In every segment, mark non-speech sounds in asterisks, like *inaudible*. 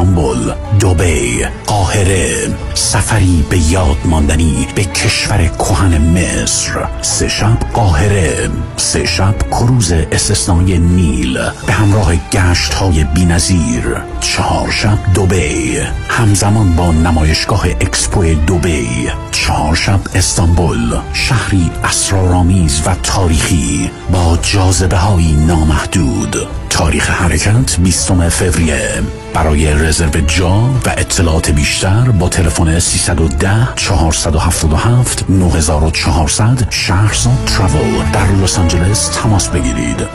استانبول دوبی قاهره سفری به یاد ماندنی به کشور کهن مصر. سه شب قاهره سه شب کروز استثنایی نیل به همراه گشت های بی نظیر. چهار شب دوبی همزمان با نمایشگاه اکسپو دوبی چهار شب استانبول شهری اسرارآمیز و تاریخی با جاذبه های نامحدود. تاریخ حرکت 20 فوریه. برای رزرو جا و اطلاعات بیشتر با تلفن 310 477 9400 شهرزاد تراول در لس آنجلس تماس بگیرید.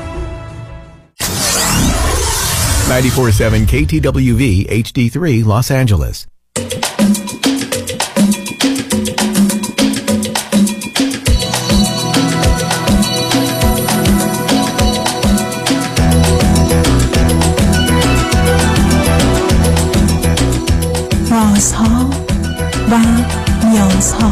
947 KTWV HD3 Los Angeles رازها و نیازها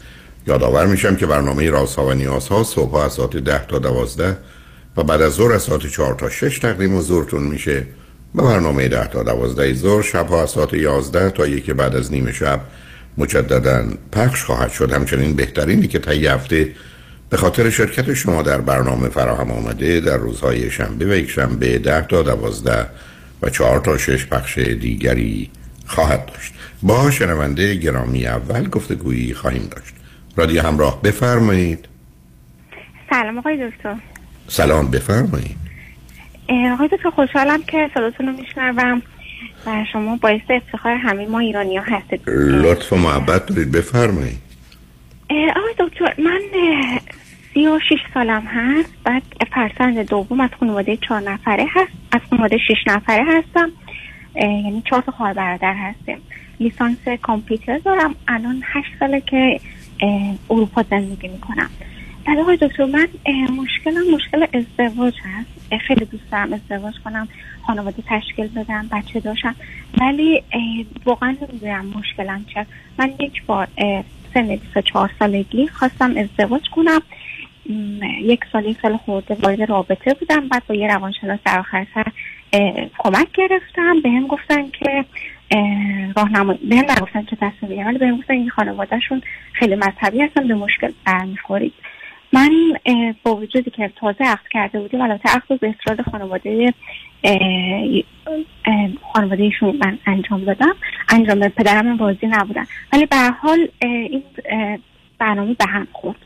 یادآور میشم که برنامه راست ها و نیاز ها صبح از ساعت 10 تا 12 و بعد از ظهر از ساعت 4 تا 6 تقدیم حضورتون میشه و برنامه 10 تا 12 ظهر شب از ساعت 11 تا یک بعد از نیم شب مجددا پخش خواهد شد. همچنین بهترینی که طی هفته به خاطر شرکت شما در برنامه فراهم آمده در روزهای شنبه و یک شنبه 10 تا 12 و 4 تا 6 پخش دیگری خواهد داشت. با شنونده گرامی اول گفتگویی خواهیم داشت. رادیو همراه بفرمایید. سلام آقای دکتر. سلام بفرمایید. آقای دکتر خوشحالم که صداتون رو میشنوم. و شما باعث افتخار همه ما ایرانی ها هستید. لطف و محبت دارید بفرمایید. آقای دکتر من سی و شیش سالم هست. بعد فرسند دوم از خانواده چهار نفره هست. از خانواده شش نفره هستم. یعنی چهار تا خواهر برادر هستیم. لیسانس کامپیوتر دارم. الان هشت ساله که اروپا زندگی می‌کنم. بعد آقای دکتر من مشکلم مشکل ازدواج هست. خیلی دوست دارم ازدواج کنم خانواده تشکیل بدم بچه داشتم. ولی واقعا نمی‌دونم مشکلم چه. من یک بار سن 24 سالگی خواستم ازدواج کنم. یک سال یک سال خورده وارد رابطه بودم. بعد با یه روانشناس در آخر سر کمک گرفتم. به هم گفتن که راهنمایی به هم نگفتن چه تصمیم بگیرم ولی بهم گفتن این خانوادهشون خیلی مذهبی هستن به مشکل برمیخورید. من با وجودی که تازه عقد کرده بودیم البته عقد به اصرار خانواده خانوادهشون من انجام دادم. انجام پدرم راضی نبودن. ولی به حال این برنامه به هم خورد.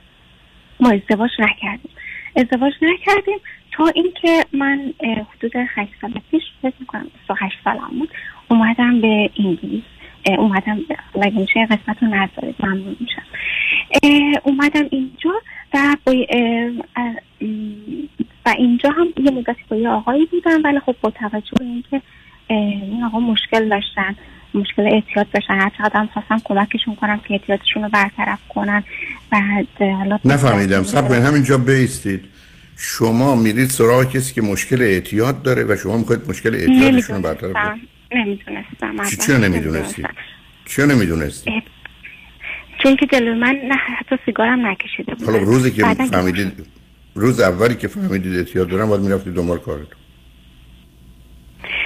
ما ازدواج نکردیم. ازدواج نکردیم تا اینکه من حدود 8 سال پیش فکر می‌کنم 28 سالم بود اومدم به انگلیس. اومدم اگه میشه قسمت رو نذارید؟ ممنون میشم. اومدم اینجا و با و اینجا هم یه مدتی با یه آقایی بودم. ولی خب با توجه به اینکه این آقا مشکل داشتن مشکل اعتیاد داشتن. هر چقدر هم خواستم کمکشون کنم که اعتیادشون رو برطرف کنن. بعد نفهمیدم. سب همینجا بیستید. شما میرید سراغ کسی که مشکل اعتیاد داره و شما می‌خواید مشکل اعتیادشون رو برطرف کنید. نمی‌دونستم چی چرا نمی‌دونستی؟ چرا نمی‌دونستی؟ چون که جلو من نه حتی سیگارم نکشیده بود. حالا روزی که فهمیدید روز اولی که فهمیدید اعتیاد دارم باید می‌رفتید دنبال کارتون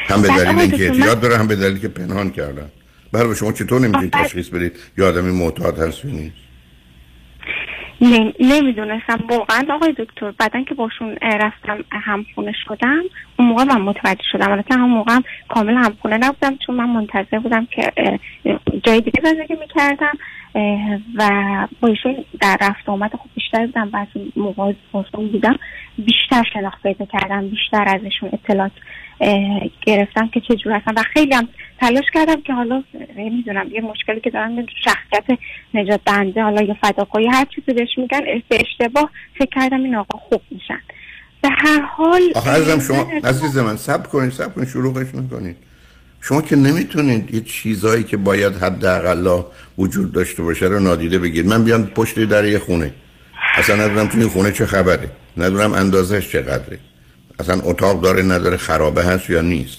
هم به دلیل اینکه اعتیاد داره هم به دلیل که پنهان کردن برای شما چطور نمی‌تونید تشخیص بدید؟ یا آدمی معتاد هست نیست؟ نمی‌دونستم. واقعا آقای دکتر بعدا که باشون رفتم همخونه شدم اون موقع من متوجه شدم. البته هم موقع کامل همخونه نبودم چون من منتظر بودم که جای دیگه زندگی می‌کردم و با ایشون در رفت آمد خوب بیشتر بودم. و از موقع بودم بیشتر شناخت پیدا کردم بیشتر ازشون اطلاعات گرفتم که چجور هستم. و خیلی هم تلاش کردم که حالا نمی‌دونم یه مشکلی که دارم شخصیت نجات دهنده حالا یا فداکاری هر چیزی بهش میگن به اشتباه فکر کردم این آقا خوب میشن. به هر حال آخه شما عزیز من سب کنید سب کنید شروعش نکنید. شما که نمی‌تونید یه چیزایی که باید حداقل وجود داشته باشه رو نادیده بگیرید. من بیام پشت در یه خونه. اصلا ندونم تو این خونه چه خبره. ندونم اندازش چقدره. اصلا اتاق داره نداره خرابه هست یا نیست؟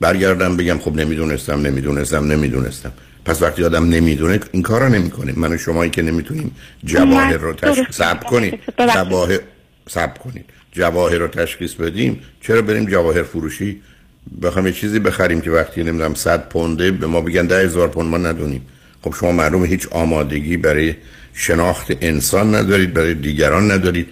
برگردم بگم خب نمی‌دونستم نمی‌دونستم نمی‌دونستم. پس وقتی آدم نمی‌دونه این کار رو نمی‌کنه. من و شمایی که نمی‌تونیم جواهر رو تشخیص سب کنید. جواهر سب کنید. جواهر رو تشخیص بدیم. چرا بریم جواهر فروشی؟ بخوام یه چیزی بخریم که وقتی نمی‌دونم 100 پونده به ما بگن ده هزار پوند ما ندونیم. خب شما معلومه هیچ آمادگی برای شناخت انسان ندارید برای دیگران ندارید.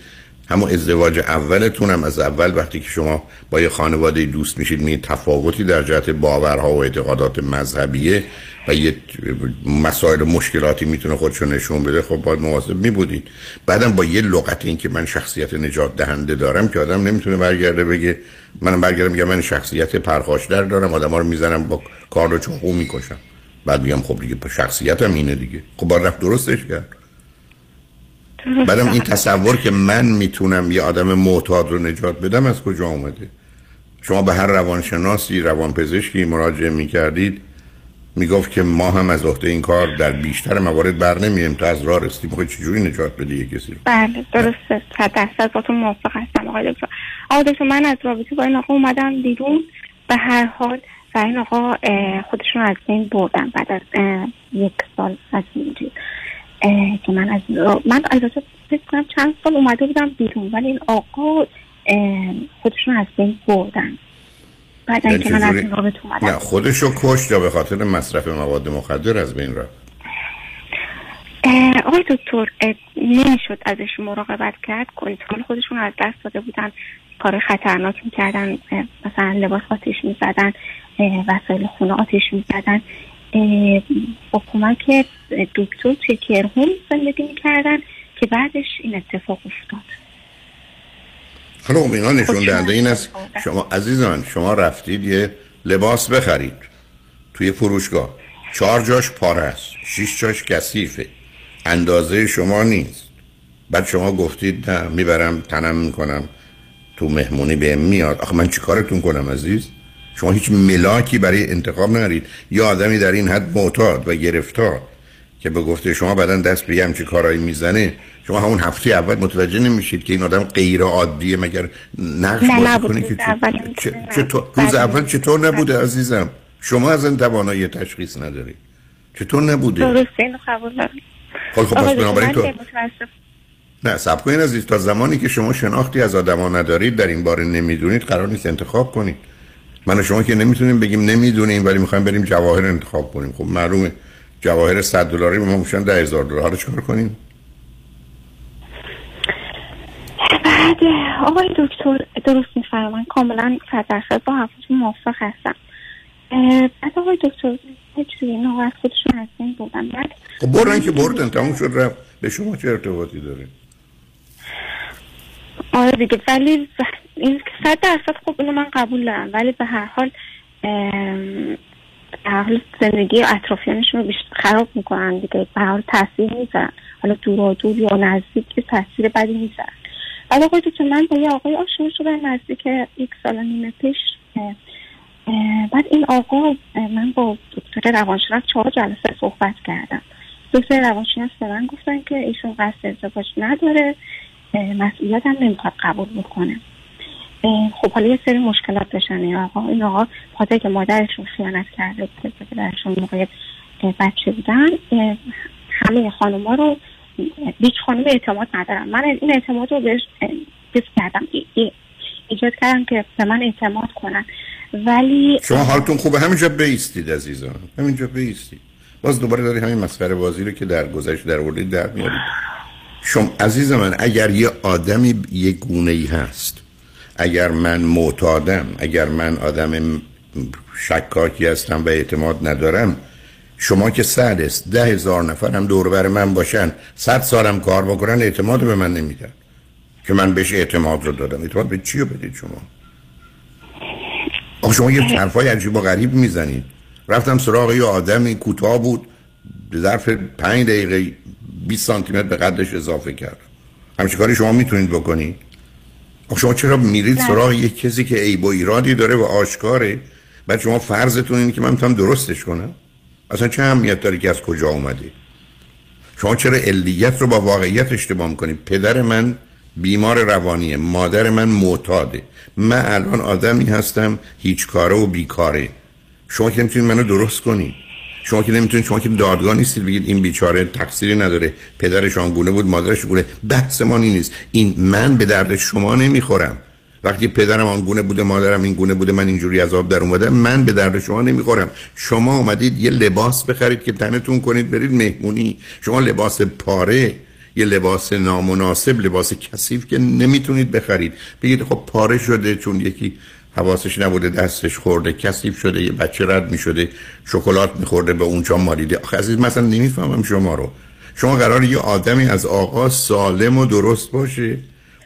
همون ازدواج اولتون هم از اول وقتی که شما با یه خانواده دوست میشید می تفاوتی در جهت باورها و اعتقادات مذهبیه و یه مسائل مشکلاتی می‌تونه خودشو نشون بده خب باید مواظب می بودید بعدم با یه لغت این که من شخصیت نجات دهنده دارم که آدم نمی‌تونه برگرده بگه منم برگردم میگم من شخصیت پرخاشگر دارم آدم ها رو می‌زنم با کار رو چخو می‌کشم. بعد میگم خب دیگه شخصیتم اینه دیگه. خب باید رفت درستش کرد. بعدم این تصور که من می‌تونم یه آدم معتاد رو نجات بدم از کجا آمده شما به هر روانشناسی روانپزشکی مراجعه می‌کردید می‌گفت که ما هم از عهده این کار در بیشتر موارد بر نمیم تا از راه رسیدیم. خود چجوری نجات بده یه کسی بله درسته. صد درصد با تو موافق هستم آقای دکتر. آقای دکتر من از رابطه با این آقا اومدم بیرون. به هر حال و این آقا خودشون از بین بردن بعد از یک سال از اینجور که من از من البته فکر کنم چند سال اومده بودم بیرون ولی این آقا خودشون از بین بردن. بعد اینکه من از این رابطه اومدم. نه خودشو کشت یا به خاطر مصرف مواد مخدر از بین رفت؟ آقای دکتر نمی‌شد ازش مراقبت کرد. کنترل خودشون از دست داده بودن. کار خطرناک می‌کردن مثلا لباس آتیش می‌زدن وسایل خونه آتیش می‌زدن. با کمک دکتر توی کرهون زندگی می‌کردن که بعدش این اتفاق افتاد. خب اینا نشون دهنده این است. شما عزیزان شما رفتید یه لباس بخرید توی فروشگاه. چهار جاش پاره است. شیش جاش کثیفه. اندازه شما نیست. بعد شما گفتید نه می‌برم تنم می‌کنم تو مهمونی به میاد. آخه من چیکارتون کنم عزیز؟ شما هیچ ملاکی برای انتخاب ندارید. یا آدمی در این حد معتاد و گرفتار که به گفته شما بعدا دست به همچی کارایی می‌زنه شما همون هفته اول متوجه نمیشید که این آدم غیر عادیه. مگر نقش بازی کنه که چطور روز اول چطور نبوده عزیزم؟ شما از این توانایی تشخیص نداری. چطور نبوده؟ درسته قبول خب خب پس بنابراین تو نه سب کنید عزیز. تا زمانی که شما شناختی از آدما ندارید در این باره نمی‌دونید قرار نیست انتخاب کنید. من و شما که نمی‌تونیم بگیم نمی‌دونیم ولی می‌خوایم بریم جواهر انتخاب کنیم. خب معلومه. جواهر 100 دلاری ما میشن 10000 دلار. حالا چیکار کنیم؟ بعد آقای دکتر درست میفرمان کاملا درصد با حرفتون موافق هستم. بعد آقای دکتر چیزی نه از خودشون بودم بعد خب بردن که بردن. تموم شد رفت. به شما چه ارتباطی داره؟ آره دیگه ولی این صد درصد خب اینو من قبول دارم ولی به هر حال هر حال زندگی اطرافیانشون رو بیشتر خراب می‌کنن دیگه به حال تاثیر می‌ذارن. حالا دور دور یا نزدیک که تاثیر بدی می‌ذارن. ولی آقای دکتر من با یه آقای آشنا شدم نزدیک یک سال نیمه پیش بعد این آقا من با دکتر روانشناس چهار جلسه صحبت کردم. دکتر روانشناس به من گفتن که ایشون قصد ازدواج نداره. مسئولیت هم نمی‌خواد قبول بکنه خب حالا یه سری مشکلات داشتن. این آقا این آقا خاطر که مادرشون خیانت کرده که پدرشون موقع بچه بودن همه خانوما رو هیچ خانم اعتماد ندارم من این اعتماد رو بهش دیست کردم. ایجاد کردم که به من اعتماد کنن. ولی شما حالتون خوبه؟ همینجا بیستید عزیزان. همینجا بیستید. باز دوباره داری همین مسخره بازی رو که در گذشته در وردید در میارید. شما عزیز من اگر یه آدمی یه گونه ای هست اگر من معتادم اگر من آدم شکاکی هستم و اعتماد ندارم شما که صد است ده هزار نفر هم دور بر من باشن صد سالم کار بکنن اعتماد به من نمیدن. که من بهش اعتماد رو دادم. اعتماد به چی رو بدید شما؟ آخه شما یه حرفای عجیب و غریب می‌زنید. رفتم سراغ یه آدمی کوتاه بود ظرف پنج دقیقه 20 سانتی متر به قدش اضافه کرد. همچه کاری شما می‌تونید بکنید شما چرا میرید سراغ یک کسی که عیب و ایرادی داره و آشکاره؟ بعد شما فرضتون اینه که من می‌تونم درستش کنم؟ اصلا چه اهمیت داره که از کجا اومده شما چرا علیت رو با واقعیت اشتباه می‌کنید پدر من بیمار روانیه مادر من معتاده. من الان آدمی هستم هیچ کاره و بیکاره. شما که نمی‌تونید منو درست کنید شما که نمی‌تونید شما که دادگاه نیستید بگید این بیچاره تقصیری نداره. پدرش آنگونه بود مادرش گونه. بحث ما نیست. این من به درد شما نمی‌خورم. وقتی پدرم آنگونه بوده مادرم این گونه بوده من اینجوری آب در اومده من به درد شما نمی‌خورم. شما اومدید یه لباس بخرید که تنتون کنید برید مهمونی. شما لباس پاره یه لباس نامناسب لباس کثیف که نمی‌تونید بخرید. بگید خب پاره شده چون یکی حواسش نبوده دستش خورده کثیف شده یه بچه رد می‌شده شکلات میخورده به اونجا مالیده آخه عزیز مثلا نمی‌فهمم شما رو. شما قرار یه آدمی از آغاز سالم و درست باشه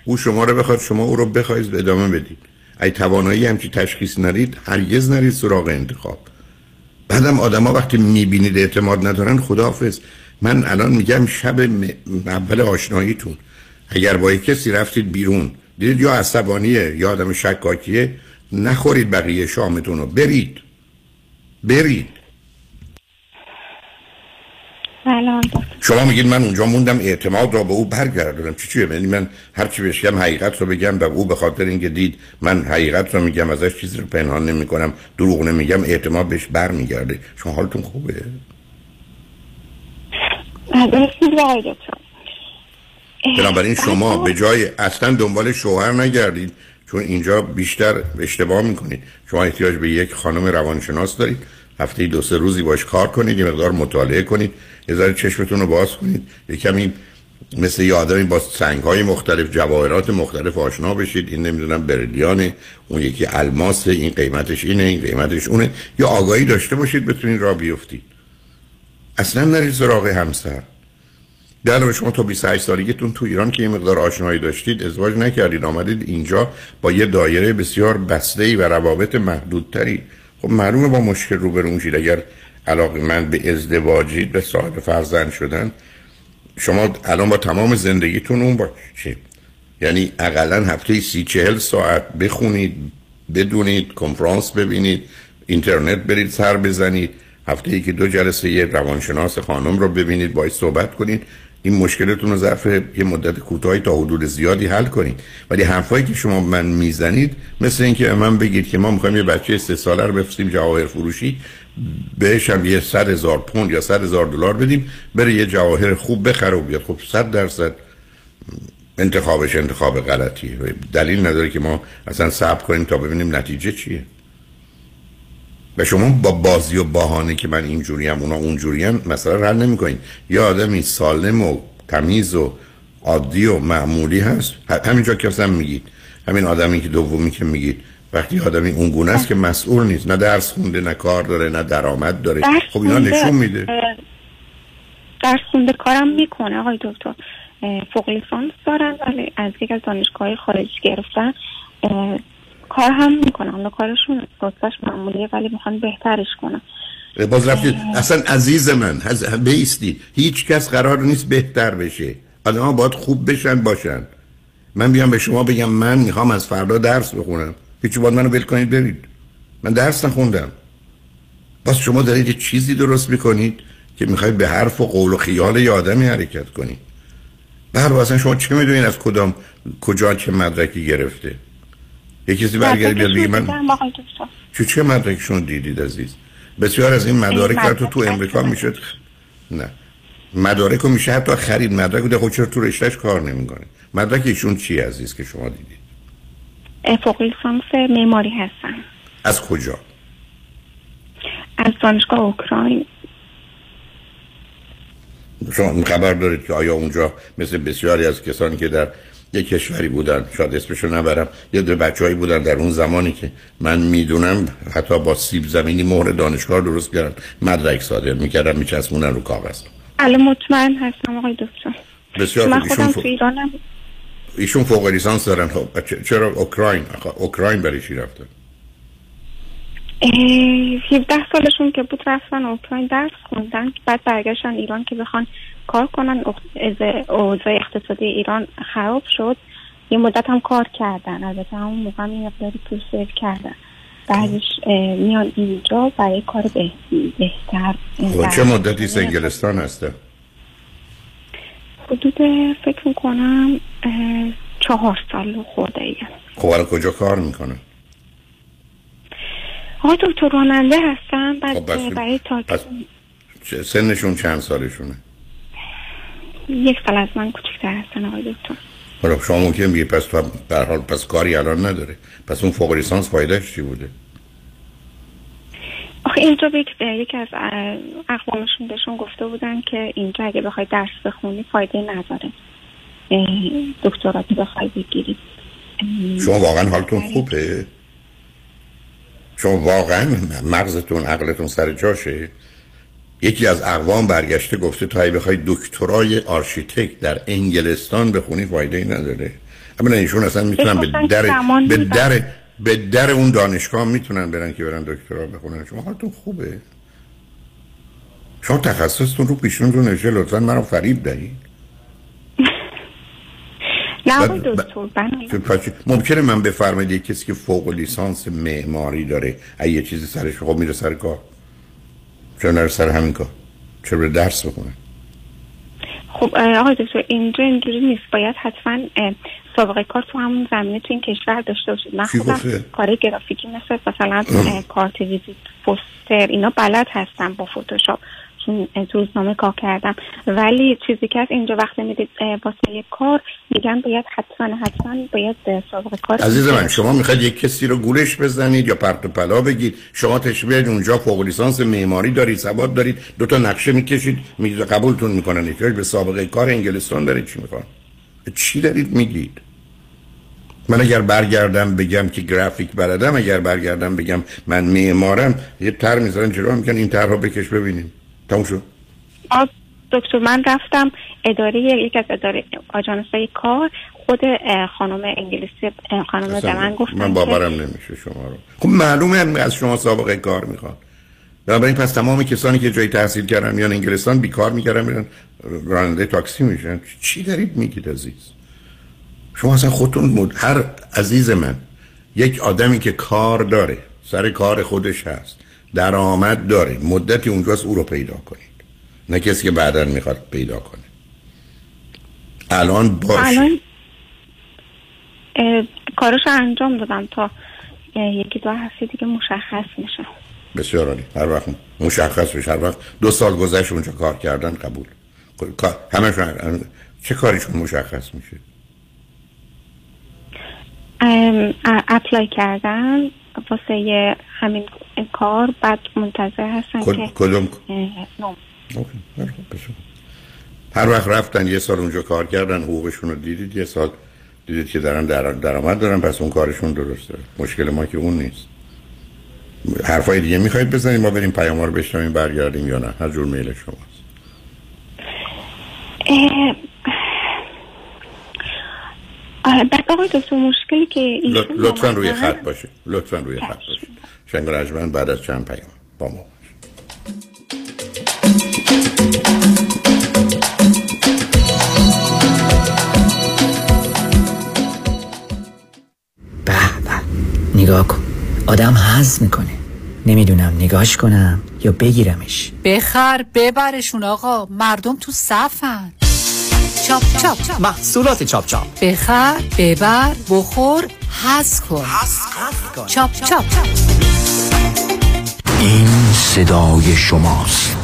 او شما رو بخواد شما او رو بخواید ادامه بدید. ای توانایی همچی تشخیص نرید هرگز نرید سراغ انتخاب. بعدم آدما وقتی می‌بینید اعتماد ندارن خداحافظ. من الان میگم شب اول آشناییتون. اگر با کسی رفتید بیرون دیدید یا عصبانیه یا آدم شکاکیه نخورید بقیه شامتون رو. برید. برید. شما میگید من اونجا موندم اعتماد را به او برگردونم چی چیه؟ یعنی من هر چی بشم حقیقت رو بگم و او به خاطر اینکه دید من حقیقت رو میگم ازش چیزی رو پنهان نمی کنم دروغ نمیگم اعتماد بهش برمیگرده. شما حالتون خوبه؟ بنابراین شما به جای اصلا دنبال شوهر نگردید. چون اینجا بیشتر اشتباه می‌کنید. شما احتیاج به یک خانم روانشناس دارید. هفته دو سه روزی باش کار کنید یه مقدار مطالعه کنید. یه ذره چشمتون رو باز کنید. یه کمی مثل یه آدمی با سنگ های مختلف جواهرات مختلف آشنا بشید. این نمی‌دونم بردیانه اون یکی الماسه این قیمتش اینه این قیمتش اونه. یا آگاهی داشته باشید بتونید را بیفتید. اصلا نرید سراغ همسر. در شما تا 28 سالگیتون تو ایران که یه مقدار آشنایی داشتید ازدواج نکردید آمدید اینجا با یه دایره بسیار بسته و روابط محدودتری. خب معلومه با مشکل روبرو میشید اگر علاقه من به ازدواجید به صاحب فرزند شدن شما الان با تمام زندگیتون اون باشید یعنی اقلا هفته سی چهل ساعت بخونید بدونید کنفرانس ببینید اینترنت برید سر بزنید. هفته ای که دو جلسه یه روانشناس خانم رو ببینید باید صحبت کنید. این مشکلتون رو ظرف یه مدت کوتاهی تا حدود زیادی حل کنید. ولی حرفایی که شما من می‌زنید مثل اینکه من بگید که ما می‌خوایم یه بچه سه ساله رو بفرستیم جواهر فروشی بهش هم یه صد هزار پوند یا صد هزار دلار بدیم بره یه جواهر خوب بخره و بیاد. خب صد درصد انتخابش انتخاب غلطیه. دلیل نداره که ما اصلا صبر کنیم تا ببینیم نتیجه چیه. و شما با بازی و باهانه که من اینجوری هم اونا اونجوری هم مثلا حل نمی یه آدمی سالم و تمیز و عادی و معمولی هست. همینجا که اصلا میگید. همین آدمی که دومی که میگید. وقتی آدمی اون گونه است که مسئول نیست. نه درس خونده نه کار داره نه درآمد داره. خب اینا نشون میده. درس خونده کارم می‌کنه. آقای دکتر فوق لیسانس دارن ولی از یک از دانشگاه خارجی گرفتن. کار هم می‌کنن حالا کارشون رتبهش معمولیه ولی می‌خوان بهترش کنن. باز رفتید اصلا عزیز من بیستید هیچ کس قرار نیست بهتر بشه. آدم باید خوب بشن باشن. من بیام به شما بگم من می‌خوام از فردا درس بخونم. هیچی باید منو ول کنید برید. من درس نخوندم. باز شما دارید چیزی درست می‌کنید که می‌خواید به حرف و قول و خیال یه آدمی حرکت کنید. بر اصلا شما چه می‌دونید از کدام کجا چه مدرکی گرفته؟ یه کسی برگردی بیاد بگی من چه چه مدرکشون دیدید عزیز؟ بسیار از این مدارک رو تو تو امریکا می‌شد نه. مدارک رو میشه حتی خرید. مدرک رو خود چرا تو رشتهش کار نمی‌کنه؟ مدرک ایشون چی عزیز که شما دیدید؟ فوق لیسانس معماری هستن. از کجا؟ از دانشگاه اوکراین. شما خبر دارید که آیا اونجا مثل بسیاری از کسانی که در یک کشوری بودن شاید اسمشو نبرم یه دو بچههایی بودن در اون زمانی که من می‌دونم حتی با سیب زمینی مهر دانشگاه درست کردن مدرک صادر می‌کردن میچسبونن رو کاغذ. الان مطمئن هستم آقای دکتر. بسیار من خودم ایشون, تو فوق... ایرانم. ایشون فوق لیسانس دارن. خب چرا اوکراین؟ اوکراین برای چی رفتن 17 سالشون که بود رفتن اوکراین درس خوندن بعد برگشتن ایران که بخوان کار کنن. اوضاع اقتصادی ایران خراب شد. یه مدت هم کار کردن. البته همون موقع هم یه مقداری پول سیو کردن. بعدش میان اینجا برای کار به- بهتر. خب، چه مدتی انگلستان هسته حدود فکر می‌کنم چهار سال خورده ایه خب کجا کار می‌کنن آقای دکتر راننده هستم. بعد خب، بس- اه، برای تاکسی سنشون چند سالشونه؟ یک سال از من کوچکتر هستن آقای دکتر. حالا شما ممکن بگید پس تو حال پس کاری الان نداره. پس اون فوق لیسانس فایدهش چی بوده؟ آخه اینجا به یک- یکی از اقوامشون بهشون گفته بودن که اینجا اگه بخوای درس بخونی فایده نداره. اه، دکتراتی بخوای بگیری. شما واقعا حالتون خوبه؟ شما واقعا مغزتون عقلتون سر جاشه. یکی از اقوام برگشته گفته تا اگه بخوای دکترای آرشیتکت در انگلستان بخونی فایده ای نداره. اولا ایشون اصلا می‌تونن به در به. در به در اون دانشگاه می‌تونن برن که برن دکترا بخونن. شما حالتون خوبه؟ شما تخصصتون رو پیشون رو نشه لطفا مرا فریب دهید. *laughs* آقای دکتر بله. ممکنه من بفرمایید یک کسی که فوق لیسانس معماری داره اگه یه چیزی سرش خب میره سر کار. چرا نره سر همین کار؟ چرا بره درس بخونه؟ خب آقای دکتر اینجا اینجوری نیست. باید حتما سابقه کار تو همون زمینه تو این کشور داشته باشید. من خودم؟ کار گرافیکی مثل مثلا *clears throat* کارت ویزیت پوستر اینا بلد هستم با فتوشاپ. تو روزنامه کار کردم. ولی چیزی که از اینجا وقتی می‌دید واسه کار میگن باید حتما حتما باید سابقه کار عزیز من شما می‌خواید یک کسی رو گولش بزنید یا پرت و پلا بگید شما تشبیه اونجا فوق لیسانس معماری دارید سواد دارید دو تا نقشه می‌کشید می قبولتون می‌کنن. به سابقه کار انگلستان دارید چی می‌خوان؟ چی دارید میگید؟ من اگر برگردم بگم که گرافیک بلدم اگر برگردم بگم من معمارم یه تر می‌ذارن جلو میگن این طرح رو بکش ببینیم. تموم شد. دکتر من رفتم اداره یک از اداره آژانس های کار خود خانم انگلیسی خانم به من گفتن من باورم نمیشه شما رو. خب معلومه از شما سابقه کار می‌خوان بنابراین پس تمام کسانی که جای تحصیل کردن میان انگلستان بیکار می‌کردن میرن راننده تاکسی میشن. چی دارید میگید عزیز؟ شما اصلا خودتون مد... هر عزیز من یک آدمی که کار داره سر کار خودش هست درآمد داره مدتی اونجاست او رو پیدا کنید. نه کسی که بعدا می‌خواد پیدا کنه. الان باشه. الان کارش انجام دادم تا یکی دو هفته دیگه مشخص میشه. بسیار عالی. هر وقت مشخص بشه هر وقت دو سال گذشت اونجا کار کردن قبول. کار- همشون چه کاریشون مشخص میشه؟ apply کردن. واسه یه همین کار بعد منتظر هستن کد- که OK، هر وقت رفتن یه سال اونجا کار کردن حقوقشون رو دیدید یه سال دیدید که دارن در- درآمد دارن پس اون کارشون درسته. مشکل ما که اون نیست. حرفای دیگه می‌خواید بزنید ما بریم پیام رو بشنویم برگردیم یا نه؟ هر جور میل شماست. بعد آقای دکتر مشکلی که ایشون لطفا روی خط باشید. لطفا روی خط باشید. شنگ رجمن بعد از چند پیام با ما. به به. نگاه کن. آدم حز می‌کنه. نمی‌دونم نگاش کنم یا بگیرمش. بخر ببرشون آقا. مردم تو صفن. چاپ چاپ. محصولات چاپ چاپ. بخر ببر بخور حز کن. چاپ چاپ. این صدای شماست.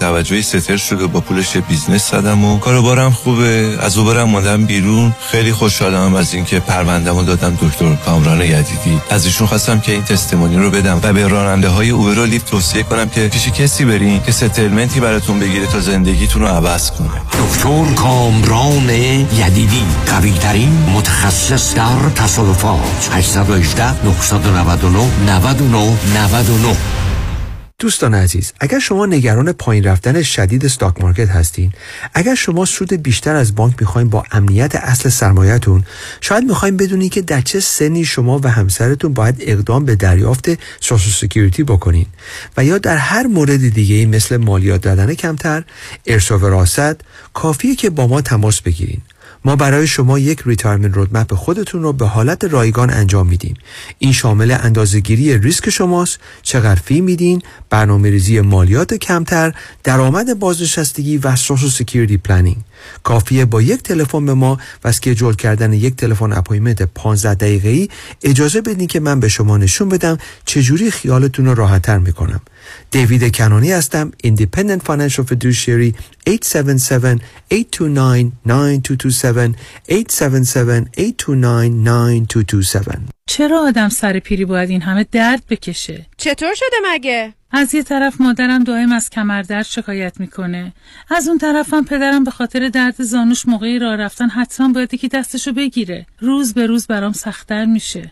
توجهی settle شده با پولش business زدم و کاروبارم خوبه. از اوبرم اومدم بیرون. خیلی خوشحالم از اینکه پروندهمو دادم دکتر کامران یدیدی. از ایشون خواستم که این testimony رو بدم و به راننده های اوبر و لیفت توصیه کنم که پیش کسی برین که settlement ی براتون بگیره تا زندگیتون رو عوض کنه. دکتر کامران یدیدی قوی ترین متخصص در تصادفات. 818 999 99 99 دوستان عزیز اگر شما نگران پایین رفتن شدید stock market هستین اگر شما سود بیشتر از بانک می‌خواین با امنیت اصل سرمایهتون شاید می‌خواین بدونی که در چه سنی شما و همسرتون باید اقدام به دریافت Social Security بکنین و یا در هر مورد دیگه مثل مالیات دادن کمتر ارث و وراثت کافیه که با ما تماس بگیرین. ما برای شما یک retirement roadmap خودتون رو به حالت رایگان انجام میدیم. این شامل اندازهگیری ریسک شماست چقدر fee میدین برنامه ریزی مالیات کمتر درآمد بازنشستگی و Social Security planning کافیه با یک تلفن به ما و schedule کردن یک تلفن appointment 15 دقیقه‌ای. اجازه بدین که من به شما نشون بدم چجوری خیالتون رو راحتتر می‌کنم. دیوید کنانی هستم. Independent Financial Fiduciary 877-829-9227 877-829-9227 چرا آدم سر پیری باید این همه درد بکشه؟ چطور شده مگه؟ از یه طرف مادرم دائم از کمردرد شکایت می‌کنه. از اون طرفم پدرم به خاطر درد زانوش موقعی راه رفتن حتما باید که دستشو بگیره. روز به روز برام سختتر میشه.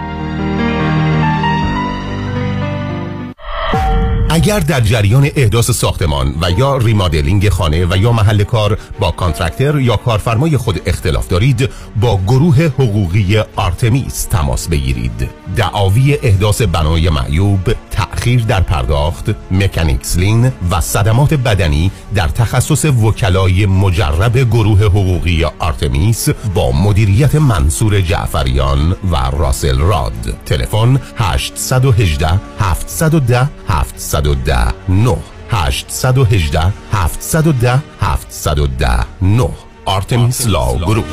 اگر در جریان احداث ساختمان و یا remodeling خانه و یا محل کار با contractor یا کارفرمای خود اختلاف دارید با گروه حقوقی آرتمیس تماس بگیرید. دعاوی احداث بنای معیوب تأخیر در پرداخت mechanics lien و صدمات بدنی در تخصص وکلای مجرب گروه حقوقی آرتمیس با مدیریت منصور جعفریان و راسل راد. تلفن 818 710 710 9 818 710 710 9 Artemis Law Group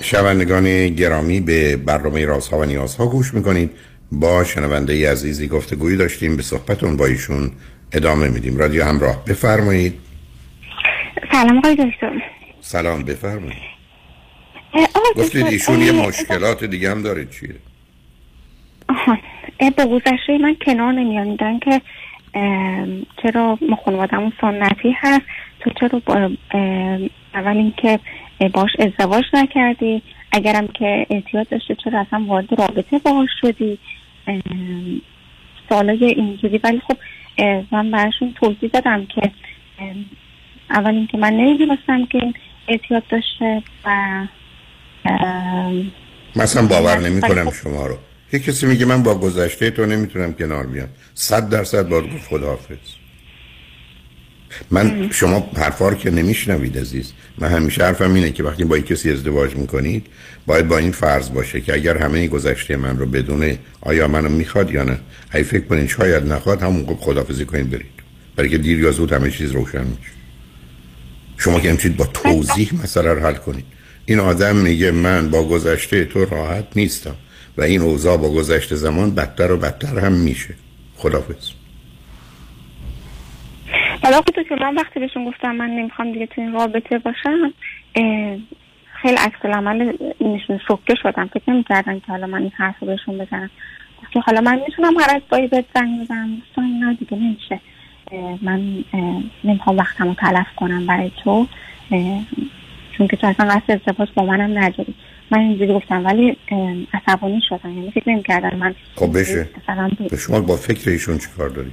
شنوندگان گرامی به برنامه رازها و نیازها گوش می‌کنید. با شنونده عزیزی گفتگویی داشتیم. به صحبتون با ایشون ادامه میدیم. رادیو همراه بفرمایید. سلام آقای دکتر. سلام بفرمایید. گفتید ایشون یه مشکلات دیگه هم داره چیه؟ آها اه، با گذشته من کنار نمیان میگن که چرا ما خانوادمون سنتی هست؟ تو چرا با اول اینکه باش ازدواج نکردی؟ اگرم که اعتیاد داشته چرا اصلا وارد رابطه باهاش شدی؟ اه، سوالای اینجوری. ولی خب من براشون توضیح دادم که اول اینکه من نمی‌دونستم که اعتیاد داشته و مثلا باور نمی کنم خب- شما رو. یه کسی میگه من با گذشته تو نمی‌تونم کنار بیام. صد درصد باید گفت خداحافظ. من شما حرفا رو که نمیشنوید عزیز. من همیشه حرفم اینه که وقتی با یک کسی ازدواج می‌کنید باید با این فرض باشه که اگر همه گذشته من رو بدونه آیا منو می‌خواد یا نه. اگه فکر کنید شاید نخواد همون موقع خداحافظی کنید برید. برای که دیر یا زود همه چیز روشن میشه. شما که نمی‌تونید با توضیح مسئله رو حل کنید این آدم میگه من با گذشته تو راحت نیستم و این اوضاع با گذشته زمان بدتر و بدتر هم میشه. خدافظ حالا خود که من وقتی بهشون گفتم من نمی‌خوام دیگه تو این رابطه باشم خیلی عکس العمل نشون شوکه شدم. فکر نمی‌کردن که حالا من این حرف بهشون بزنم. که حالا من می‌تونم هر از گاهی بهت زنگ بزنم. گفتم نه دیگه نمیشه. من نمی‌خوام وقتمو تلف کنم برای تو چون که تو اصلا قصد ازدواج با منم نداری. من اینجوری گفتم ولی عصبانی شدم. یعنی فکر نمی‌کردن من خب بشه. به شما با فکر ایشون چیکار دارید؟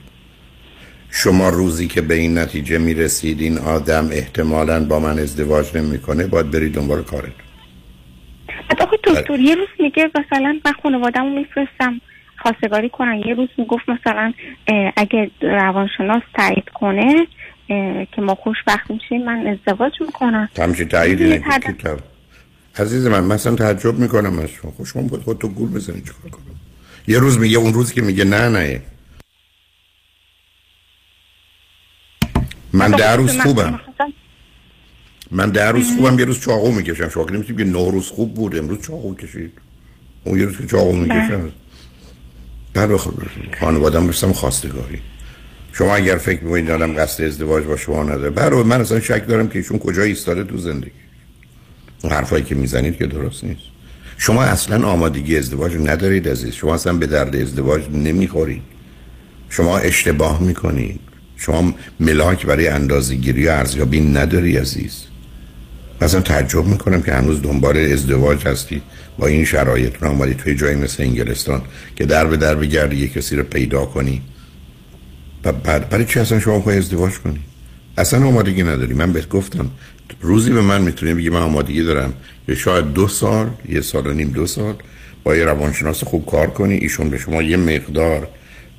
شما روزی که به این نتیجه می‌رسید این آدم احتمالا با من ازدواج نمی‌کنه باید برید دنبال کارت بعد آخه دکتر یه روز میگه مثلا من خانوادهمو میفرستم. خواستگاری کنن. یه روز می‌گفت مثلا اگه روانشناس تایید کنه که ما خوشبخت میشیم من ازدواج می‌کنم. همچین تایید یه اینه که تد- تو- عزیز من مثلا تعجب می‌کنم از شما. خب شما باید خود تو گول بزنید چیکار کنم؟ یه روز میگه اون روز که میگه نه نه. من ده روز خوبم. من ده روز خوبم یه روز چاقو می‌کشم. شما که نمی‌تونید که نه روز خوب بود امروز چاقو کشید. اون یه روز که چاقو می‌کشم بعد بخ... خانوادم رسم خواستگاری. شما اگر فکر می‌کنید آدم قصد ازدواج با شما نداره برای من اصلا شک دارم که ایشون کجا ایستاده تو زندگی. حرفایی که می‌زنید که درست نیست. شما اصلا آمادگی ازدواج ندارید عزیز. شما اصلا به درد ازدواج نمی‌خورید. شما اشتباه می‌کنید. شما ملاک برای اندازه‌گیری و ارزیابی نداری عزیز. مثلا تعجب می‌کنم که هنوز دنبال ازدواج هستی. با این شرایط رو آمدی توی جایی مثل انگلستان که در به در بگردی یه کسی رو پیدا کنی. و بعد برای چی اصلا شما می‌خوای ازدواج کنی؟ اصلا آمادگی نداری. من بهت گفتم روزی به من می‌تونی بگی من آمادگی دارم. که شاید دو سال یه سال و نیم دو سال با یه روانشناس خوب کار کنی. ایشون به شما یه مقدار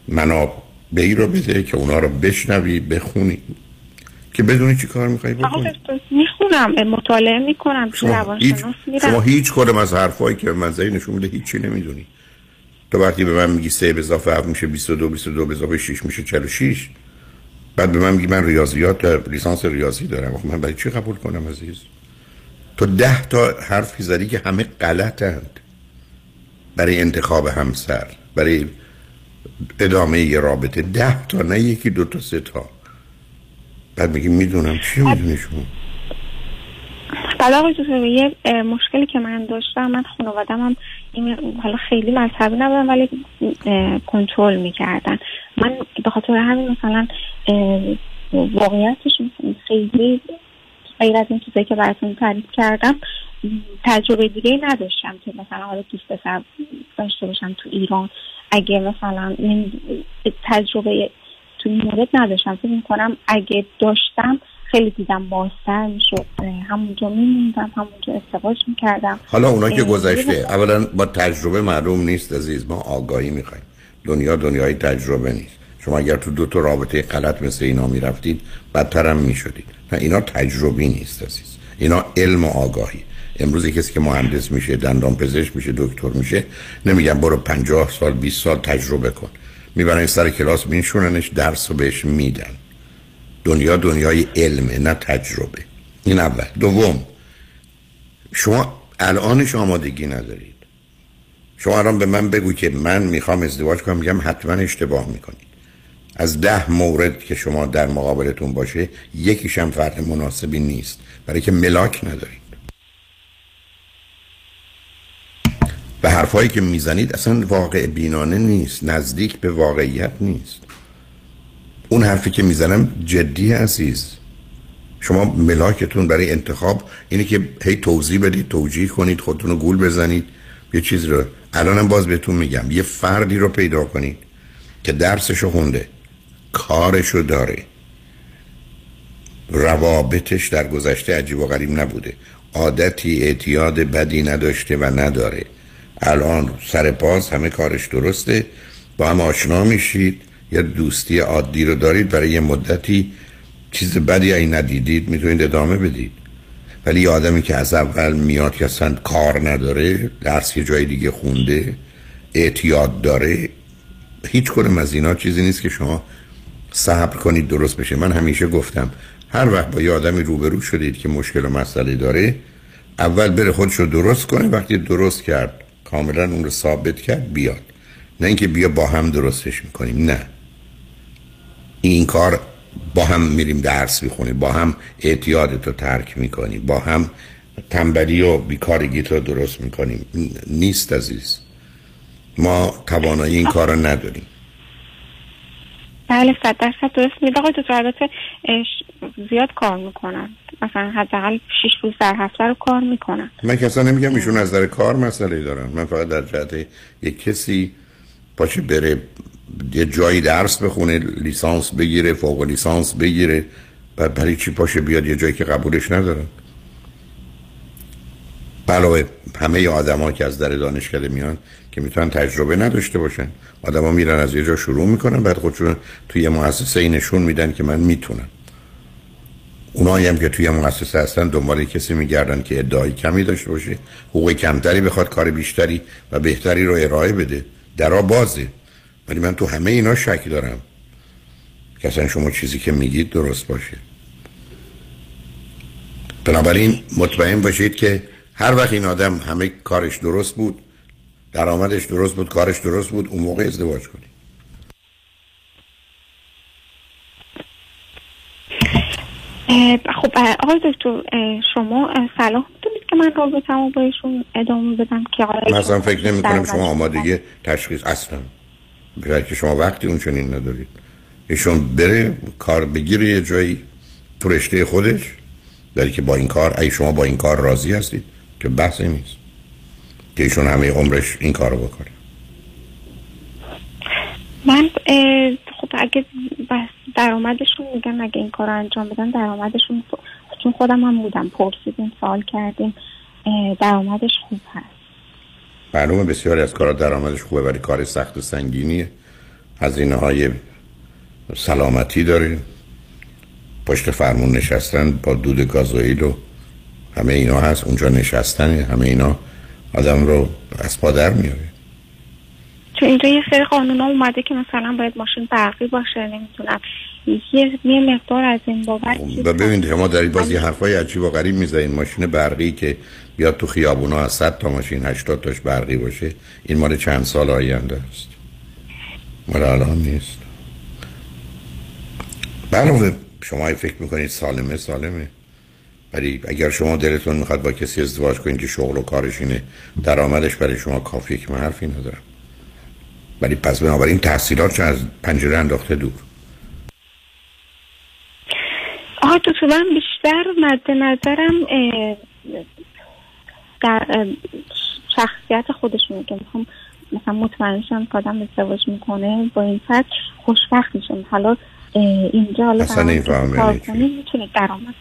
منابعی رو بده که اونا رو بشنوی بخونی. که بدونی چی کار می‌خوای آقا بکنی. می‌خونم مطالعه می‌کنم شما هیچ شما هیچ کدوم از حرفایی که به من زدی نشون میده هیچی نمی‌دونی. تو وقتی به من میگی 3 به اضافه 7 میشه 22 22 به اضافه 6 میشه 46 بعد به من میگی من ریاضیات لیسانس ریاضی دارم. آخه من برای چی قبول کنم عزیز؟ تو ده تا حرفی زدی که همه غلطند. برای انتخاب همسر برای ادامه یه رابطه. ده تا نه یکی دو تا سه تا. بعد میگی می‌دونم. چی می‌دونی شما؟ بعد آقای دکتر یه مشکلی که من داشتم من خانوادم هم این حالا خیلی مذهبی نبودن ولی کنترل می‌کردن. من به خاطر همین مثلا واقعیتش خیلی غیر از این چیزایی که براتون تعریف کردم تجربه دیگه ای نداشتم که مثلا حالا دوست پسر داشته باشم تو ایران. اگه مثلا تجربه تو این مورد نداشتم. فکر می‌کنم اگه داشتم خیلی دیدم بازتر می‌شد همونجا میموندم همونجا ازدواج می‌کردم. حالا اونا که گذشته. اولا با تجربه معلوم نیست عزیز ما آگاهی می‌خوایم. دنیا دنیای تجربه نیست. شما اگر تو دو تا رابطه غلط مثل اینا می‌رفتید بدتر هم می‌شدید. نه اینا تجربی نیست عزیز. اینا علم و آگاهی. امروز کسی که مهندس میشه دندان پزشک میشه دکتر میشه نمیگن برو پنجاه سال 20 سال تجربه کن. می‌برن سر کلاس میشوننش درس رو بهش میدن. دنیا دنیای علمه نه تجربه. این اول. دوم شما الانش آمادگی ندارید. شما الان به من بگو که من می‌خوام ازدواج کنم میگم حتما اشتباه می‌کنید. از ده مورد که شما در مقابلتون باشه یکیش هم فرد مناسبی نیست. برای که ملاک ندارید. و حرفایی که می‌زنید اصلا واقع بینانه نیست نزدیک به واقعیت نیست. اون حرفی که می‌زنم جدی عزیز. شما ملاکتون برای انتخاب اینه که هی توضیح بدید توجیه کنید خودتون رو گول بزنید. یه چیز رو الانم باز بهتون میگم یه فردی رو پیدا کنید که درسشو خونده کارشو داره. روابطش در گذشته عجیب و غریب نبوده. عادتی اعتیاد بدی نداشته و نداره. الان سر پاس همه کارش درسته. با هم آشنا میشید. یا دوستی عادی رو دارید برای یه مدتی. چیز بدی ای ندیدید می‌تونید ادامه بدید. ولی یه آدمی که از اول میاد که اصلا کار نداره درس یه جای دیگه خونده اعتیاد داره هیچ کنم از اینا چیزی نیست که شما صبر کنید درست بشه. من همیشه گفتم هر وقت با یه آدمی روبرو شدید که مشکل و مسئله داره اول بره خودش رو درست کنه. وقتی درست کرد کاملا اون رو ثابت کرد بیاد. نه اینکه بیا با هم درستش می‌کنیم نه. این کار با هم میریم درس می‌خونیم با هم اعتیادت رو ترک می‌کنیم با هم تنبلی و بیکارگی رو درست می‌کنیم نیست عزیز. ما توانایی این کار رو نداریم. بله صد درصد درست میده آقای دکتر البته زیاد کار می‌کنن. مثلا حداقل 6 روز در هفته رو کار می‌کنن. من کسا نمیگم ایشون از نظر کار مسئله دارن. من فقط در جهت یک کسی پاشه بره یه جایی درس بخونه لیسانس بگیره فوق لیسانس بگیره بعد برای چی پاشه بیاد یه جایی که قبولش ندارن؟ علاوه همه آدما که از در دانشکده میان که می‌تونن تجربه نداشته باشن. آدما میرن از یه جا شروع می‌کنن بعد خودشون توی یه مؤسسه نشون میدن که من می‌تونم. اونایی هم که توی مؤسسه هستن دنبال کسی میگردن که ادعای کمی داشته باشه حقوق کمتری بخواد کار بیشتری و بهتری رو ارائه بده. درا بازه. ولی من تو همه اینا شک دارم. که اصلا شما چیزی که میگید درست باشه. بنابراین مطمئن باشید که هر وقت این آدم همه کارش درست بود درآمدش درست بود کارش درست بود اون موقع ازدواج کنید. خب آقای دکتر شما صلاح می‌تونید که من رابطمو با ایشون ادامه بدم که آقای مثلا فکر نمی کنم شما آمادگی تشخیص اصلا. برای که شما وقتی اون چنین ندارید. ایشون بره کار بگیره یه جایی تو رشته خودش. داری که با این کار ای شما با این کار راضی هستید که بحثی نیست. که ایشون همه عمرش این کار رو بکنه. من خب اگه بس درآمدشون میگن اگه این کار انجام بدن درآمدشون چون خودم هم بودم. پرسیدیم سوال کردیم. درآمدش خوب هست. معلومه بسیاری از کارا درآمدش خوبه ولی کار سخت و سنگینیه. هزینه های سلامتی داره پشت فرمون نشستن با دود گازوئیل و همه اینا هست. اونجا نشستن همه اینا آدم رو از پادر میاره. چون اینجا یه سری قانون ها اومده که مثلا باید ماشین برقی باشه نمی‌تونم یه مقدار از این بابت و ببینید ما در باز یه حرفای عجیب و غریب می‌زنین ماشین برقی که بیاد تو خیابونا از 100 تا ماشین 80 تاش برقی باشه این مال چند سال آینده است. مال الان نیست. برای شما فکر می‌کنید سالمه سالمه. ولی اگر شما دلتون می‌خواد با کسی ازدواج کنید که شغل و کارش اینه درآمدش برای شما کافیه که من حرفی ندارم. ولی پس بنابراین تحصیلات از پنجره انداخته دور. آها تو من بیشتر مد نظرم در شخصیت خودشونه که می‌خوام مثلا مطمئن شم که آدم ازدواج می‌کنه با این فرد خوشبخت حالا اینجا حالا اصلا این می‌تونه درآمد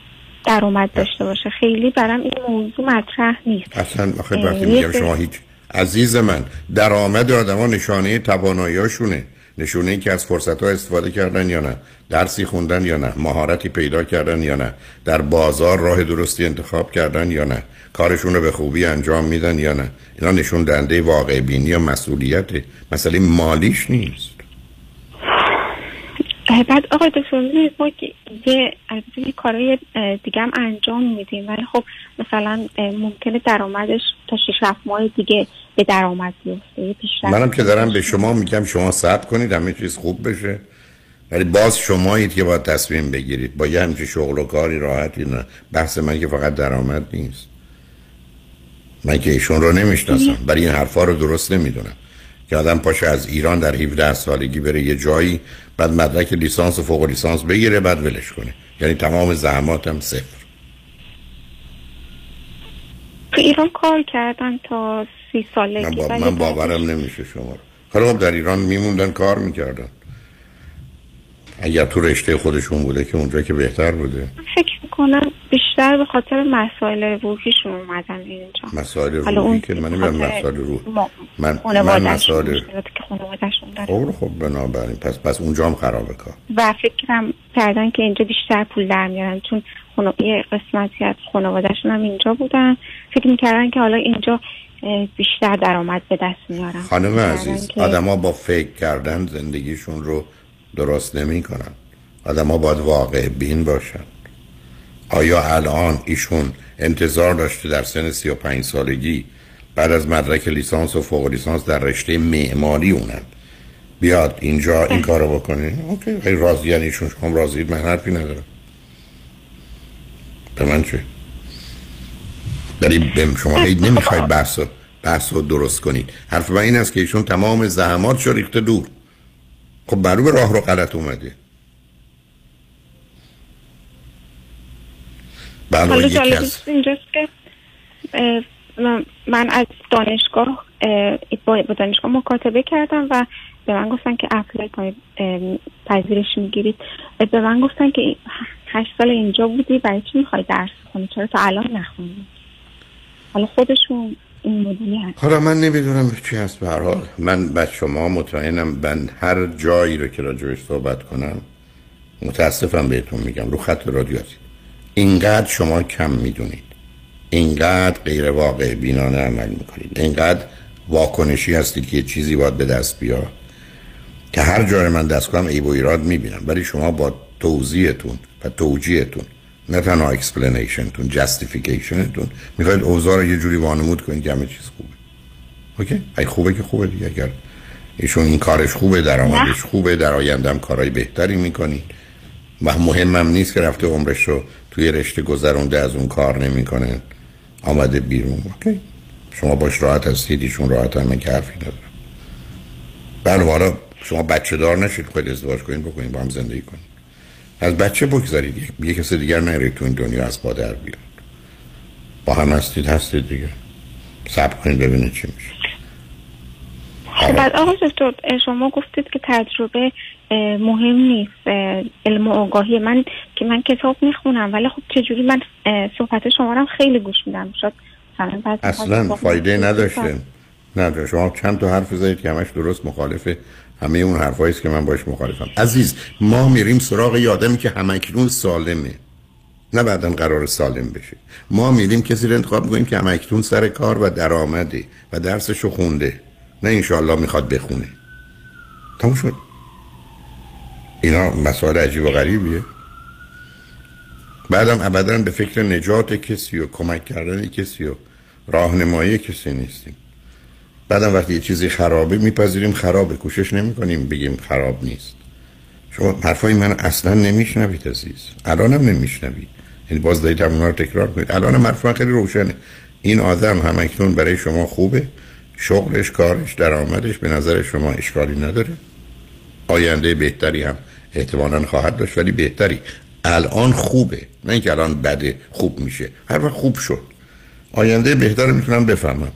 درآمد داشته باشه. خیلی برام این موضوع مطرح نیست. اصلا وقتی میگم شما هیچ عزیز من درآمد آدما نشانه تواناییاشونه نشونه این که از فرصت ها استفاده کردن یا نه درسی خوندن یا نه مهارتی پیدا کردن یا نه در بازار راه درستی انتخاب کردن یا نه کارشون رو به خوبی انجام میدن یا نه. اینا نشون دنده واقع بینی یا مسئولیت. مسئله مالیش نیست. بعد آقای دکتر ما یه یه کارهای دیگه هم انجام میدیم ولی خب مثلا ممکنه درآمدش تا 6 ماه دیگه به درآمد بیفته منم که دارم به شما میگم شما صبر کنید همه چیز خوب بشه. ولی باز شمایید که باید تصمیم بگیرید. با یه همچه شغل و کاری راحتی نه. بحث من که فقط درآمد نیست. من که ایشون رو نمی‌شناسم. برای این حرفا رو درست نمی‌دونم. که آدم پاشه از ایران در 17 سالگی بره یه جایی بعد مدرک لیسانس و فوق لیسانس بگیره بعد ولش کنه. یعنی تمام زحماتم صفر. تو ایران کار کردن تا سی سالگی؟ من, با... من باورم نمیشه شما رو. حالا خب در ایران میموندن کار می‌کردن. اگر تو رشته خودشون بوده که اونجا که بهتر بوده. فکر می‌کنم بیشتر به خاطر مسائل روحیشون اومدن اینجا. مسائل حالا اون روحی که من نمی‌دونم مسائل روح. ما- من مسائل خب خب بنابراین. پس پس اونجا هم خرابه کار. و فکرم کردن که اینجا بیشتر پول در میارن چون خانو... یه قسمتی از خانوادهشون هم اینجا بودن. فکر می‌کردن که حالا اینجا بیشتر درآمد به دست میارن. خانم عزیز آدما با فکر کردن زندگیشون رو درست نمی کنن. آدما باید واقع بین باشن. آیا الان ایشون انتظار داشته در سن 35 سالگی بعد از مدرک لیسانس و فوق لیسانس در رشته معماری اونم بیاد اینجا این کارو بکنه. اوکی خیلی راضی یعنی ایشون. شما راضید من حرفی ندارم. به من چه؟ ولی شما هی نمی‌خواید بحث رو بحث رو درست کنید. حرف من این است که ایشون تمام زحمات شو ریخته دور. خب معلومه راه رو غلط اومده. حالا یکی جالب از اینجاست که من- از دانشگاه اه، با دانشگاه مکاتبه کردم و به من گفتن که اپلای کنید پذیرش می‌گیرید. به من گفتن که هشت سال اینجا بودی برای چی می‌خوای درس کنی چرا تا الان نخونی حالا خودشون این مدلی هست. حالا من نمی‌دونم چی هست به حال. من به شما مطمئنم من هر جایی رو که راجبش صحبت کنم متاسفم بهتون میگم رو خط رادیو هستید. اینقدر شما کم می‌دونید. اینقدر غیر واقع بینانه عمل می‌کنید. اینقدر واکنشی هستید که یه چیزی باید به دست بیاد. که هر جای من دست کنم عیب و ایراد می‌بینم. ولی شما با توضیحتون و توجیهتون نه تنها explanation تون justification تون می‌خواید اوضاع رو یه جوری وانمود کنید که همه چیز خوبه. Okay؟ ای خوبه که خوبه دیگه اگر ایشون این کارش خوبه درآمدش خوبه در آینده هم کارهای بهتری می‌کنید و مهمم نیست که رفته عمرش رو توی رشته گذرونده از اون کار نمی‌کنه. آمده بیرون. اوکی؟ شما باش راحت هستید ایشون راحت همه که حرفی نداره بله حالا شما بچه دار نشید خود ازدواج کنید بکنید با هم زندگی کنید. از بچه بگذارید. یک یه کسی دیگر نرید تو این دنیا از پادر بیاد. با هم هستید هستید دیگه. صبر کنید ببینید چی میشه. خب بعد آقای دکتر شما گفتید که تجربه مهم نیست. علم و آگاهی من که من کتاب می‌خونم ولی خب چجوری من صحبت شما رو خیلی گوش میدم. بعضی اصلا فایده نداشته. نه شما چند تا حرف زدید که همش درست مخالفه همه اون حرفایی که من باش مخالفم. عزیز ما میریم سراغ یه آدمی که همکنون سالمه. نه بعدا قرار سالم بشه. ما میریم کسی رو انتخاب می‌کنیم که همکنون سر کار و درآمده و درسشو خونده. نه انشالله می‌خواد بخونه. تموم شد. اینا مسائل عجیب و غریبیه. بعدم ابدا به فکر نجات کسی و کمک کردن کسی و راهنمایی کسی نیستیم. بعدم وقتی یه چیزی خرابه میپذیریم خرابه. کوشش نمی‌کنیم بگیم خراب نیست. شما حرفای من اصلا نمیشنوید عزیز. الانم نمیشنوید. یعنی باز دارید همونا رو تکرار کنید. الانم حرف من خیلی روشنه. این آدم همکنون برای شما خوبه. شغلش کارش درآمدش به نظر شما اشکالی نداره. آینده بهتری هم احتمالا خواهد داشت ولی بهتری. الان خوبه. نه اینکه الان بده خوب میشه. هر وقت خوب شد. آینده بهتر می‌تونم بفهمم.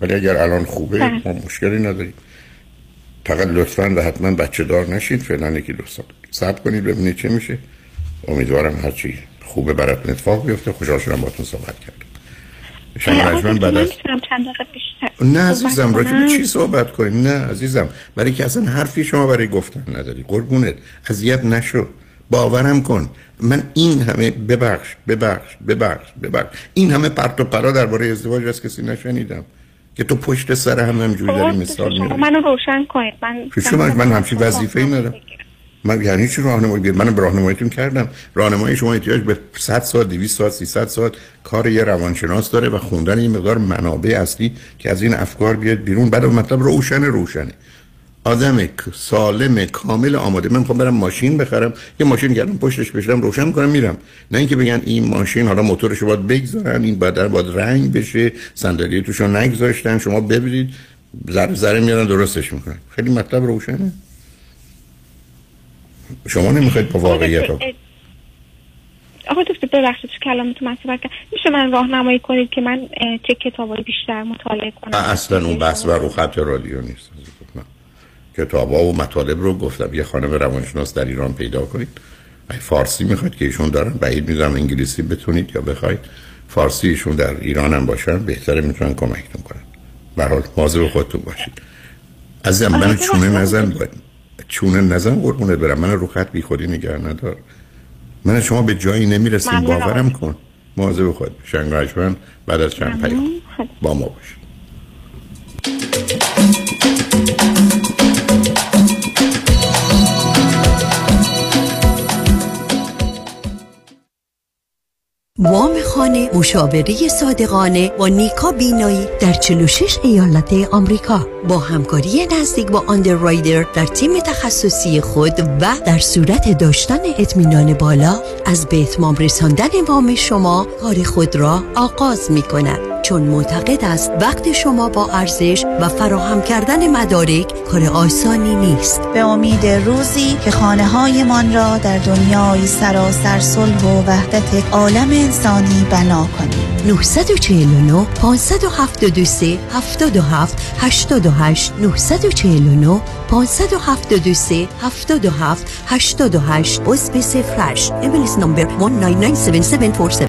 ولی اگر الان خوبه بله. ما مشکلی نداریم. فقط لطفا و حتما بچه دار نشید فعلا یکی دو سال. صبر کنید ببینید چه میشه. امیدوارم هرچی خوبه براتون اتفاق بیفته. خوشحال شدم باهاتون صحبت کردم. دکتر، بعد من از نه عزیزم راجع؟ چی صحبت کنیم؟ نه عزیزم برای که اصلا حرفی شما برای گفتن نداری. قربونت اذیت نشو. باورم کن. من این همه ببخش ببخش ببخش ببخش. این همه پرت و پلا درباره ازدواج از کسی نشنیدم. که تو پشت سر هم همجوری داری خب، مثال میاری منو روشن کنید. من شما من همچین وظیفه‌ای ندارم. من یعنی چی راهنمایی؟ بیاد من راهنماییتون کردم. راهنمایی شما احتیاج به 100 ساعت 200 ساعت 300 ساعت کار یه روانشناس داره و خوندن این مقدار منابع اصلی که از این افکار بیاد بیرون. بعد مطلب روشن روشنه. آدم سالم کامل آماده. من می‌خوام برم ماشین بخرم. یه ماشین گردم پشتش بشم روشن کنم میرم. نه اینکه بگن این ماشین حالا موتورش رو باید بگذارن این بعد باید رنگ بشه صندلی توش رو نگذاشتن شما ببینید. ذره ذره میارن درستش می‌کنن. خیلی مطلب روشنه. شما نمی‌خواید با واقعیت ها آقا دکتر ببخشید تو کلامتون صحبت کردم. میشه من راهنمایی کنید که من چه کتابایی بیشتر مطالعه کنم؟ اصلا اون بحث بر رو خط رادیو نیست. کتاب ها و مطالب رو گفتم. یه خانم روانشناس در ایران پیدا کنید. اگه فارسی می‌خواید که ایشون دارن بعید می‌دونم انگلیسی بتونید یا بخواید. فارسی ایشون در ایران هم باشن بهتره می‌تونن کمکتون کنن. به حال مواظب خودتون باشید. عزیزم من چونه نزن چونه نزن قربونت برم. من رو خط بی خودی نگه ندار. من شما به جایی نمی‌رسیم. باورم کن. مواظب خود شنگرشمن بعد از چند پیام. با ما باش. وام خانه مشاوره صادقانه با نیکا بینایی در 46 ایالت آمریکا. با همکاری نزدیک با آندررایدر در تیم تخصصی خود و در صورت داشتن اطمینان بالا از به اتمام رساندن وام شما کار خود را آغاز می کند چون معتقد است وقت شما با ارزش و فراهم کردن مدارک کار آسانی نیست. به امید روزی که خانه هایمان را در دنیای سراسر صلح و وحدت عالم انسانی بنا کنیم. 949 573 77 88 949 573 77 88 عضو صفرش MLS نمبر 1997747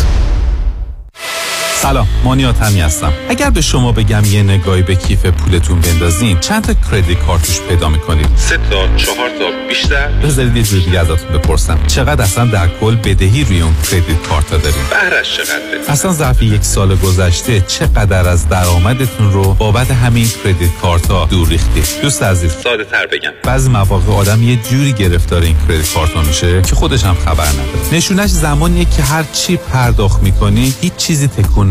سلام مانیات همی هستم. اگر به شما بگم یه نگاهی به کیف پولتون بندازین چند تا کردیت کارتوش پیدا می‌کنید؟ سه تا چهار تا بیشتر؟ بذارید یه جور دیگه ازتون بپرسم. چقدر اصلا در کل بدهی روی اون کردیت کارت داریم بهرش چقدره؟ اصلا ظرف یک سال گذشته چقدر از درآمدتون رو بابت همین کردیت کارت ها دور ریختید؟ دوست عزیز. ساده تر بگم. بعضی مواقع آدم یه جوری گرفتار این کردیت کارت ها میشه که خودش هم خبر نداره. نشونش زمانیه که هر چی پرداخت می‌کنی هیچ چیزی تکون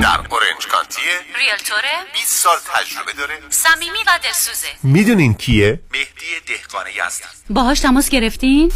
در اورنج کانتی ریلتوره 20 سال تجربه داره. صمیمی و دلسوزه. می‌دونین کیه؟ مهدی دهقانی هستم باهاش تماس گرفتین؟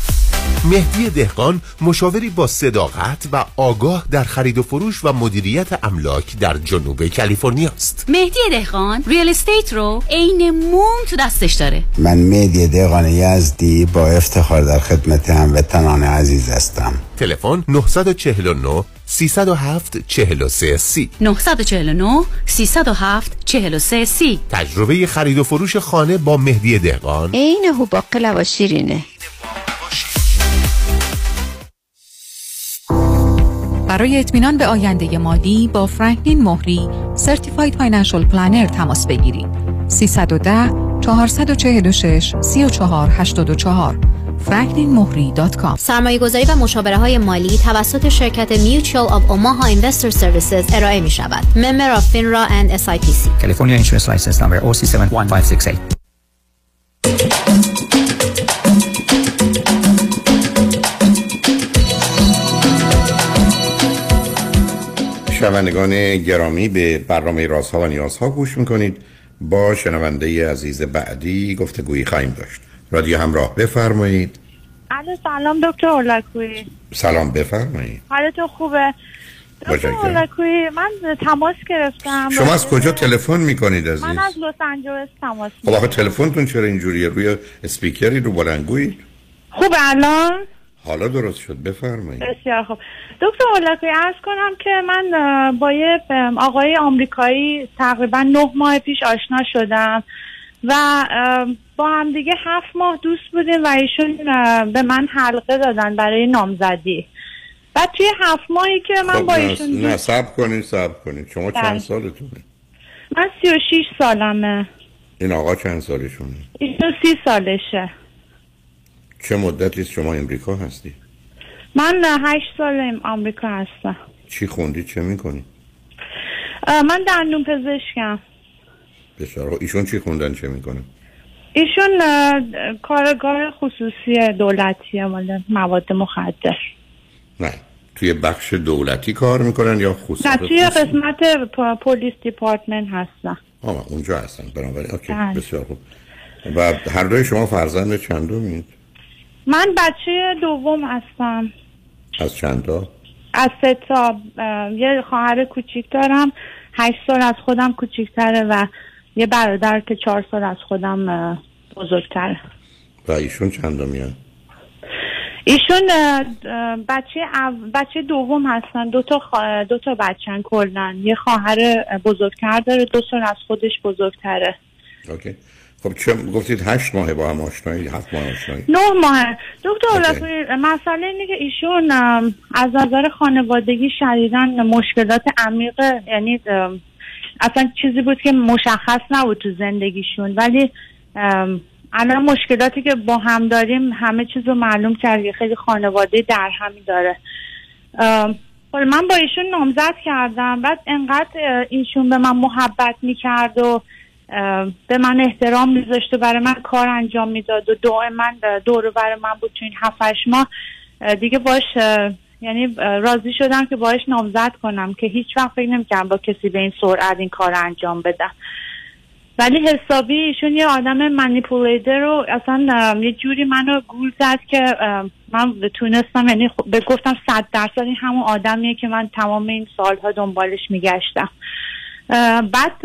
مهدی دهقان مشاوری با صداقت و آگاه در خرید و فروش و مدیریت املاک در جنوب کالیفرنیا است. مهدی دهقان ریل استیت رو عین موم تو دستش داره. من مهدی دهقان یزدی با افتخار در خدمت هموطنان عزیز هستم. تلفن 949 307 43 سی. 949 307 43 سی. تجربه خرید و فروش خانه با مهدی دهقان. عین هو باقلوا شیرینه. برای اطمینان به آینده مالی با فرانکلین مهری certified financial planner تماس بگیرید. 310 446 3484 franklinmohri.com سرمایه گذاری و مشاوره های مالی توسط شرکت Mutual of Omaha Investor Services ارائه می شود. Member of FINRA and SIPC. California Insurance License Number OC71568. شنوندگان گرامی به برنامه رازها و نیازها گوش می‌کنید با شنونده عزیز بعدی گفتگویی خواهیم داشت رادیو همراه بفرمایید. الو سلام دکتر اولکویی سلام بفرمایید. حالتون خوبه؟ دکتر. اولکویی من تماس گرفتم. شما از کجا تلفن می‌کنید عزیز؟ من از لس آنجلس تماس خب آخه تلفنتون چرا اینجوریه؟ روی اسپیکری رو بلنگویی خوب الان؟ حالا درست شد بفرمایید. بسیار خوب. دکتر اولکویی عرض کنم که من با یه آقای آمریکایی تقریبا نه ماه پیش آشنا شدم. و با هم دیگه هفت ماه دوست بودیم و ایشون به من حلقه دادن برای نامزدی. بعد توی هفت ماهی که من خب با نه, ایشون نه دوست سب کنید سب کنید شما بله. چند سالتونه؟ من سی و شیش سالمه. این آقا چند سالشونه؟ ایشون سی سالشه. چه مدتی شما امریکا هستی؟ من هشت سال آمریکا هستم. چی خوندی؟ چه می‌کنی؟ من دندون پزشکم. بسیار ایشون چی خوندن چه می‌کنه ایشون اه، کارگاه خصوصی دولتیه مال مواد مخدر. نه. توی بخش دولتی کار می‌کنن یا نه خصوصی؟ توی قسمت پلیس دیپارتمنت هستم آه اونجا هستن. بنابراین اوکی. بله. بسیار خوب. و هر دوی شما فرزند چندمید من بچه دوم هستم. از چند تا؟ از سه تا. یه خواهر کوچیک دارم. هشت سال از خودم کوچیکتره و یه برادر که چهار سال از خودم اه، بزرگتره و ایشون چندمیان ایشون اه، اه، بچه بچه دوم هستن. دو تا خوا... دو تا بچن کلا. یه خواهر بزرگتر داره دو سال از خودش بزرگتره. اوکی. خب چه گفتید هشت ماه با هم آشنایی هفت ماه آشنایی نه ماه. دکتر مسئله اینه که ایشون از نظر خانوادگی شدیدن مشکلات عمیق یعنی اصلا چیزی بود که مشخص نبود تو زندگیشون ولی الان مشکلاتی که با هم داریم همه چیز رو معلوم کرد خیلی خانواده در همی داره. خب من با ایشون نامزد کردم. بعد انقدر ایشون به من محبت می‌کرد و به من احترام میذاشت و برای من کار انجام می‌داد و دائما دور و بر من بود تو این هفتش ماه. اه، دیگه باش یعنی راضی شدم که باش نامزد کنم که هیچ وقت فکر نمی‌کردم با کسی به این سرعت این کار انجام بدم. ولی حسابی ایشون یه آدم منیپولیتر رو اصلا یه جوری منو گول زد که من تونستم یعنی خب- به گفتم صد درصد این همون آدمیه که من تمام این سالها دنبالش میگشتم. بعد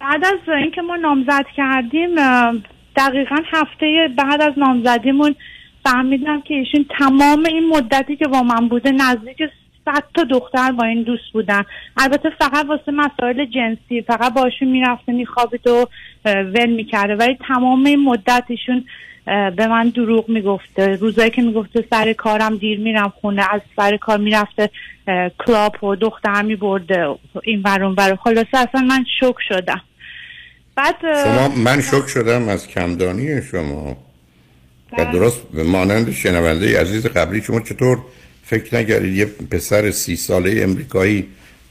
بعد از اینکه ما نامزد کردیم دقیقا هفته بعد از نامزدیمون فهمیدم که ایشون تمام این مدتی که با من بوده نزدیک صد تا دختر با این دوست بودن. البته فقط واسه مسائل جنسی فقط باشون می‌رفته میخوابید و ول می‌کرده. ولی تمام این مدت ایشون به من دروغ می‌گفته. روزایی که می‌گفته سر کارم دیر میرم خونه از سر کار می‌رفته کلاب و دختر میبرده. این ور اون ور. خلاصه اصلا من شک شدم. بعد شما من شک شدم از کمدانی شما. و درست مانند شنونده عزیز قبلی شما چطور فکر نکردید یه پسر سی ساله امریکایی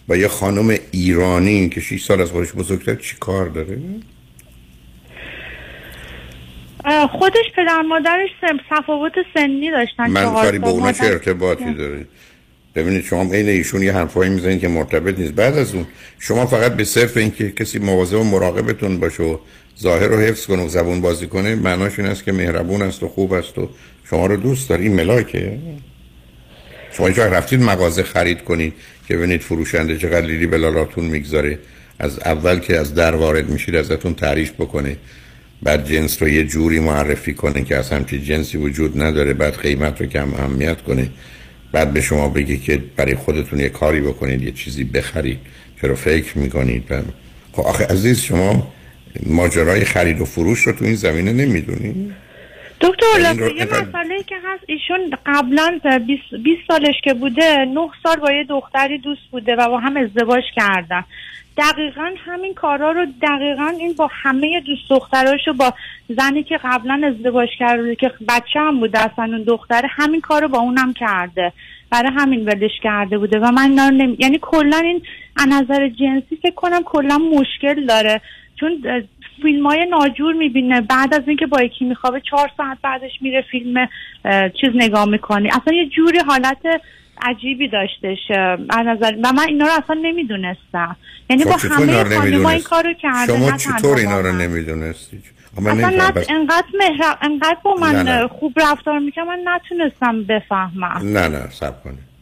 با یه خانم ایرانی که 6 سال از خودش بزرگتر چی کار داره؟ خودش پدر مادرش تفاوت سنی داشتن من کاری به سال. اونا چه ارتباطی داره ببینید شما بین ایشون یه حرفایی می‌زنید که مرتبط نیست. بعد از اون شما فقط به صرف اینکه کسی مواظب و مراقبتون باشه و ظاهر رو حفظ کنه و زبون بازی کنه معناش این است که مهربون است و خوب است و شما رو دوست داره. این ملاکه. شما اینجا رفتید مغازه خرید کنید که ببینید فروشنده چقدر لیلی بلالاتون می‌گذاره. از اول که از در وارد میشید ازتون تعریف بکنه. بعد جنس رو یه جوری معرفی کنه که از همچی جنسی وجود نداره. بعد قیمت رو کم اهمیت کنه. بعد به شما بگه که برای خودتون یه کاری بکنید یه چیزی بخرید چرا فکر می‌کنید؟ خب آخه عزیز شما ماجرای خرید و فروش رو تو این زمینه نمی‌دونید دکتر لطفا رو یه مسئله که هست ایشون قبلا 20 سالش که بوده 9 سال با یه دختری دوست بوده و با هم ازدواج کردن. دقیقا همین کارا رو دقیقا این با همه دوست دختراشو با زنی که قبلا ازدواج کرده که بچه هم بوده اصلا اون دختره همین کار رو با اونم کرده. برای همین ولش کرده بوده. و من نمی... یعنی کلا این از نظر جنسی فکر کنم کلا مشکل داره. چون فیلم های ناجور می‌بینه. بعد از اینکه با یکی میخوابه چهار ساعت بعدش میره فیلم چیز نگاه می‌کنی اصلا یه جوری حالت عجیبی داشتش از نظر و من اینا رو اصلا نمی‌دونستم یعنی با خب اینا همه رو خانم این؟ کارو کرده شما چطور با اینا رو من اصلا. نت... انقدر مهر... انقدر با من نه، نه. خوب رفتار می‌کنم من نتونستم بفهمم نه نه سب کنید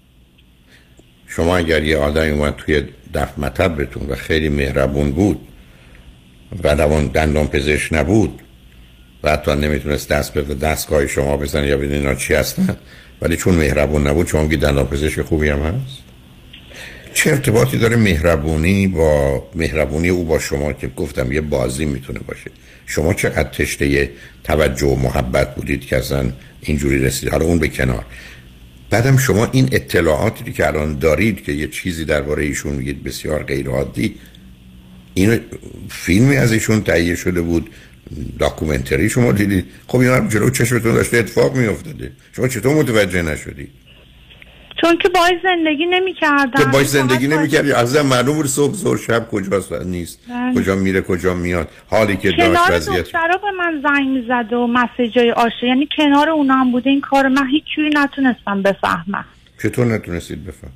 شما اگر یه آدمی اومد توی دف مطبتون و خیلی مهربون بود و دوان دندان پزشک نبود و حتی نمی‌تونست دست به دستگاه شما بزنه یا بدین اینا چی هستن ولی چون مهربون نبود شما میگید دندان پزشک خوبی هم هست؟ چه ارتباطی داره مهربونی با مهربونی او با شما که گفتم یه بازی می‌تونه باشه؟ شما چقدر تشته توجه و محبت بودید که اصلا اینجوری رسید حالا اون به کنار. بعدم شما این اطلاعاتی که الان دارید که یه چیزی درباره ایشون میگید بسیار غیر عادی اینو فیلمی از ایشون تهیه شده بود داکومنتری شما دیدید خب اینا هم جلو چشمتون داشته اتفاق میافتاده. شما چطور متوجه نشدید چون که باید زندگی نمی‌کردم. که باش زندگی نمی‌کردی؟ از معلوم بود صبح زور شب کجاست نیست. بله. کجا میره کجا میاد. حالی که داشت کنار وضعیت دخترا به من زنگ می‌زد و مسیجای آشه یعنی کنار اونا هم بوده. این کار من هیچ نتونستم بفهمم. چطور نتونستید بفهم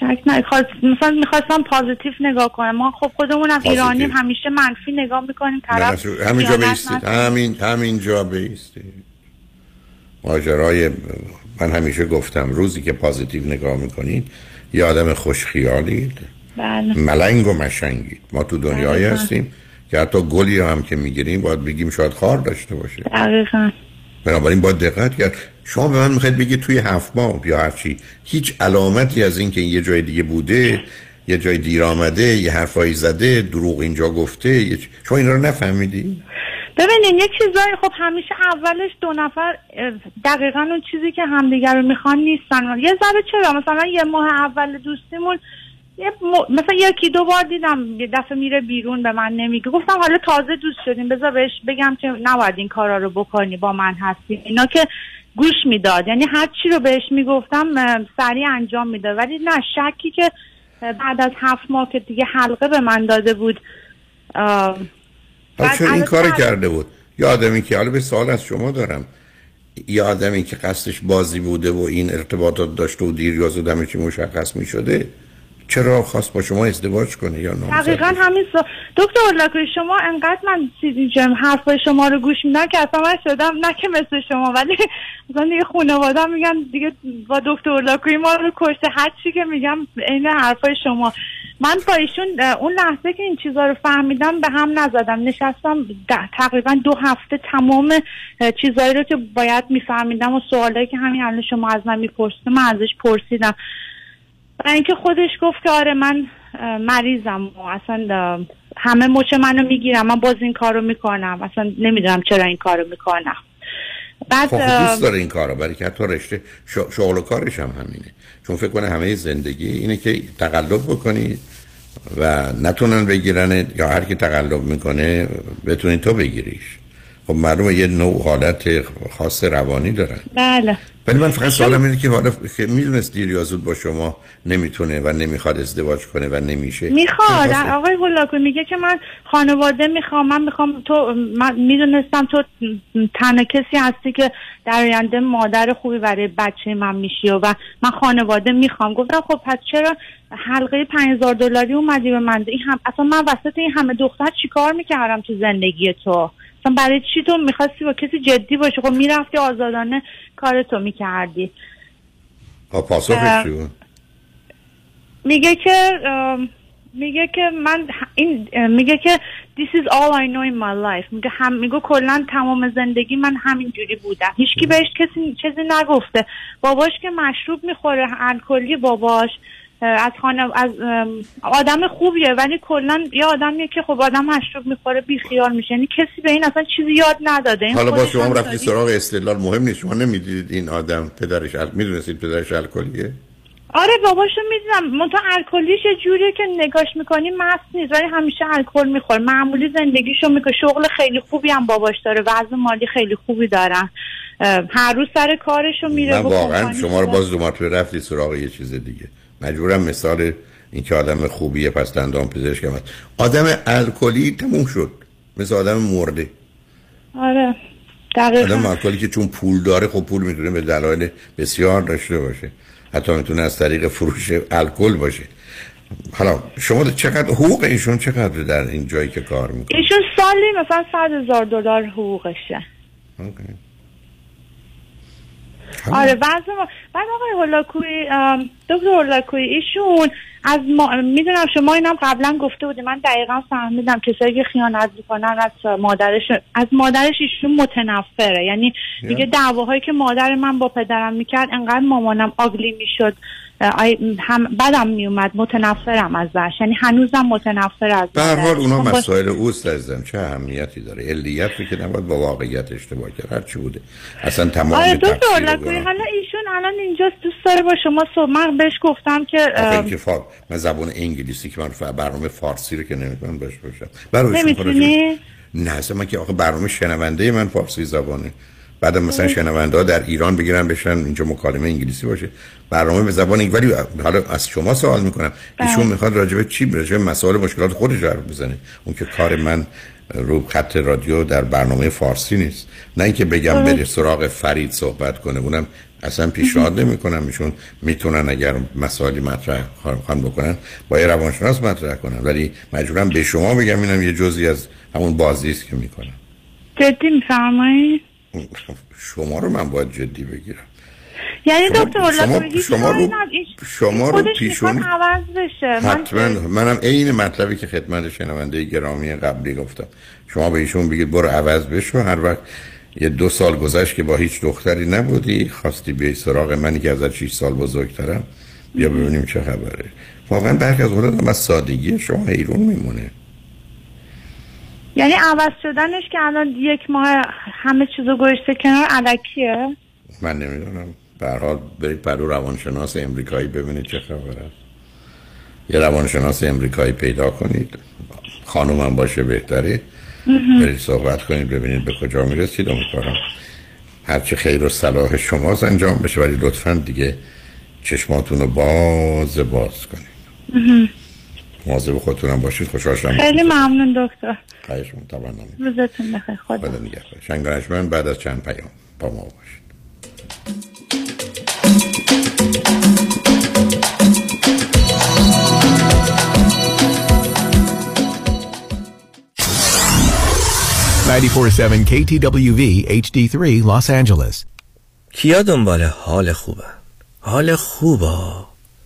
شک نه خواست- مثلا می‌خواستم پازیتیو نگاه کنم. ما خب خودمون هم پازیتیو. ایرانیم همیشه منفی نگاه می‌کنیم. طرف همینجا بیستید. همین همینجا بیستید. ماجرای من همیشه گفتم روزی که پازیتیو نگاه می‌کنید یه آدم خوش خیالید بله. ملنگ و مشنگید. ما تو دنیایی بله. هستیم که حتی گلی هم که می‌گیریم باید بگیم شاید خار داشته باشه. دقیقا. بنابراین باید دقت کرد. شما به من می‌خواید بگید توی هفت ماه یا هرچی هیچ علامتی از این که یه جای دیگه بوده یه جای دیر آمده یه حرفایی زده دروغ اینجا گفته شما اینا رو نفهمیدی؟ ببینین یه چیزایی خب همیشه اولش دو نفر دقیقا اون چیزی که همدیگر رو می‌خوان نیستن. یه ذره چرا؟ مثلا یه ماه اول دوستیمون یه م- مثلا یکی دو بار دیدم یه دفعه میره بیرون به من نمیگه. گفتم حالا تازه دوست شدیم بذار بهش بگم که نباید این کارا رو بکنی با من هستی. اینا که گوش می‌داد. یعنی هر چی رو بهش می‌گفتم سریع انجام می‌داد. ولی نه شکی که بعد از هفت ماه که دیگه حلقه به من داده بود چرا این کار کرده بود؟ یه آدمی که حالا به سوال از شما دارم. یه آدمی که قصدش بازی بوده و این ارتباطات داشته و دیر یا زود همه چی مشخص می شده چرا خواست با شما ازدواج کنه یا نه همین سو... دکتر اولاکوی شما انقدر من چیزی جم حرفای شما رو گوش میدم که اصلا من شدم نه که مثل شما ولی مثلا دیگه خانواده میگن دیگه با دکتر اولاکوی ما رو کشته هر چی که میگم عین حرفای شما. من با ایشون اون لحظه که این چیزا رو فهمیدم به هم نزدم. نشستم تقریبا دو هفته تمام اه، چیزایی رو که باید میفهمیدم و سوالایی که همین الان شما از من می‌پرسید من ازش پرسیدم. اینکه خودش گفت که آره من مریضم و اصلا همه مچ منو می‌گیرم من باز این کارو می‌کنم. اصلا نمی‌دونم چرا این کارو می‌کنم. بعد خب دوست داره این کارو برای که حتی رشته شغل و کارش هم همینه. چون فکر کنه همه زندگی اینه که تقلب بکنید و نتونن بگیرن یا هر کی تقلب می‌کنه بتونی تو بگیریش. خب معلومه یه نوع حالت خاص روانی دارن. بله. ولی من فقط سوالم اینه که حالا که می‌دونست دیر یا زود با شما نمی‌تونه و نمی‌خواد ازدواج کنه و نمیشه. می‌خواد. آقای هولاکو میگه که من خانواده می‌خوام من می‌خوام تو من می‌دونستم تو تنها کسی هستی که در آینده مادر خوبی برای بچه من میشی و من خانواده می‌خوام. گفتم خب پس چرا حلقه 5000 دلاری اومدی به من؟ این هم اصلا من وسط این همه دختر چیکار می‌کردم تو زندگی تو؟ اصلا برای چی تو می‌خواستی با کسی جدی باشی؟ خب می‌رفتی آزادانه کار تو می‌کردی. پاسخش چی بود؟ میگه که میگه که من این میگه که this is all I know in my life. میگه هم میگه کلا تمام زندگی من همین جوری بودم هیچکی بهش کسی چیزی نگفته. باباش که مشروب می‌خوره الکلی باباش. از خانه از آدم خوبیه ولی کلا یه آدمیه که خب آدم مشروب می‌خوره بی خیال میشه. یعنی کسی به این اصلا چیزی یاد نداده. حالا با شما رفتی سراغ استدلال مهم نیست. شما نمی‌دیدید این آدم پدرش ال... می‌دونستید پدرش الکلیه؟ آره باباشو می‌دونم. منتها الکلیش جوریه که نگاش می‌کنی مست نیست ولی همیشه الکل می‌خوره. معمولی زندگیشو می‌کنه. شغل خیلی خوبی هم باباش داره. وضع مالی خیلی خوبی دارن هر روز سر کارشو میره من واقعا شما رو باز دو رفتی سراغ یه چیز دیگه. مجبورم مثال این که آدم خوبیه پس دندان پزشک هم آدم الکلی تموم شد. مثل آدم مرده. آره. دقیقا. آدم الکلی که چون پول داره خب پول می‌تونه به دلایل بسیار داشته باشه. حتی می‌تونه از طریق فروش الکل باشه. حالا شما چقدر حقوق ایشون چقدر در این جایی که کار می‌کنه؟ ایشون سالی مثلا 100 هزار دلار حقوقشه. آره بعض ما بعد آقای هولاکوی دکتر هولاکوی ایشون از ما... می‌دونم شما اینم قبلا گفته بودی من دقیقا فهمیدم کسایی که خیانت می‌کنن از مادرش از مادرش ایشون متنفره. یعنی میگه دعواهایی که مادر من با پدرم می‌کرد انقدر مامانم آگلی می‌شد. هم بدم میومد متنفرم ازش. یعنی هنوزم متنفر از به هر حال اونا مسائل اوست عزیزم چه اهمیتی داره؟ علیت که نباید با واقعیت اشتباه کرد هر چی بوده. اصلا تمام آره دو حالا ایشون الان اینجاست دوست داره با شما صبح من بهش گفتم که من زبان انگلیسی که من برنامه فارسی رو که نمی‌تونم بهش باشم. برای نمی‌تونی؟ نه اصلا من که آخه برنامه شنونده من فارسی زبانه. بعد مثلا شنونده ها در ایران بگیرن بشن اینجا مکالمه انگلیسی باشه. برنامه به زبان ولی حالا از شما سوال می‌کنم. ایشون می‌خواد راجبه چی راجبه مسائل مشکلات خودش حرف بزنه؟ اون که کار من رو خط رادیو در برنامه فارسی نیست. نه اینکه بگم بره سراغ فرید صحبت کنه. اونم اصلا پیشنهاد نمی کنم ایشون می‌تونن اگر مسائلی مطرح خواهن بکنن با یه روانشناس مطرح کنن. ولی مجبورم به شما بگم اینم یه جزی از همون بازی است که می‌کنم. جدی میفرمایید شما رو من باید جدی بگیرم. یعنی دکتر شما, شما رو شما رو پیشون عوض بشه. حتما. منم عین مطلبی که خدمت شنونده گرامی قبلی گفتم. شما به ایشون بگید برو عوض بشو. هر وقت یه دو سال گذشت که با هیچ دختری نبودی خواستی بیای سراغ منی که ازت 6 سال بزرگترم. بیا ببینیم چه خبره. واقعا برخی از اولاد از سادگی شما حیرون میمونه. یعنی عوض شدنش که الان یک ماه همه چیزو گذاشته کنار علکیه. من نمی‌دونم. به حال برید پرو روانشناس امریکایی ببینید چه خبر است یه روانشناس امریکایی پیدا کنید. خانومم باشه بهتره. برید صحبت کنید ببینید به کجا می‌رسید. امیدوارم هرچی خیر و صلاح شماست انجام بشه. ولی لطفا دیگه چشماتون رو باز باز کنید. مواظب خودتونم باشید. خوشحال شدم خیلی ممنون دکتر. خواهشون طبعا روزتون بخیر. خدا خدا من بعد از چند پیام با ما باشید. KTWV HD3 Los Angeles. کیا دنبال حال خوبه حال خوبه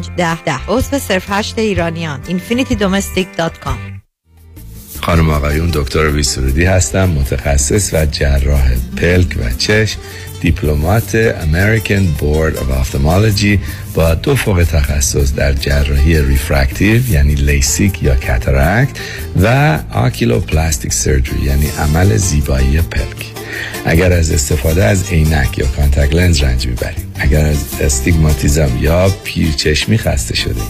ده ده. عضو صفر هشت ایرانیان infinitydomestic.com خانم آقایون دکتر ویسرودی هستم متخصص و جراح پلک و چشم diplomate American Board of Ophthalmology با دو فوق تخصص در جراحی refractive یعنی لیسیک یا cataract و oculoplastic surgery یعنی عمل زیبایی پلک. اگر از استفاده از عینک یا contact lens رنج می‌برید. اگر از استیگماتیزم یا پیرچشمی خسته شده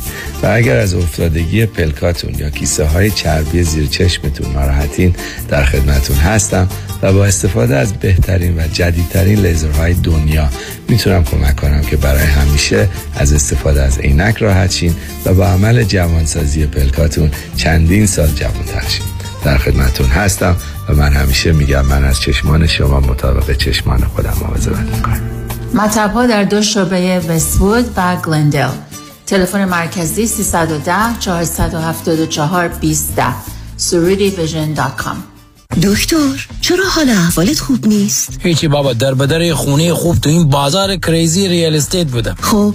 و اگر از افتادگی پلکاتون یا کیسه های چربی زیر چشمتون ناراحتین در خدمتون هستم و با استفاده از بهترین و جدیدترین لیزرهای دنیا می‌تونم کمک کنم که برای همیشه از استفاده از عینک راحت شین و با عمل جوانسازی پلکاتون چندین سال جوانتر شین. در خدمتون هستم و من همیشه میگم من از چشمان شما مطابق چشمان خودم مواظبت می‌کنم. مطب ها در دو شعبه وستوود و گلندل. تلفن مرکزی 310 474 20 surudivision.com دکتر چرا حال احوالت خوب نیست؟ هیچی بابا در بدر خونه خوب تو این بازار crazy real estate بودم. خب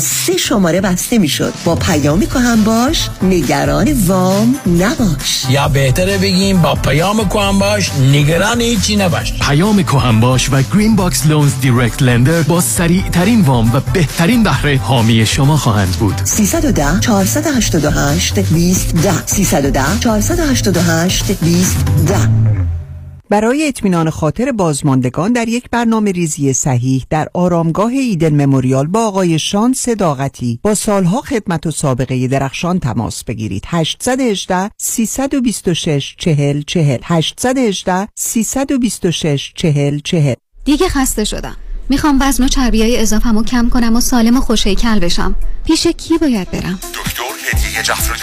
سه شماره بسته می‌شد. با پیام هم باش نگران وام نباش. یا بهتره بگیم با پیام هم باش نگران هیچی نباش. پیام هم باش و Green Box Loans direct lender با سریع ترین وام و بهترین بهره حامی شما خواهند بود. 310 488 20 10 310 488 20 10 برای اطمینان خاطر بازماندگان در یک برنامه ریزی صحیح در آرامگاه ایدن مموریال با آقای شان صداقتی با سالها خدمت و سابقه درخشان تماس بگیرید. 818 326 40 40 818 326 40 40 دیگه خسته شدم. می‌خوام وزن و چربی های اضافه‌مو کم کنم و سالم و خوش‌هیکل بشم. پیش کی باید برم؟ دکتر هدیه جفرودی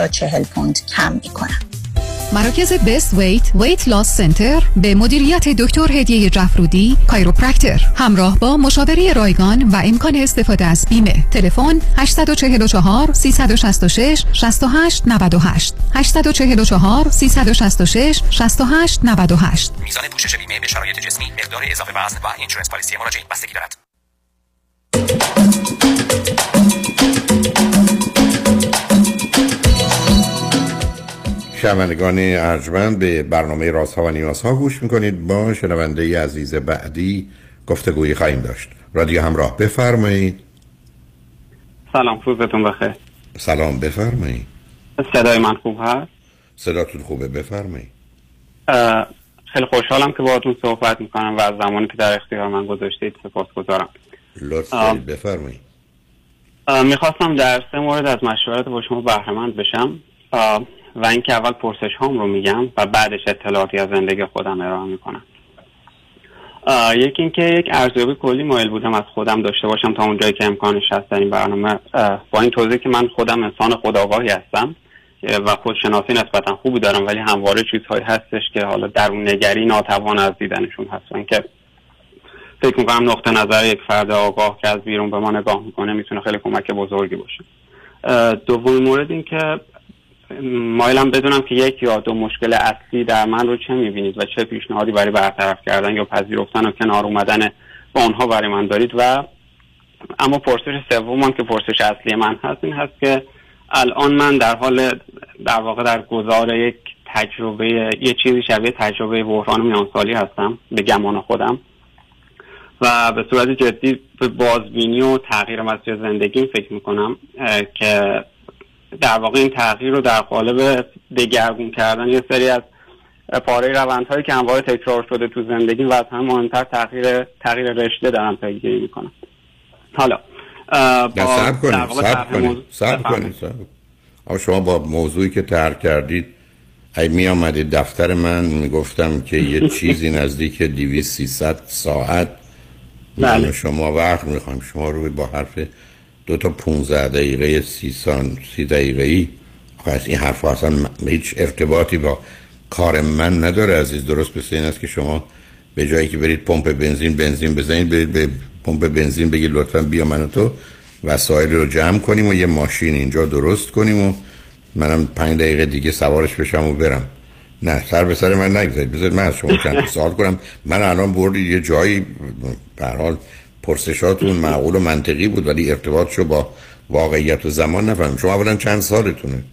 40 پوند کم می‌کنن مراکز Best Weight Weight Loss Center به مدیریت دکتر هدیه جفرودی chiropractor همراه با مشاوره رایگان و امکان استفاده از بیمه. تلفن 844 366 68 98 844 366 68 98 میزان پوشش بیمه به شرایط جسمی مقدار اضافه وزن و اینشورنس پالیسی مراجعه بستگی دارد. شنوندگان ارجمند به برنامه رازها و نیازها گوش می‌کنید. با شنونده عزیز بعدی گفتگویی خواهیم داشت. رادیو همراه بفرمایید. سلام روزتون بخیر. سلام بفرمایید. صدای من خوب هست؟ صداتون خوبه بفرمایید. خیلی خوشحالم که باهاتون صحبت می‌کنم و از زمانی که در اختیار من گذاشتید سپاس گذارم لطفا بفرمایید. می‌خواستم در سه مورد از مشورت با شما بهرهمند بشم. و اینکه اول پرسش هام رو میگم و بعدش اطلاعاتی از زندگی خودم ارائه می‌کنم. یکی اینکه یک ارزیابی کلی مایل بودم از خودم داشته باشم تا اونجایی که امکانش هست در این برنامه. با این توضیح که من خودم انسان خودآگاهی هستم و خودشناسی نسبتا خوبی دارم ولی همواره چیزهایی هستش که حالا در اون نگری ناتوان از دیدنشون هست و اینکه فکر می‌کنم نقطه نظر یک فرد آگاه که از بیرون به ما نگاه می‌کنه می‌تونه خیلی کمک بزرگی باشه. دومین مورد این که مایلم بدونم که یک یا دو مشکل اصلی در من رو چه می‌بینید و چه پیشنهادی برای برطرف کردن یا پذیرفتن و کنار اومدن با اونها برای من دارید و اما پرسش سومم که پرسش اصلی من هست این هست که الان من در حال در واقع در گذار یک تجربه یه چیزی شبیه تجربه بحران میانسالی هستم به گمان خودم و به صورت جدی به بازبینی و تغییر مسیر زندگیم فکر می‌کنم که در واقع این تغییر رو در قالب دگرگون کردن یه سری از پاره روندهایی که همواره تکرار شده تو زندگی و از همه مهمتر تغییر تغییر رشته دارم پیگیری می‌کنم حالا موضوع- صبر بفرمایید. کنید صبر. اما شما با موضوعی که ترک کردید ای می آمدید دفتر من می‌گفتم که یه *laughs* چیزی نزدیک 200 300 ساعت من و شما وقت می‌خوایم شما رو با حرف دو تا 15 دقیقه 30 سان 30 دقیقه ای از این حرف اصلا هیچ ارتباطی با کار من نداره عزیز. درست مثل این است که شما به جایی که برید پمپ بنزین بنزین بزنید برید به پمپ بنزین بگید لطفا بیا من تو وسایل رو جمع کنیم و یه ماشین اینجا درست کنیم و منم پنج دقیقه دیگه سوارش بشم و برم. نه سر به سر من نگذارید. بذارید من از شما چند سوال کنم. من الان بردید یه جایی به حال پرسشاتون معقول و منطقی بود ولی ارتباط شو با واقعیت و زمان نفهم شما اولا چند سالتونه؟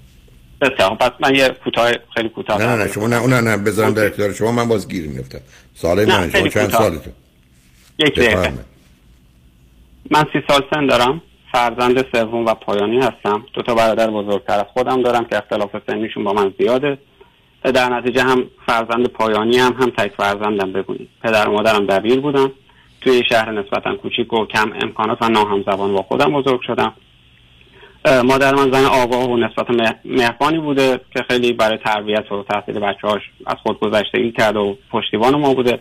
بسیار. پس من یه کوتاه خیلی کوتاه نه نه نه شما نه اون نه بذارم در اختیار شما. من باز گیر میفتم سال من شما چند. سالتون؟ یک دقیقه. من سی سال سن دارم. فرزند سوم و پایانی هستم. دو تا برادر بزرگتر از خودم دارم که اختلاف سنیشون با من زیاده. در نتیجه هم فرزند پایانی هم هم تک فرزندم. بگونید پدر و مادرم دبیر بودن. توی یه شهر نسبتا کوچیک و کم امکانات و ناهمزبان با خودم بزرگ شدم. مادر من زن آگاه و نسبتا مه- مهربانی بوده که خیلی برای تربیت و تحصیل بچه‌هاش از خود گذشتگی کرد و پشتیبان ما بوده.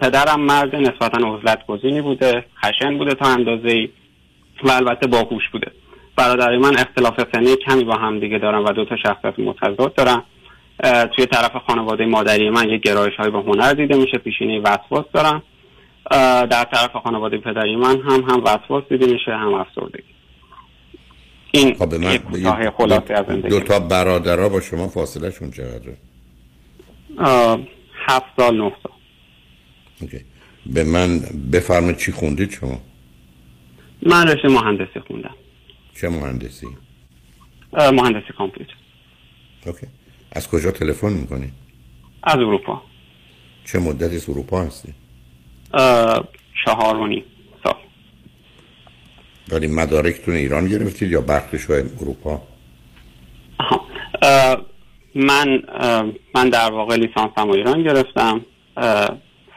پدرم مرد نسبتا عزلت گزینی بوده خشن بوده تا اندازه و البته باهوش بوده. برادرای من اختلاف سنی کمی با هم دیگه دارن و دو تا شخصیت متضاد دارن. توی طرف خانواده مادری من یک گرایش های به هنر دیده میشه پیشینه وسواس دارن. در طرف خانواده پدری من هم هم وسواس دیده میشه هم افسردگی. این خب من خلاصه از زندگی. دو تا برادرها با شما فاصله شون چقدره هفت سال نه سال. اوکی. به من بفرمایید چی خوندید شما؟ من رشته مهندسی خوندم. چه مهندسی؟ مهندسی کامپیوتر. اوکی. از کجا تلفن می‌کنید از اروپا. چه مدتی از اروپا هستی؟ چهار و نیم سال ولی مدارکتون ایران گرفتید یا بخشش اروپا اه، من اه، من در واقع لیسانسم رو ایران گرفتم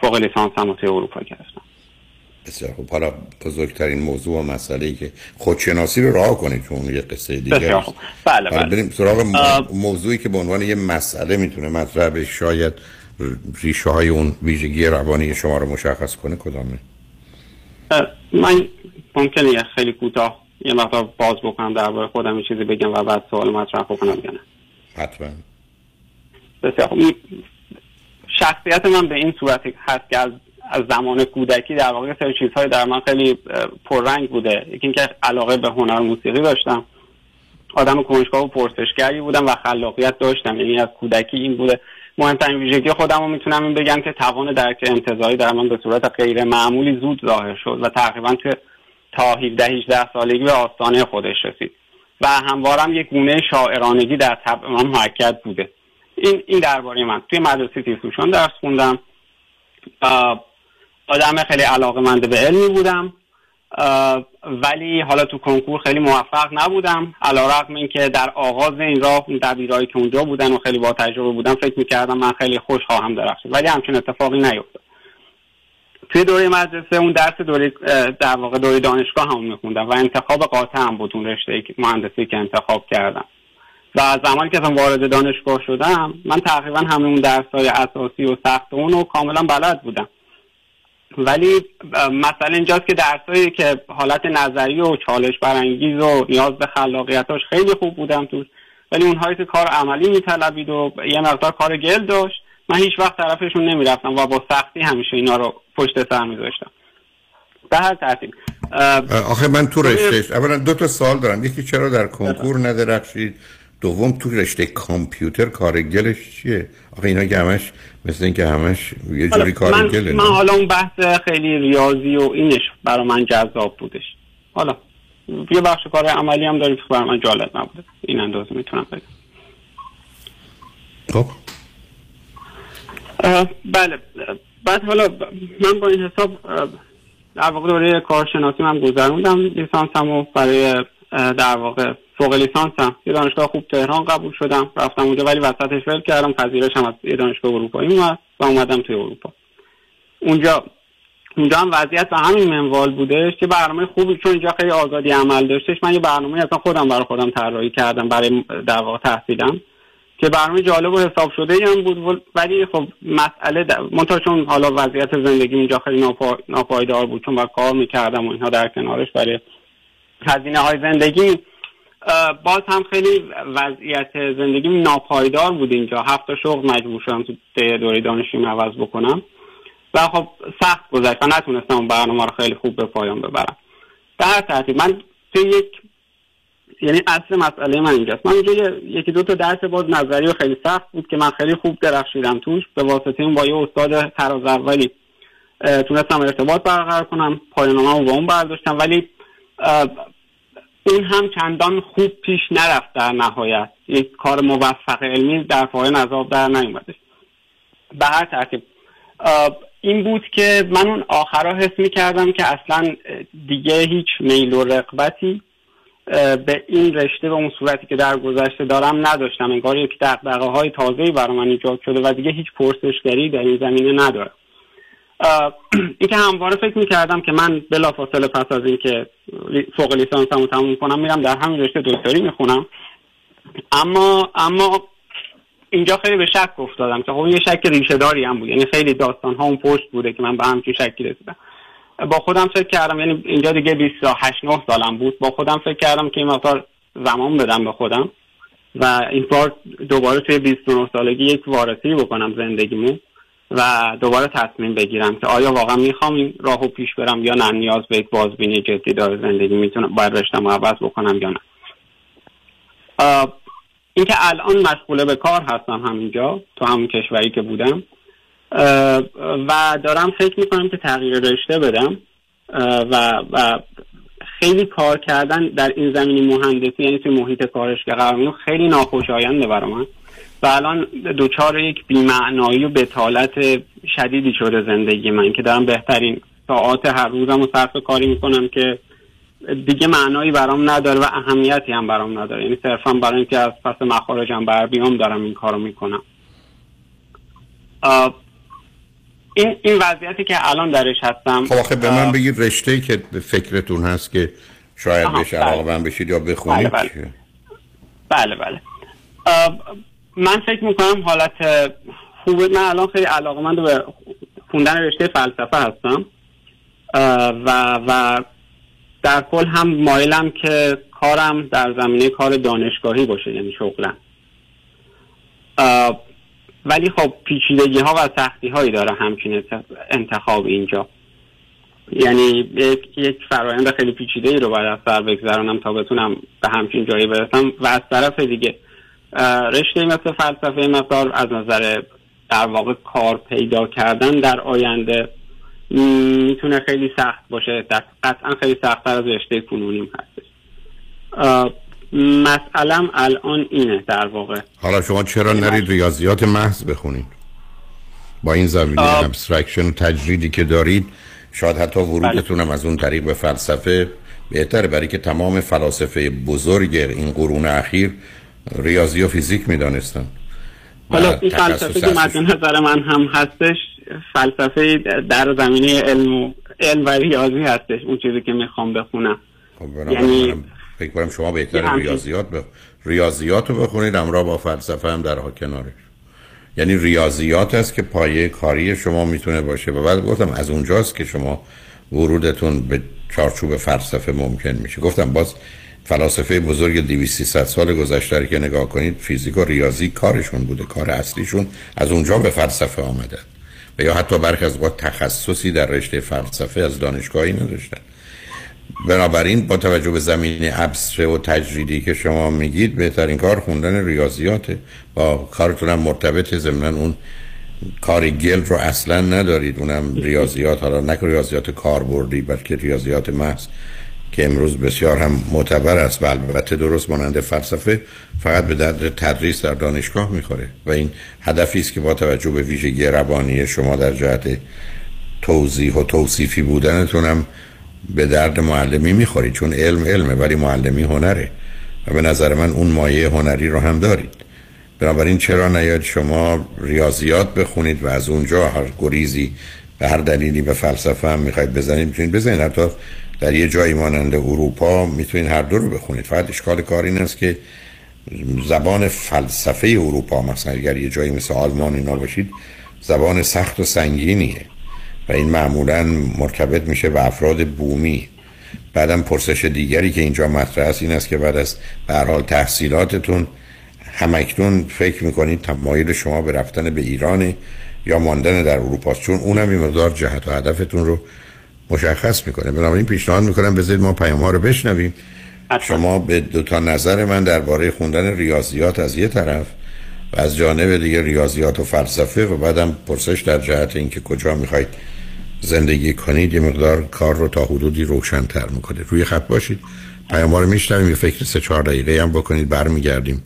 فوق لیسانسم رو توی اروپا گرفتم بسیار خوب حالا بزرگترین موضوع و مسئله ای که خودشناسی رو راه کنید چون اون یه قصه دیگه بسیار. خوب. بله، بله. بریم سراغ. موضوعی که به عنوان یه مسئله می‌تونه مطرح شاید ریشه های اون ویژگی روانی شما رو مشخص کنه کدامه من ممکنه یه خیلی کوتاه یه مقدار باز بکنم درباره خودم یه چیزی بگم و بعد سوال مطرح بکنم یا نه. حتما. بسیار این شخصیت من به این صورت هست که از از زمان کودکی در واقع سری چیزهای در من خیلی پررنگ بوده. یکی اینکه علاقه به هنر موسیقی داشتم. آدم کنجکاو و پرسشگری بودم و خلاقیت داشتم. یعنی از کودکی این بوده. مهمترین ویژگی خودم رو می‌تونم این بگم که توان درک انتظاری در من به صورت غیر معمولی زود ظاهر شد و تقریبا که تا 17 18 سالگی به آستانه خودش رسید و هموارم یک گونه شاعرانگی در طبع من محکد بوده. این این درباره من. توی مدرسه تیزهوشان درس خوندم. آدم خیلی علاقه منده به علمی بودم. ولی حالا تو کنکور خیلی موفق نبودم. علا رقم این که در آغاز این راه اون دبیرایی که اونجا بودن و خیلی با تجربه بودم فکر می‌کردم من خیلی خوش خواهم درخشید. ولی همچین اتفاقی نیفتاد. توی دوره مدرسه اون درس دوره در واقع دوره دانشگاه هم میخوندم و انتخاب قاطع هم بود اون رشته مهندسی که انتخاب کردم. و از زمانی که اصلا وارد دانشگاه شدم من تقریبا همه اون درس های اساسی و سخت اون رو کاملا بلد بودم. ولی مثلا اینجاست که درسایی که حالت نظری و چالش برانگیز و نیاز به خلاقیتاش خیلی خوب بودم توش ولی اونهایی که کار عملی میطلبید و یه مقدار کار گل داشت من هیچ وقت طرفشون نمی‌رفتم و با سختی همیشه اینا رو پشت سر میذاشتم. به هر ترتیب آخه من تو رشته اولا دو تا سال دارم. یکی چرا در کنکور ندرخشید؟ دوم تو رشته کامپیوتر کار گلش چیه؟ آخه اینا که همش مثل اینکه همش یه جوری کار من من حالا اون بحث خیلی ریاضی و اینش برای من جذاب بودش. حالا یه بخش کار عملی هم داریم که برای من جالب نبوده. این اندازه می‌تونم بگم خب. بله. بعد حالا من با این حساب در واقع دوره کارشناسی من گذروندم. لیسانسمو برای در واقع فوق لیسانسم یه دانشگاه خوب تهران قبول شدم. رفتم اونجا ولی وسطش ول کردم. پذیرش هم از یه دانشگاه اروپایی اومد و اومدم توی اروپا. اونجا اونجا هم وضعیت به همین منوال بودش که برنامه خوبی چون اینجا خیلی آزادی عمل داشتش. من یه برنامه اصلا خودم برای خودم طراحی کردم برای در واقع تحصیلم. که برنامه جالب و حساب شده هم بود. ولی خب مسئله منتها چون حالا وضعیت زندگی اینجا خیلی ناپا... ناپایدار بود چون با کار می‌کردم و اینها در کنارش. برای هزینه های زندگی باز هم خیلی وضعیت زندگی ناپایدار بود اینجا. هفت شغل مجبور شدم تو دوره دانشجویی عوض بکنم. و خب سخت گذشت. و نتونستم اون برنامه رو خیلی خوب به پایان ببرم. در ترتیب من تو یک یعنی اصل مسئله من اینجاست. من اینجا یکی دو تا درس باز نظری و خیلی سخت بود که من خیلی خوب درخشیدم توش. به واسطه اون با یه استاد تراز اولی تونستم ارتباط برقرار کنم. پایانامه رو با اون برداشتم. ولی اون هم چندان خوب پیش نرفت در نهایت. یک کار موفق علمی در پایان عذاب در نیومدش به هر ترتیب این بود که من اون آخرها حس می کردم که اصلا دیگه هیچ میل و رقبتی به این رشته به اون صورتی که در گذشته دارم نداشتم. انگار یک دقدقه های تازهی برای من ایجاد شده و دیگه هیچ پرسشگری در این زمینه ندارم. اینکه *clears throat* همواره فکر می‌کردم که من بلافاصله پس از اینکه فوق لیسانسمو تموم کنم میرم در همین رشته دکتری می‌خونم. اما اما اینجا خیلی به شک افتادم که خب یه شک ریشه داری هم بود. یعنی خیلی داستان ها اون پشت بوده که من به همچین شکی رسیدم. با خودم فکر کردم یعنی اینجا دیگه 28 9 سالم بود. با خودم فکر کردم که این مقدار زمان بدم به خودم و این بار دوباره توی 29 سالگی یک وارسی بکنم زندگیمو. و دوباره تصمیم بگیرم که آیا واقعا می‌خوام این راهو پیش برم یا نه. نیاز به یک بازبینی جدی داره زندگی. می‌تونم باید رشتم عوض بکنم یا نه. اینکه الان مشغوله به کار هستم همینجا تو همون کشوری که بودم. و دارم فکر می‌کنم که تغییر رشته بدم. و, و خیلی کار کردن در این زمینی مهندسی یعنی توی محیط کارش که قرار خیلی ناخوشاینده برای من. و الان دوچار یک بیمعنایی و بتالت شدیدی شده زندگی من که دارم بهترین ساعات هر روزم و صرف کاری می‌کنم که دیگه معنایی برام نداره و اهمیتی هم برام نداره. یعنی صرفا برای اینکه از پس مخارجم بر بیام دارم این کارو می‌کنم. این این وضعیتی که الان درش هستم خب آخه به من بگید رشته که فکرتون هست که شاید بهش علاقه من بشید یا بخونید بله بله, بله, بله. من فکر می‌کنم حالت خوبه من الان خیلی علاقه من به خوندن رشته فلسفه هستم. و و در کل هم مایلم که کارم در زمینه کار دانشگاهی باشه یعنی شغلم. ولی خب پیچیدگی ها و سختی هایی داره همچین انتخاب اینجا. یعنی یک, یک فرایند خیلی پیچیده ای رو باید از سر بگذرانم تا بتونم به همچین جایی برسم و از طرف دیگه رشته مثل فلسفه مقدار از نظر در واقع کار پیدا کردن در آینده می‌تونه خیلی سخت باشه. قطعا خیلی سختتر از رشته فنونیم هستش. مسئلم الان اینه در واقع. حالا شما چرا نرید ریاضیات محض بخونید؟ با این زمینه abstraction تجریدی که دارید شاید حتی ورودتونم از اون طریق به فلسفه بهتره. برای که تمام فلاسفه بزرگ این قرون اخیر ریاضی و فیزیک می‌دانستن حالا این فلسفه که مد نظر من هم هستش فلسفه در زمینه علم و علم و ریاضی هستش اون چیزی که می‌خوام بخونم. خب یعنی فکر کنم شما بهتر ریاضیات ب... ریاضیات رو بخونید همراه با فلسفه هم در کنارش. یعنی ریاضیات است که پایه کاری شما می‌تونه باشه. و بعد گفتم از اونجاست که شما ورودتون به چارچوب فلسفه ممکن میشه. گفتم باز فلاسفه بزرگ 200 سال گذشته که نگاه کنید فیزیک و ریاضی کارشون بوده کار اصلیشون از اونجا به فلسفه آمده. و یا حتی برخی از اوقات تخصصی در رشته فلسفه از دانشگاهی نداشتن. بنابراین با توجه به زمینه ابستره و تجریدی که شما میگید بهترین کار خوندن ریاضیاته. با کارتون هم مرتبط ضمن اون کار گل رو اصلا ندارید. اونم ریاضیات حالا نه ریاضیات کاربردی بلکه ریاضیات محض. که امروز بسیار هم معتبر است و البته درست مانند فلسفه فقط به درد تدریس در دانشگاه می‌خوره و این هدفی است که با توجه به ویژگی روانی شما در جهت توضیح و توصیفی بودنتون هم به درد معلمی می‌خوری چون علم علمه ولی معلمی هنره و به نظر من اون مایه هنری رو هم دارید. بنابراین چرا نیاد شما ریاضیات بخونید و از اونجا هر گریزی به هر دلیلی به فلسفه هم می‌خواید بزنید؟ می‌تونید بزنید حتی در یه جایی مانند اروپا می‌تونید هر دو رو بخونید. فقط اشکال کار این است که زبان فلسفه اروپا مثلا اگر یه جایی مثل آلمان اینا باشید زبان سخت و سنگینیه و این معمولا مرتبط میشه به افراد بومی. بعدم پرسش دیگری که اینجا مطرح است این است که بعد از به حال تحصیلاتتون همکنون فکر می‌کنید تمایل شما به رفتن به ایران یا ماندن در اروپا چون اونم این مقدار جهت و هدفتون رو مشخص می‌کنه. بنابراین پیشنهاد می‌کنم بذارید ما پیام ها رو بشنویم. شما به دو تا نظر من درباره خوندن ریاضیات از یه طرف و از جانب دیگه ریاضیات و فلسفه و بعدم پرسش در جهت اینکه کجا می‌خواید زندگی کنید یه مقدار کار رو تا حدودی روشنتر می‌کنه روی خط باشید. پیام ها رو میشنویم. یه فکر سه چهار دقیقه هم بکنید. برمیگردیم.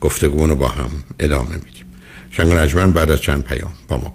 گفتگو رو با هم ادامه میدیم. شنگ نجمن بعد از چند پیام با ما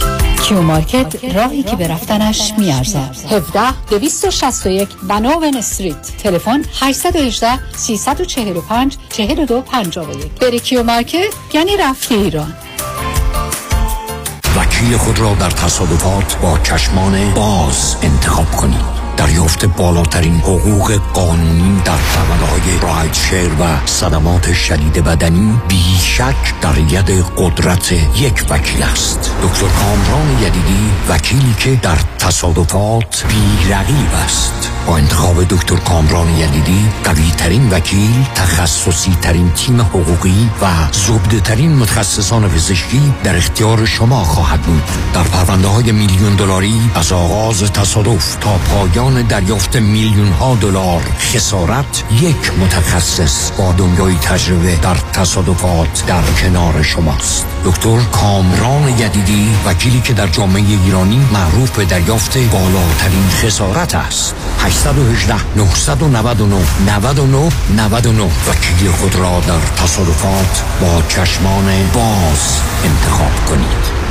Q Market راهی که به رفتنش میارزد. 17 261 Vanowen Street. تلفن 818 345 42 51 بری Q Market یعنی رفتی ایران. وکیل خود را در تصادفات با چشمان باز انتخاب کنید. دریافت بالاترین حقوق قانونی در های rideshare و صدمات شدید بدنی بیشک در ید قدرت یک وکیل است. دکتر کامران یدیدی وکیلی که در تصادفات بیرقیب است. با انتخاب دکتر کامران یدیدی قوی ترین وکیل تخصصی ترین تیم حقوقی و زبده ترین متخصصان پزشکی در اختیار شما خواهد بود. در پرونده های میلیون دلاری از آغاز تصادف تا پایان دریافت میلیون ها دلار خسارت یک متخصص با دنیای تجربه در تصادفات در کنار شماست. دکتر کامران یدیدی وکیلی که در جامعه ایرانی معروف به دریافت بالاترین خسارت است. 818 999 99 99 وکیل خود را در تصادفات با چشمان باز انتخاب کنید.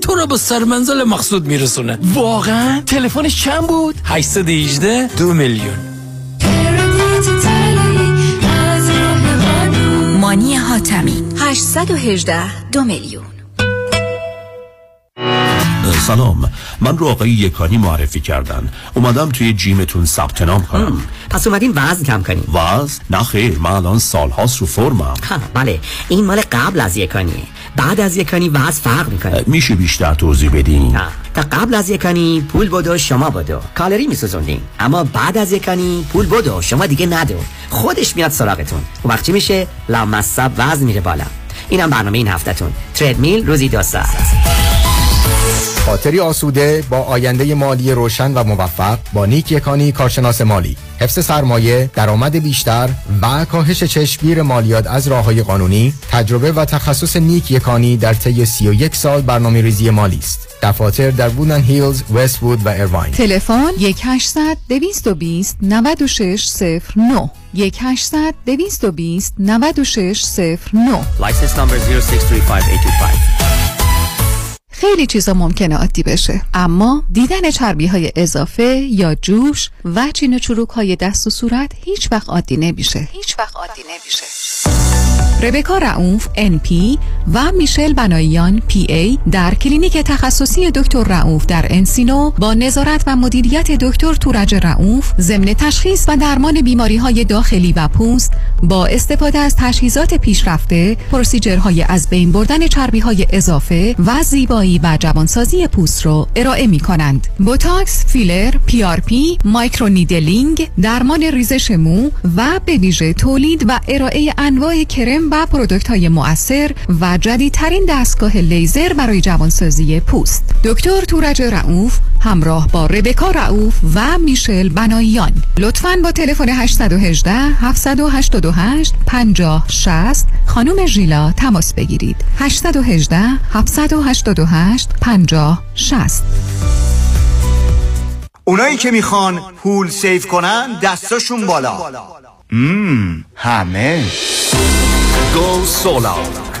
تو رو به سرمنزل مقصود میرسونه. واقعا تلفنش چند بود؟ 818 دو میلیون. مانی حاتمی 818 دو میلیون. سلام. من رو آقای یکانی معرفی کردن. اومدم توی جیمتون ثبت نام کنم. پس اومدین وزن کم کنیم. وزن؟ نه خیر من الان سالهاست رو فرمم. بله. این مال قبل از یکانیه. بعد از یکانی وزن فرق می‌کنه. میشه بیشتر توضیح بدین. تا قبل از یکانی پول بدو شما بدو. کالری میسوزوندین. اما بعد از یکانی پول بدو شما دیگه ندو. خودش میاد سراغتون. و وقتی میشه؟ لامصب وزن میره بالا. اینم برنامه این هفتهتون. تردمیل روزی دو ساعت. خاطری آسوده با آینده مالی روشن و موفق با نیک یکانی کارشناس مالی. حفظ سرمایه درآمد بیشتر و کاهش چشمگیر مالیات از راه های قانونی تجربه و تخصص نیک یکانی در طی 31 سال برنامه ریزی مالی است. دفاتر در وودلند هیلز، وست وود و ایرواین تلفن 1800 220 9609 1800 220 9609 license number 0635825 خیلی چیزا ممکنه عادی بشه. اما دیدن چربی های اضافه یا جوش و چین و چروک های دست و صورت هیچ وقت عادی نمیشه. هیچ وقت عادی نمیشه. ربکا رعوف NP و میشل بناییان PA در کلینیک تخصصی دکتر رعوف در انسینو با نظارت و مدیریت دکتر تورج رعوف ضمن تشخیص و درمان بیماری های داخلی و پوست با استفاده از تجهیزات پیشرفته procedure های از بین بردن چربی های اضافه و زیبایی و جوانسازی پوست رو ارائه می کنند بوتاکس، فیلر، پی microneedling درمان ریزش مو و به ویژه تولید و ارائه انواع کرم و پرودکت های مؤثر و جدیدترین دستگاه لیزر برای جوانسازی پوست. دکتر تورج رعوف همراه با ربکا رعوف و میشل بناییان لطفاً با تلفن 818 788 50 60 خانم ژیلا تماس بگیرید. 818 788 50 60 اونایی که می‌خوان پول save کنن دستاشون بالا. مم همه go solar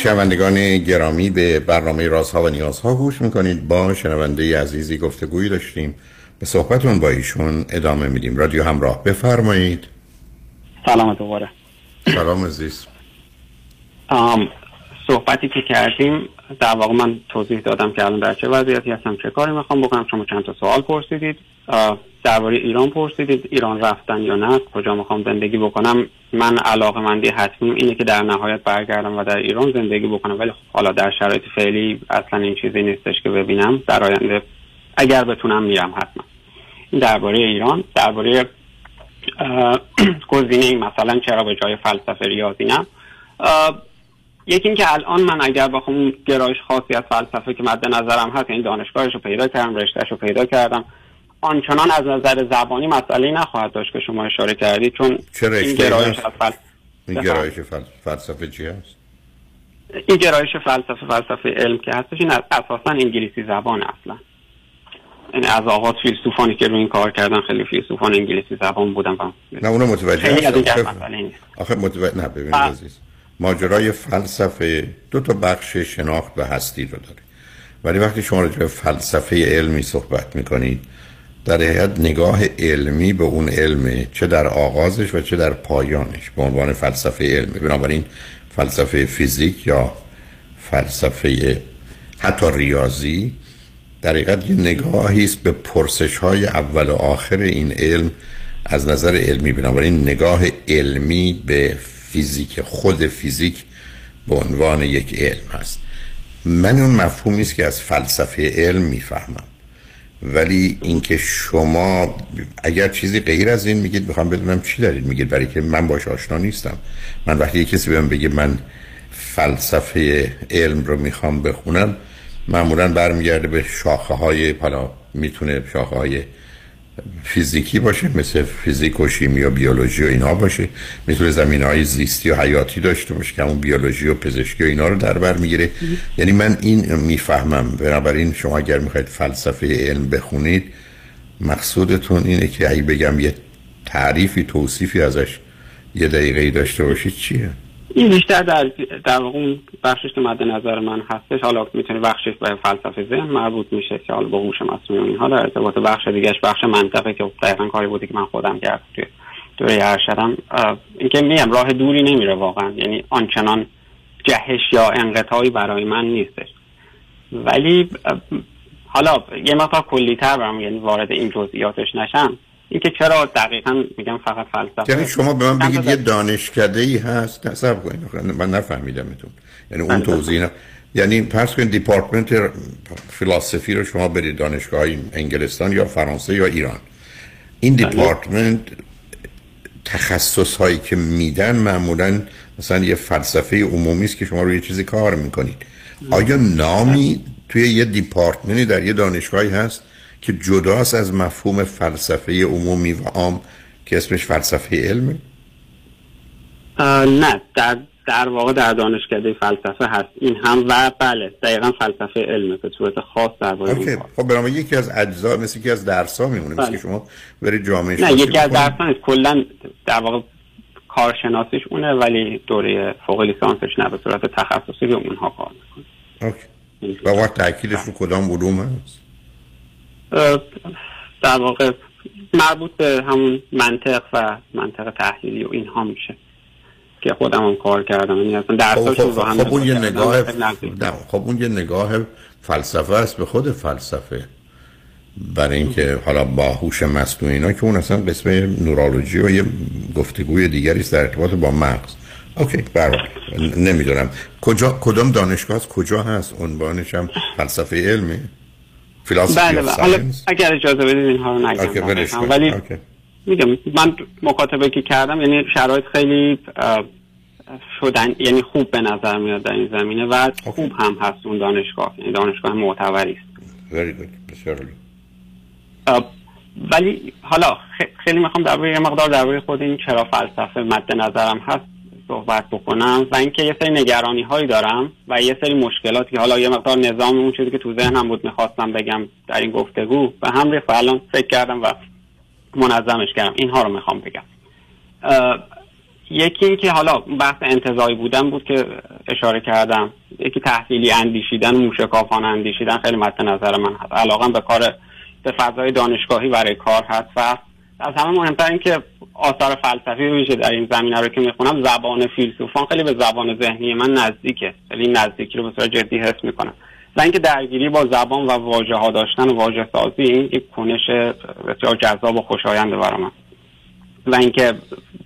شنوندگان گرامی به برنامه رازها و نیازها گوش می‌کنید. با شنونده عزیزی گفتگویی داشتیم. به صحبتون با ایشون ادامه میدیم. رادیو همراه بفرمایید. سلام دوباره. سلام عزیز. صحبتی که کردیم در واقع من توضیح دادم که الان در چه وضعیتی هستم چه کاری می‌خوام بکنم. شما چند تا سوال پرسیدید. درباره ایران پرسیدید. ایران رفتن یا نه؟ کجا می‌خوام زندگی بکنم؟ من علاقه مندی حتمیم اینه که در نهایت برگردم و در ایران زندگی بکنم. ولی خب حالا در شرایط فعلی اصلا این چیزی نیستش که ببینم. در آینده اگر بتونم میرم حتما. درباره ایران درباره *clears throat* گزینه مثلا چرا به جای فلسفه ریاضی نه؟ یکی اینکه الان من اگر بخوام گرایش خاصی از فلسفه که مد نظرم هست این یعنی دانشگاهش رو پیدا کردم رشتهش رو پیدا کردم آنچنان از نظر زبانی مسئله نخواهد داشت که شما اشاره کردید چون چه این گرایش فل... این گرایش فلسفه چی هست؟ این گرایش فلسفه فلسفه علم که هستش این اساسا انگلیسی زبان اصلا. این از آغاز فیلسوفانی که رو این کار کردن خیلی فیلسوفان انگلیسی زبان بودن نه اونو متوجه هستم آخه متوجه نه ببینید عزیز. ماجرای فلسفه دو تا بخش شناخت و هستی رو داره ولی وقتی شما راجع به فلسفه علمی صحبت می‌کنید در حقیقت نگاه علمی به اون علمه چه در آغازش و چه در پایانش به عنوان فلسفه علمی. بنابراین فلسفه فیزیک یا فلسفه حتی ریاضی در حقیقت نگاهی است به پرسش های اول و آخر این علم از نظر علمی. بنابراین نگاه علمی به فیزیک خود فیزیک به عنوان یک علم هست. من اون مفهومی است که از فلسفه علم می‌فهمم. ولی اینکه شما اگر چیزی غیر از این میگید می‌خوام بدونم چی دارید میگید برای که من باش آشنا نیستم. من وقتی کسی بهم بگه من فلسفه علم رو می‌خوام بخونم معمولا برمیگرده به شاخه های حالا می‌تونه شاخه های فیزیکی باشه مثل فیزیک و شیمی و بیولوژی و اینا باشه. می‌تونه زمین های زیستی و حیاتی داشته باشه که همون بیولوژی و پزشکی و اینا رو در بر می‌گیره. یعنی من این می‌فهمم. بنابراین شما اگر می‌خواید فلسفه علم بخونید مقصودتون اینه که اگه بگم یه تعریفی توصیفی ازش یه دقیقه داشته باشید چیه؟ این بیشتر در در اون بخشش که مد نظر من هستش حالا می‌تونه بخشش به فلسفه ذهن مربوط میشه که حالا با هوش مصنوعی اینها در ارتباط بخش دیگهش بخش منطقه که دقیقا کاری بودی که من خودم کردم توی دوره ارشدم. اینکه میم راه دوری نمیره واقعا یعنی آنچنان جهش یا انقطاعی برای من نیستش. ولی حالا یه مقدار کلیتر برم یعنی وارد این جزئیاتش نشم. اینکه چرا دقیقا میگم فقط فلسفه. یعنی شما به من بگید یه دانشکده ای هست؟ نصب کنید من نفهمیدمتون. یعنی اون توضیح نه یعنی پس کنید دیپارتمنت فلسفی رو شما برید دانشگاه انگلستان یا فرانسه یا ایران. این بله. دیپارتمنت تخصص هایی که میدن معمولا مثلا یه فلسفه عمومی است که شما روی چیزی کار می‌کنید. آیا نامی توی یه دیپارتمنتی در یه دانشگاهی هست؟ که جداست از مفهوم فلسفه عمومی و عام که اسمش فلسفه علمه نه در در واقع در دانشکده فلسفه هست. این هم و بله دقیقا فلسفه علمه به صورت خاص در اوکی. خب برام یکی از اجزا مثل یکی از درس ها میمونه مثل بله. که شما برید جامعه نه یکی از درس نیست. کلا در واقع کارشناسیش اونه ولی دوره فوق لیسانسش نه به صورت تخصصی به اونها کار می‌کنه اوکی. و وقت تحکیلش رو کدام علوم هست؟ در واقع مربوط به همون منطق و منطق تحلیلی و اینها میشه که خودم هم کار کردم. یعنی اصلا خب, درساشون خب, رو هم خب اون یه نگاه خب اون یه نگاه فلسفه است به خود فلسفه. برای اینکه حالا با هوش مصنوعی اینا که اون اصلا قسم نورولوژی و یه گفتگوی دیگری است در ارتباط با مغز. Okay برای نمی‌دونم. کجا کدام دانشگاه کجا هست؟ عنوانش هم فلسفه علمی. فلسفه بله بله. حالا اگر اجازه بدید اینها رو okay، نگم. ولی okay. میگم من مکاتبه که کردم یعنی شرایط خیلی شدن یعنی خوب به نظر میاد در این زمینه و خوب هم هست اون دانشگاه. یعنی دانشگاه معتبری است. Very good. بسیار ولی حالا خیلی می‌خوام درباره یه مقدار درباره خود این چرا فلسفه مد نظرم هست. صحبت بکنم و اینکه یه سری نگرانی هایی دارم و یه سری مشکلاتی حالا یه مقدار نظام اون چیزی که تو ذهنم بود می‌خواستم بگم در این گفتگو و هم ریخت و الان فکر کردم و منظمش کردم. اینها رو می‌خوام بگم. یکی این که حالا بحث انتظایی بودن بود که اشاره کردم. یکی تحصیلی اندیشیدن موشکافانه اندیشیدن خیلی مد نظر من هست. علاقم به کار به فضای دانشگاهی برای کار هست و از همه مهمتر این که آثار فلسفی ویژه در این زمینه رو که می‌خونم زبان فیلسوفان خیلی به زبان ذهنی من نزدیکه. خیلی نزدیکی رو به صورت جدی حس می‌کنم. و اینکه درگیری با زبان و واژه ها داشتن و واژه سازی این یک کنش بسیار جذاب و خوشاینده برای من. و اینکه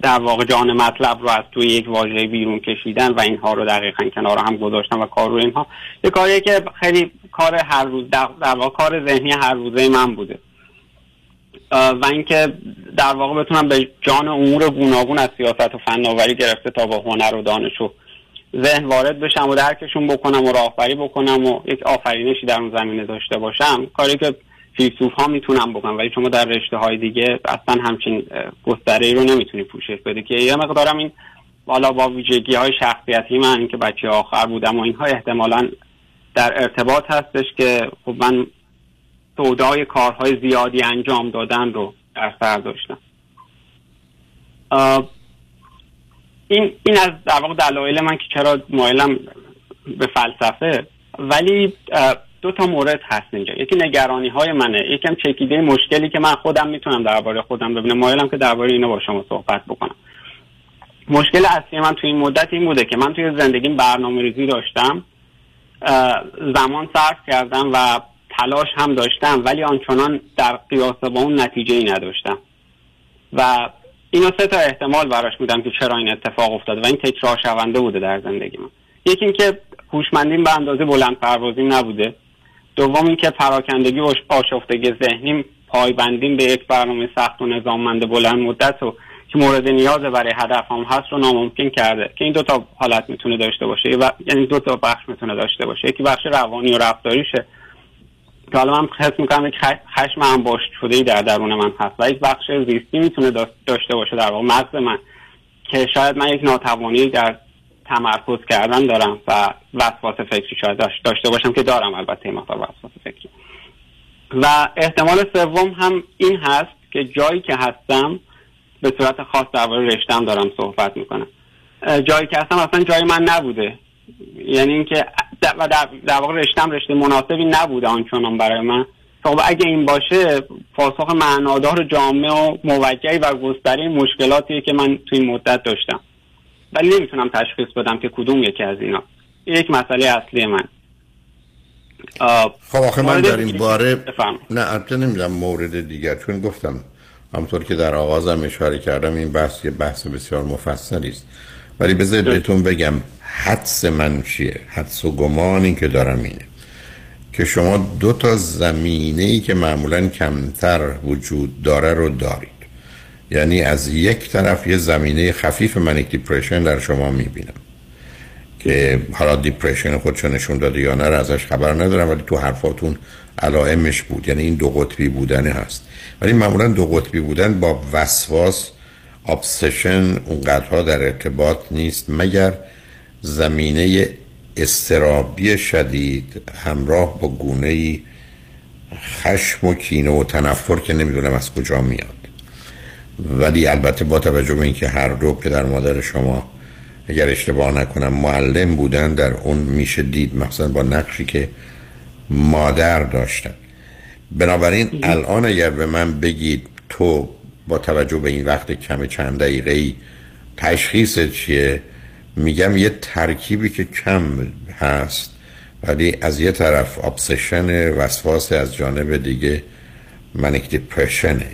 در واقع جان مطلب رو از توی یک واژه بیرون کشیدن و اینها رو دقیقا کنار هم گذاشتن و کار رو اینها یه کاریه که خیلی کار هر روز در در واقع کار ذهنی هر روزه من بوده. و اینکه در واقع بتونم به جان امور گوناگون از سیاست و فناوری گرفته تا با هنر و دانش و ذهن وارد بشم و درکشون بکنم و راهبری بکنم و یک آفرینشی در اون زمینه داشته باشم. کاری که فیلسوف ها می‌تونم بکنم ولی شما در رشته های دیگه اصلا همچین گستره ای رو نمی‌تونی پوشش بده که یه مقدارم این بالا با ویژگی های شخصیتی من اینکه بچه آخر بودم و اینها احتمالا در ارتباط هستش که خب من سودای کارهای زیادی انجام دادن رو در سر داشتم. اه، این این از در واقع دلایل من که چرا مایلم به فلسفه. ولی دو تا مورد هست اینجا. یکی نگرانی های منه. یکم چکیده مشکلی که من خودم می‌تونم درباره خودم ببینم. مایلم که درباره اینو با شما صحبت بکنم. مشکل اصلی من توی این مدت این بوده که من توی زندگیم برنامه ریزی داشتم زمان صرف کردم و تلاش هم داشتم ولی آنچنان در قیاس با اون نتیجه ای نداشتم. و اینو سه تا احتمال براش میدم که چرا این اتفاق افتاد و این تکرار شونده بوده در زندگی من یکی اینکه هوشمندیم به اندازه بلند پروازی نبوده. دوم اینکه پراکندگی و آشفتگی ذهنیم پایبندیم به یک برنامه سخت و نظاممند بلند مدت و که مورد نیاز برای هدف هم هست رو ناممکن کرده. که این دو تا حالت می‌تونه داشته باشه. یعنی دو تا بخش می‌تونه داشته باشه. یکی بخش روانی و رفتاریشه. که حالا من حس می‌کنم یک خشم هم باش شده در درون من هست و یک بخش زیستی می‌تونه داشته باشه در واقع مغز من که شاید من یک ناتوانی در تمرکز کردن دارم و وسواس فکری شاید داشته باشم که دارم البته مقدار وسواس فکری. و احتمال سوم هم این هست که جایی که هستم به صورت خاص درباره رشتم دارم صحبت می‌کنم. جایی که هستم اصلا جای من نبوده. یعنی اینکه و در, واقع رشتم رشته مناسبی نبوده آنچنان برای من. خب اگه این باشه پاسخ معنادار جامعه و موجهی و گستری مشکلاتیه که من توی این مدت داشتم. ولی نمی‌تونم تشخیص بدم که کدوم یکی از اینا. یک مسئله اصلی من. خب آخه من در این باره نه البته نمی‌دونم مورد دیگر چون گفتم همطور که در آغازم اشاره کردم این بحث یه بحث بسیار مفصلی است. ولی بذارید بهتون بگم حدس من چیه؟ حدس و گمانی که دارم اینه که شما دو تا زمینه ای که معمولا کمتر وجود داره رو دارید. یعنی از یک طرف یه زمینه خفیف منیک دیپریشن در شما می‌بینم که حالا دیپریشن خودشو نشون داده یا نه ازش خبر ندارم ولی تو حرفاتون علائمش بود. یعنی این دو قطبی بودنه هست. ولی معمولا دو قطبی بودن با وسواس ابسشن اونقدرها در ارتباط نیست مگر زمینه استرابی شدید همراه با گونه خشم و کینه و تنفر که نمی‌دونم از کجا میاد. ولی البته با توجه به اینکه هر دو پدر مادر شما اگر اشتباه نکنم معلم بودن در اون میشه دید مثلا با نقشی که مادر داشتن. بنابراین الان اگر به من بگید تو با توجه به این وقت کم چند دقیقه ای تشخیص چیه؟ میگم یه ترکیبی که کم هست ولی از یه طرف ابسشن وسواس از جانب دیگه منیک دیپرشنه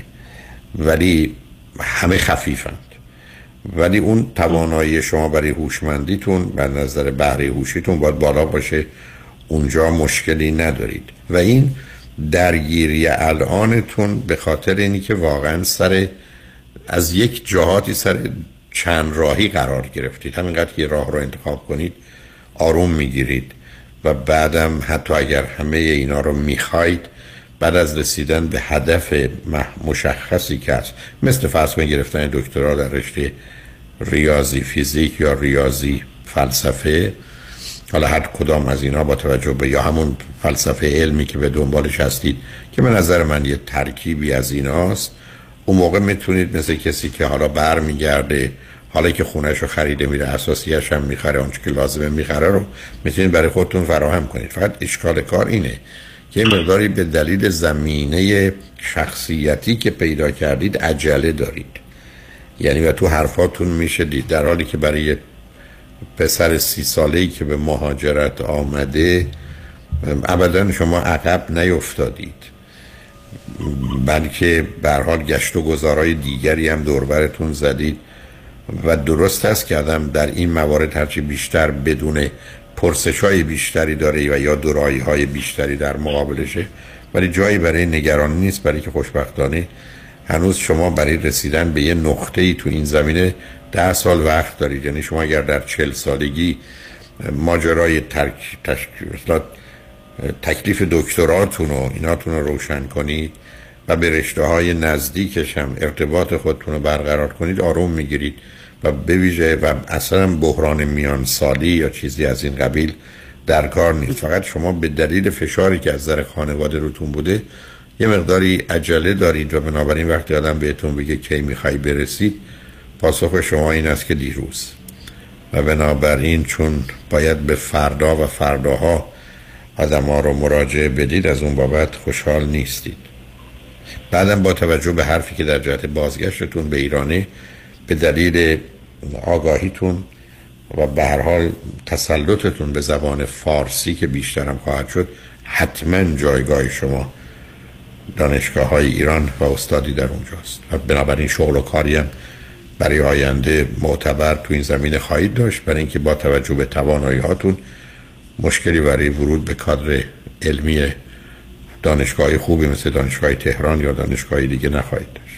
ولی همه خفیفند. ولی اون توانایی شما برای هوشمندیتون به نظر بهره هوشیتون باید بالا باشه. اونجا مشکلی ندارید. و این درگیری الانتون به خاطر اینی که واقعا سر از یک جهاتی سر چند راهی قرار گرفتید. همینقدر که راه رو انتخاب کنید آروم می‌گیرید و بعدم حتی اگر همه اینا رو می‌خواید بعد از رسیدن به هدف مشخصی که هست مثل فرض کنید گرفتن دکترا در رشته ریاضی فیزیک یا ریاضی فلسفه حالا هر کدام از اینا با توجه به یا همون فلسفه علمی که به دنبالش هستید که به نظر من یه ترکیبی از ایناست اون موقع می‌تونید مثل کسی که حالا بر میگرده حالا که خونش رو خریده میره اساسیش هم می‌خره آنچه که لازمه می‌خره رو می‌تونید برای خودتون فراهم کنید. فقط اشکال کار اینه که مقداری به دلیل زمینه شخصیتی که پیدا کردید عجله دارید. یعنی و تو حرفاتون میشه دید در حالی که برای پسر سی ساله ای که به مهاجرت آمده ابدا شما عقب نیفتادید بلکه به حال گشت و گذارای دیگری هم دوربرتون زدید و درست است که آدم در این موارد هرچی بیشتر بدون پرسش های بیشتری داره و یا دورایی های بیشتری در مقابلشه ولی جایی برای نگرانی نیست برای که خوشبختانه هنوز شما برای رسیدن به یه نقطه ای تو این زمینه ده سال وقت دارید. یعنی شما اگر در چل سالگی ماجرای ترک تکلیف دکتراتون و ایناتون رو روشن کنید و به رشته های نزدیکش هم ارتباط خودتون رو برقرار کنید آروم می‌گیرید و بویژه و اصلا بحران میان سالی یا چیزی از این قبیل در کار نیست. فقط شما به دلیل فشاری که از در خانواده روتون بوده یه مقداری عجله دارید و بنابراین وقتی آدم بهتون بگه کی می‌خوای برسید پاسخ شما این است که دیروز. و بنابراین چون باید به فردا و فرداها آدم ها رو مراجعه بدید از اون بابت خوشحال نیستید. بعدم با توجه به حرفی که در جهت بازگشتتون به ایرانه به دلیل آگاهیتون و به هر حال تسلطتون به زبان فارسی که بیشترم خواهد شد حتما جایگاه شما دانشگاه های ایران و استادی در اونجاست. و بنابراین شغل و کاری هم برای آینده معتبر تو این زمینه خواهید داشت. برای اینکه با توجه به توانایی هاتون مشکلی برای ورود به کادر علمی دانشگاه خوبی مثل دانشگاه تهران یا دانشگاه دیگه نخواهید داشت.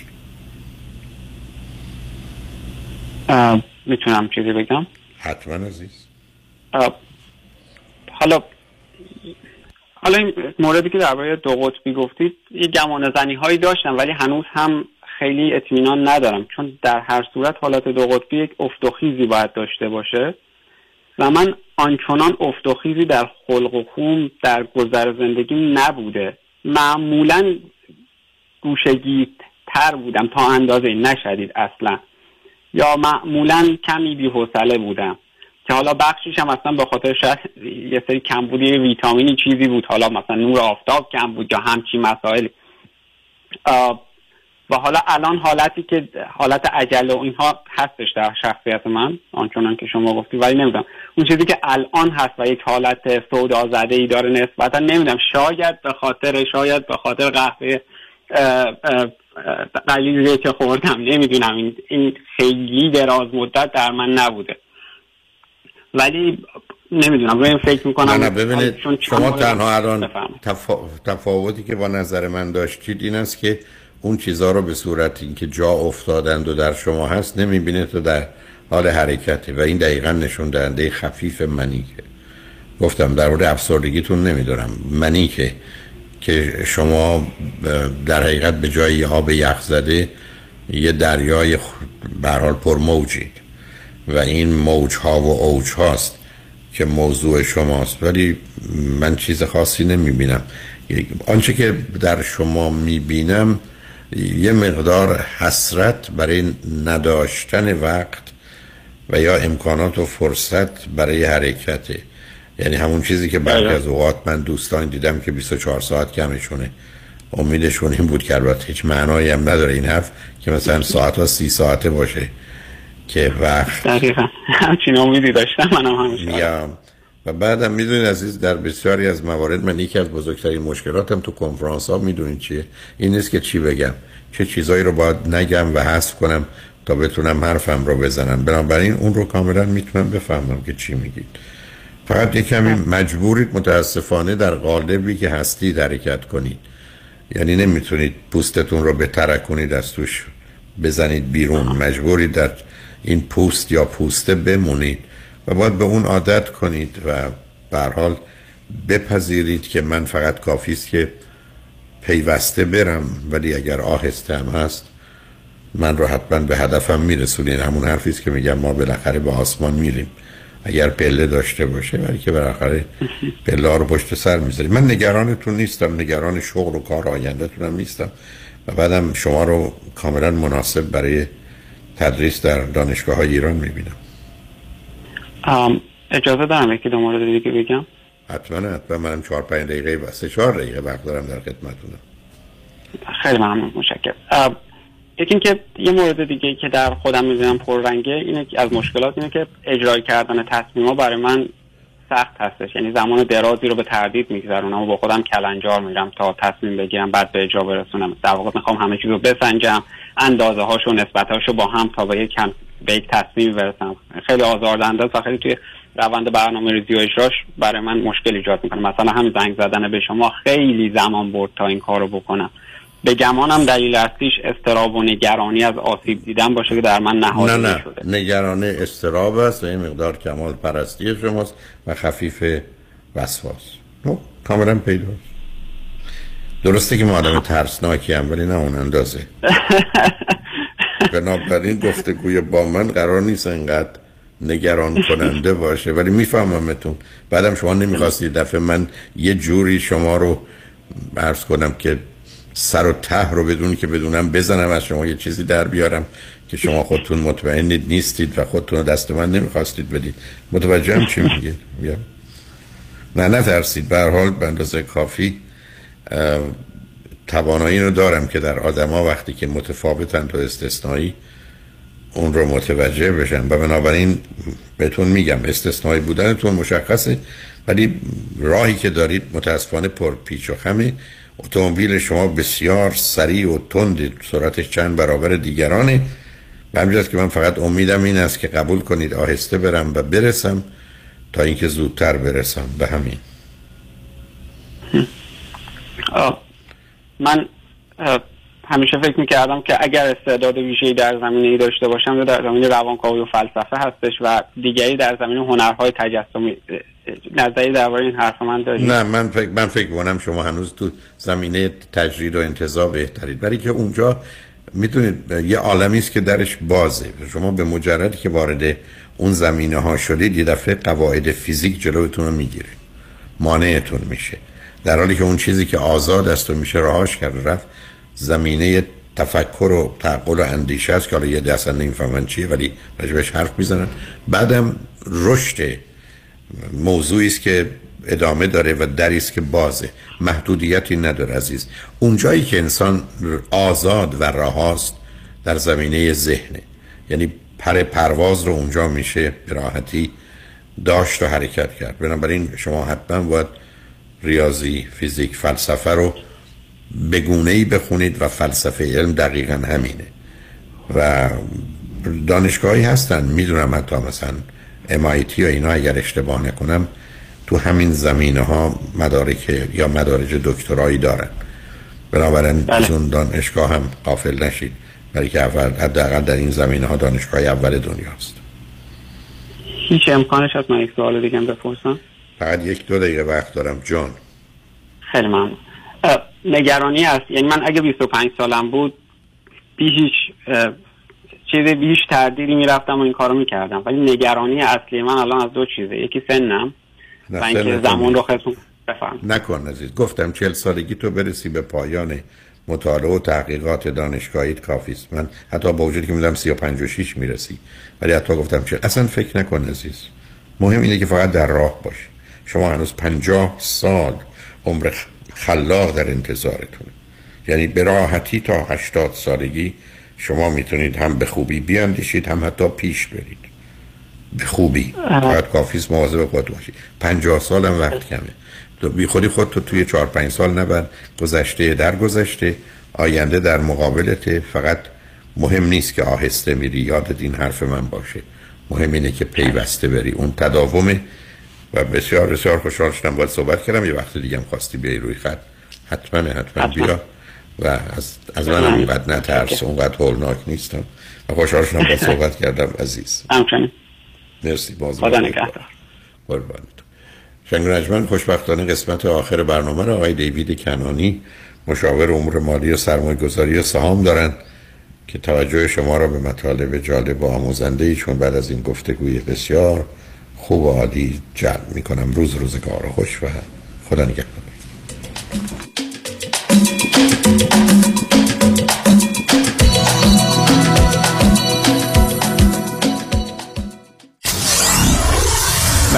می‌تونم چیزی بگم؟ حتما عزیز. حالا حالا این موردی که درباره دو قطبی گفتید یه گمان زنی هایی داشتم ولی هنوز هم خیلی اطمینان ندارم. چون در هر صورت حالت دو قطبی یک افت و خیزی باید داشته باشه. و من آنچنان افت و خیزی در خلق و خوم در گذر زندگی نبوده. معمولا گوشگی تر بودم تا اندازه نشدید اصلا. یا معمولا کمی بی بودم. که حالا بخشیش هم اصلا به خاطر شاید یه سری کمبودی ویتامینی چیزی بود. حالا مثلا نور آفتاب کم بود یا همچی مسائلی. و حالا الان حالتی که حالت عجله و اینها هستش در شخصیت من آنچنان که شما گفتی ولی نمی‌دونم. اون چیزی که الان هست و یک حالت سودا زده ای داره نسبتا نمی‌دونم. شاید به خاطر شاید به خاطر قهوه قلیزی که خوردم نمی‌دونم. این خیلی دراز مدت در من نبوده. ولی نمی‌دونم روی این فکر می‌کنم نه ببینید شما تنها الان تفاوتی که با نظر من داشتید این است که اون چیزها رو به صورت اینکه جا افتادند و در شما هست نمی‌بینه تو در حال حرکته و این دقیقا نشون دهنده خفیف منی که گفتم در مورد افسردگیتون نمی‌دونم. منی که که شما در حقیقت به جای آب یخ زده یه دریای برحال پر موجید و این موج ها و اوج هاست که موضوع شماست. ولی من چیز خاصی نمی‌بینم. آنچه که در شما می‌بینم یه مقدار حسرت برای نداشتن وقت و یا امکانات و فرصت برای حرکته. یعنی همون چیزی که بعد بله. از اوقات من دوستان دیدم که 24 ساعت کمشونه. امیدشون این بود که البته هیچ معنایی هم نداره این حرف که مثلا ساعت ها سی ساعته باشه. که وقت دقیقا. همچین امیدی داشتم منم همیشه. و بعدم می‌دونید عزیز در بسیاری از موارد من یکی از بزرگترین مشکلاتم تو کنفرانس ها می‌دونید چیه؟ این نیست که چی بگم. چه چیزایی رو باید نگم و حذف کنم تا بتونم حرفم رو بزنم. بنابراین اون رو کاملا می‌تونم بفهمم که چی میگید فقط یه کمی مجبورید متاسفانه در قالبی که هستی حرکت کنید. یعنی نمی‌تونید پوستتون رو بترکونید از توش بزنید بیرون. مجبورید در این پوست یا پوسته بمونید و باید به اون عادت کنید و حال بپذیرید که من فقط کافی است که پیوسته برم ولی اگر آهسته هم هست من رو حتما به هدفم میرسونین همون حرفی است که میگم ما بالاخره به آسمان میریم. اگر پله داشته باشه ولی که بالاخره پله رو پشت سر می‌ذاریم. من نگرانتون نیستم نگران شغل و کار آیندهتونم نیستم. و بعدم شما رو کاملا مناسب برای تدریس در دانشگاه های ایران می‌بینم. اجازه دارم یکی دو مورد دیگه بگم؟ حتما حتما. منم چهار پنج دقیقه و سه چهار دقیقه وقت دارم در خدمتونم خیلی ممنون متشکرم. یکی اینکه یه مورد دیگه که در خودم می‌بینم پررنگه اینه که از مشکلات اینه که اجرای کردن تصمیم برای من سخت هستش. یعنی زمان درازی رو به تردید میگذرونم و با خودم کلنجار میرم تا تصمیم بگیرم بعد به اجرا برسونم. در واقع می‌خوام همه چیز رو بسنجم اندازه هاشو نسبت هاشو با هم تا به یک به یک تصمیم برسم. خیلی آزاردهنده و خیلی توی روند برنامه ریزی و اجراش برای من مشکل ایجاد می‌کنه. مثلا همین زنگ زدن به شما خیلی زمان برد تا این کارو بکنم. به گمانم دلیل اصلیش استراب و نگرانی از آسیب دیدن باشه که در من نهاده نه نه. شده نگرانی استراب است و این مقدار کمال پرستی شماست و خفیف وسواس. نو کاملا پیداست درسته که ما آدم ترسناکی هم ولی نه اون اندازه. بنابراین گفتگوی با من قرار نیست انقدر نگران کننده باشه. ولی میفهممتون. بعدم شما نمی‌خواستید دفعه من یه جوری شما رو عرض کنم که سر و ته رو بدون که بدونم بزنم از شما یه چیزی در بیارم که شما خودتون مطمئن نیستید و خودتون دست من نمی‌خواستید بدید. متوجه هم چی میگه نه نه ترسید به حال به اندازه کافی توانایی رو دارم که در آدما وقتی که متفاوتن تو استثنایی اون رو متوجه بشن و بنابراین بهتون میگم استثنایی بودنتون مشخصه ولی راهی که دارید متاسفانه پر پیچ و خمه. اتومبیل شما بسیار سریع و تند سرعتش چند برابر دیگرانه. و همجاست که من فقط امیدم این است که قبول کنید آهسته برم و برسم تا اینکه زودتر برسم. به همین. من همیشه فکر می‌کردم که اگر استعداد ویژه‌ای در زمینه ای داشته باشم در زمینه روانکاوی و فلسفه هستش و دیگری در زمینه هنرهای تجسمی نظری درباره این حرف من دارید؟ نه من فکر من فکر کنم شما هنوز تو زمینه تجرید و انتظار بهترید. برای که اونجا می‌تونید یه عالمی است که درش بازه. شما به مجردی که وارد اون زمینه ها شدید یه دفعه قواعد فیزیک جلوتون رو می‌گیره مانعتون میشه. در حالی که اون چیزی که آزاد است و میشه راهاش کرد رفت زمینه تفکر و تعقل و اندیشه است که حالا یه دست نمی‌فهمن چیه ولی راجبش حرف می‌زنن. بعدم رشد موضوعی است که ادامه داره و دری است که بازه. محدودیتی نداره عزیز. اونجایی که انسان آزاد و رهاست در زمینه ذهنه. یعنی پر پرواز رو اونجا میشه راحتی داشت و حرکت کرد. بنابراین شما حتما باید ریاضی فیزیک فلسفه رو به گونه ای بخونید و فلسفه علم دقیقا همینه. و دانشگاهی هستن می‌دونم حتی مثلا MIT یا اینا اگر اشتباه نکنم تو همین زمینه ها مدارک یا مدارج دکترایی دارن. بنابراین بله. اون دانشگاه هم قافل نشید برای که اول حداقل در این زمینه ها دانشگاه اول دنیاست هیچ امکانش هست من یک سوال دیگه بپرسم؟ فقط یک دو دقیقه وقت دارم جان. خیلی ممنون. نگرانی است یعنی من اگه 25 سالم بود بی هیچ چیز بیش تردیدی می‌رفتم و این کارو می‌کردم. ولی نگرانی اصلی من الان از دو چیزه. یکی سنم و اینکه زمان رو خیلی بفهم. نکن عزیز. گفتم چهل سالگی تو برسی به پایان مطالعه و تحقیقات دانشگاهیت کافیست. من حتی با وجودی که میدم 35 و 6 می‌رسی. ولی حتی گفتم چه اصلا فکر نکن عزیز. مهم اینه که فقط در راه باشی. شما هنوز 50 سال عمر خلاق در انتظارتونه. یعنی به راحتی تا 80 سالگی شما می‌تونید هم به خوبی بیاندیشید هم حتی پیش برید. به خوبی. باید کافیست مواظب خود باشید 50 سال هم وقت کمه. تو بی خودی خود تو توی 4 5 سال نبر گذشته در گذشته آینده در مقابلت فقط مهم نیست که آهسته میری یادت این حرف من باشه. مهم اینه که پیوسته بری. اون تداومه. و بسیار بسیار خوشحال شدم. باید صحبت کردم. یه وقت دیگه هم خواستی بیای روی خط. حتما. حتما, بیا. و از, از من هم اونقدر نترس اونقدر هولناک نیستم. و خوشحال شدم باید صحبت کردم عزیز. مرسی باز خدا نگهدار. شنگ نجمن خوشبختانه قسمت آخر برنامه را آقای دیوید کنانی مشاور امور مالی و سرمایه گذاری و سهام دارن که توجه شما را به مطالب جالب و آموزنده ایشون بعد از این گفتگوی بسیار خوب و عالی جلب می‌کنم. روز روزگار خوش و خدا نگهدار.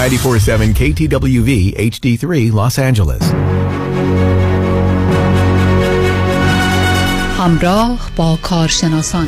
Ninety-four-seven KTWV HD3 Los Angeles. همراه با کارشناسان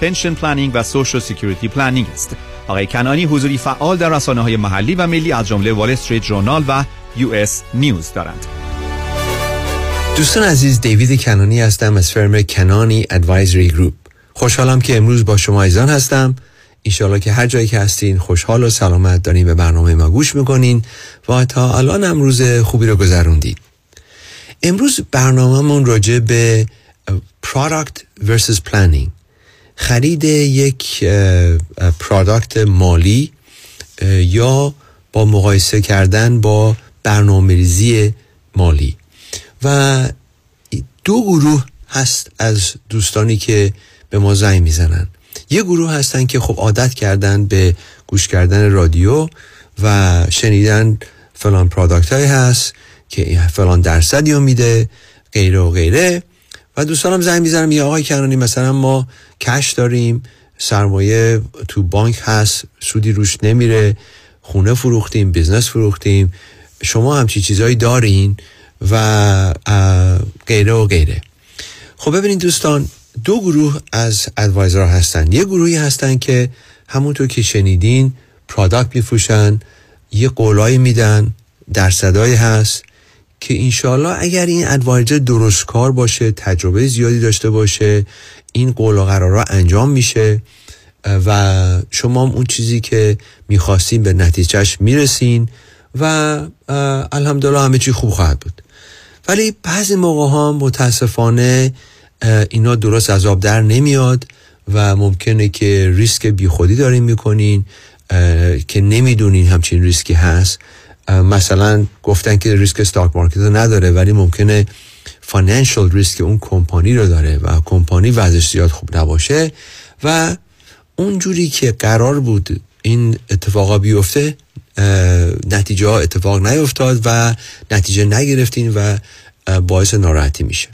pension planning و Social Security planning است. آقای کنانی حضوری فعال در رسانه های محلی و ملی از جمله Wall Street Journal و US News دارند. دوستان عزیز دیوید کنانی هستم از firm Kanani Advisory Group. خوشحالم که امروز با شما ایزان هستم. انشالله که هر جایی که هستین خوشحال و سلامت دارین به برنامه ما گوش می‌کنین و تا الان هم روز خوبی رو گذروندید. امروز برنامهمون راجع به product versus planning خرید یک پرادکت مالی یا با مقایسه کردن با برنامه مالی. و دو گروه هست از دوستانی که به ما زنگ می‌زنن. یه گروه هستن که خب عادت کردن به گوش کردن رادیو و شنیدن فلان product هست که فلان درصدی رو میده غیره و غیره. و دوستانم زنگ می‌زنن که آقای کنانی مثلا ما cash داریم سرمایه تو بانک هست سودی روش نمیره خونه فروختیم business فروختیم شما همچی چیزهایی دارین و غیره و غیره. خب ببینید دوستان دو گروه از ادوایزر هستن. یه گروهی هستن که همونطور که شنیدین پرادکت میفروشن یه قولایی میدن درصدایی هست که انشالله اگر این ادوایزر درست کار باشه تجربه زیادی داشته باشه این قول و قرارا انجام میشه و شما اون چیزی که می‌خواستین به نتیجهش می‌رسین و الحمدلله همه چی خوب خواهد بود. ولی بعضی موقع ها متاسفانه اینا درست از آب در نمیاد و ممکنه که ریسک بیخودی دارین می‌کنین که نمی‌دونین همچین ریسکی هست. مثلا گفتن که ریسک stock market رو نداره ولی ممکنه financial risk اون کمپانی رو داره و کمپانی وضعش زیاد خوب نباشه. و اونجوری که قرار بود این اتفاقا بیفته نتیجه ها اتفاق نیفتاد و نتیجه نگرفتین و باعث ناراحتی میشه.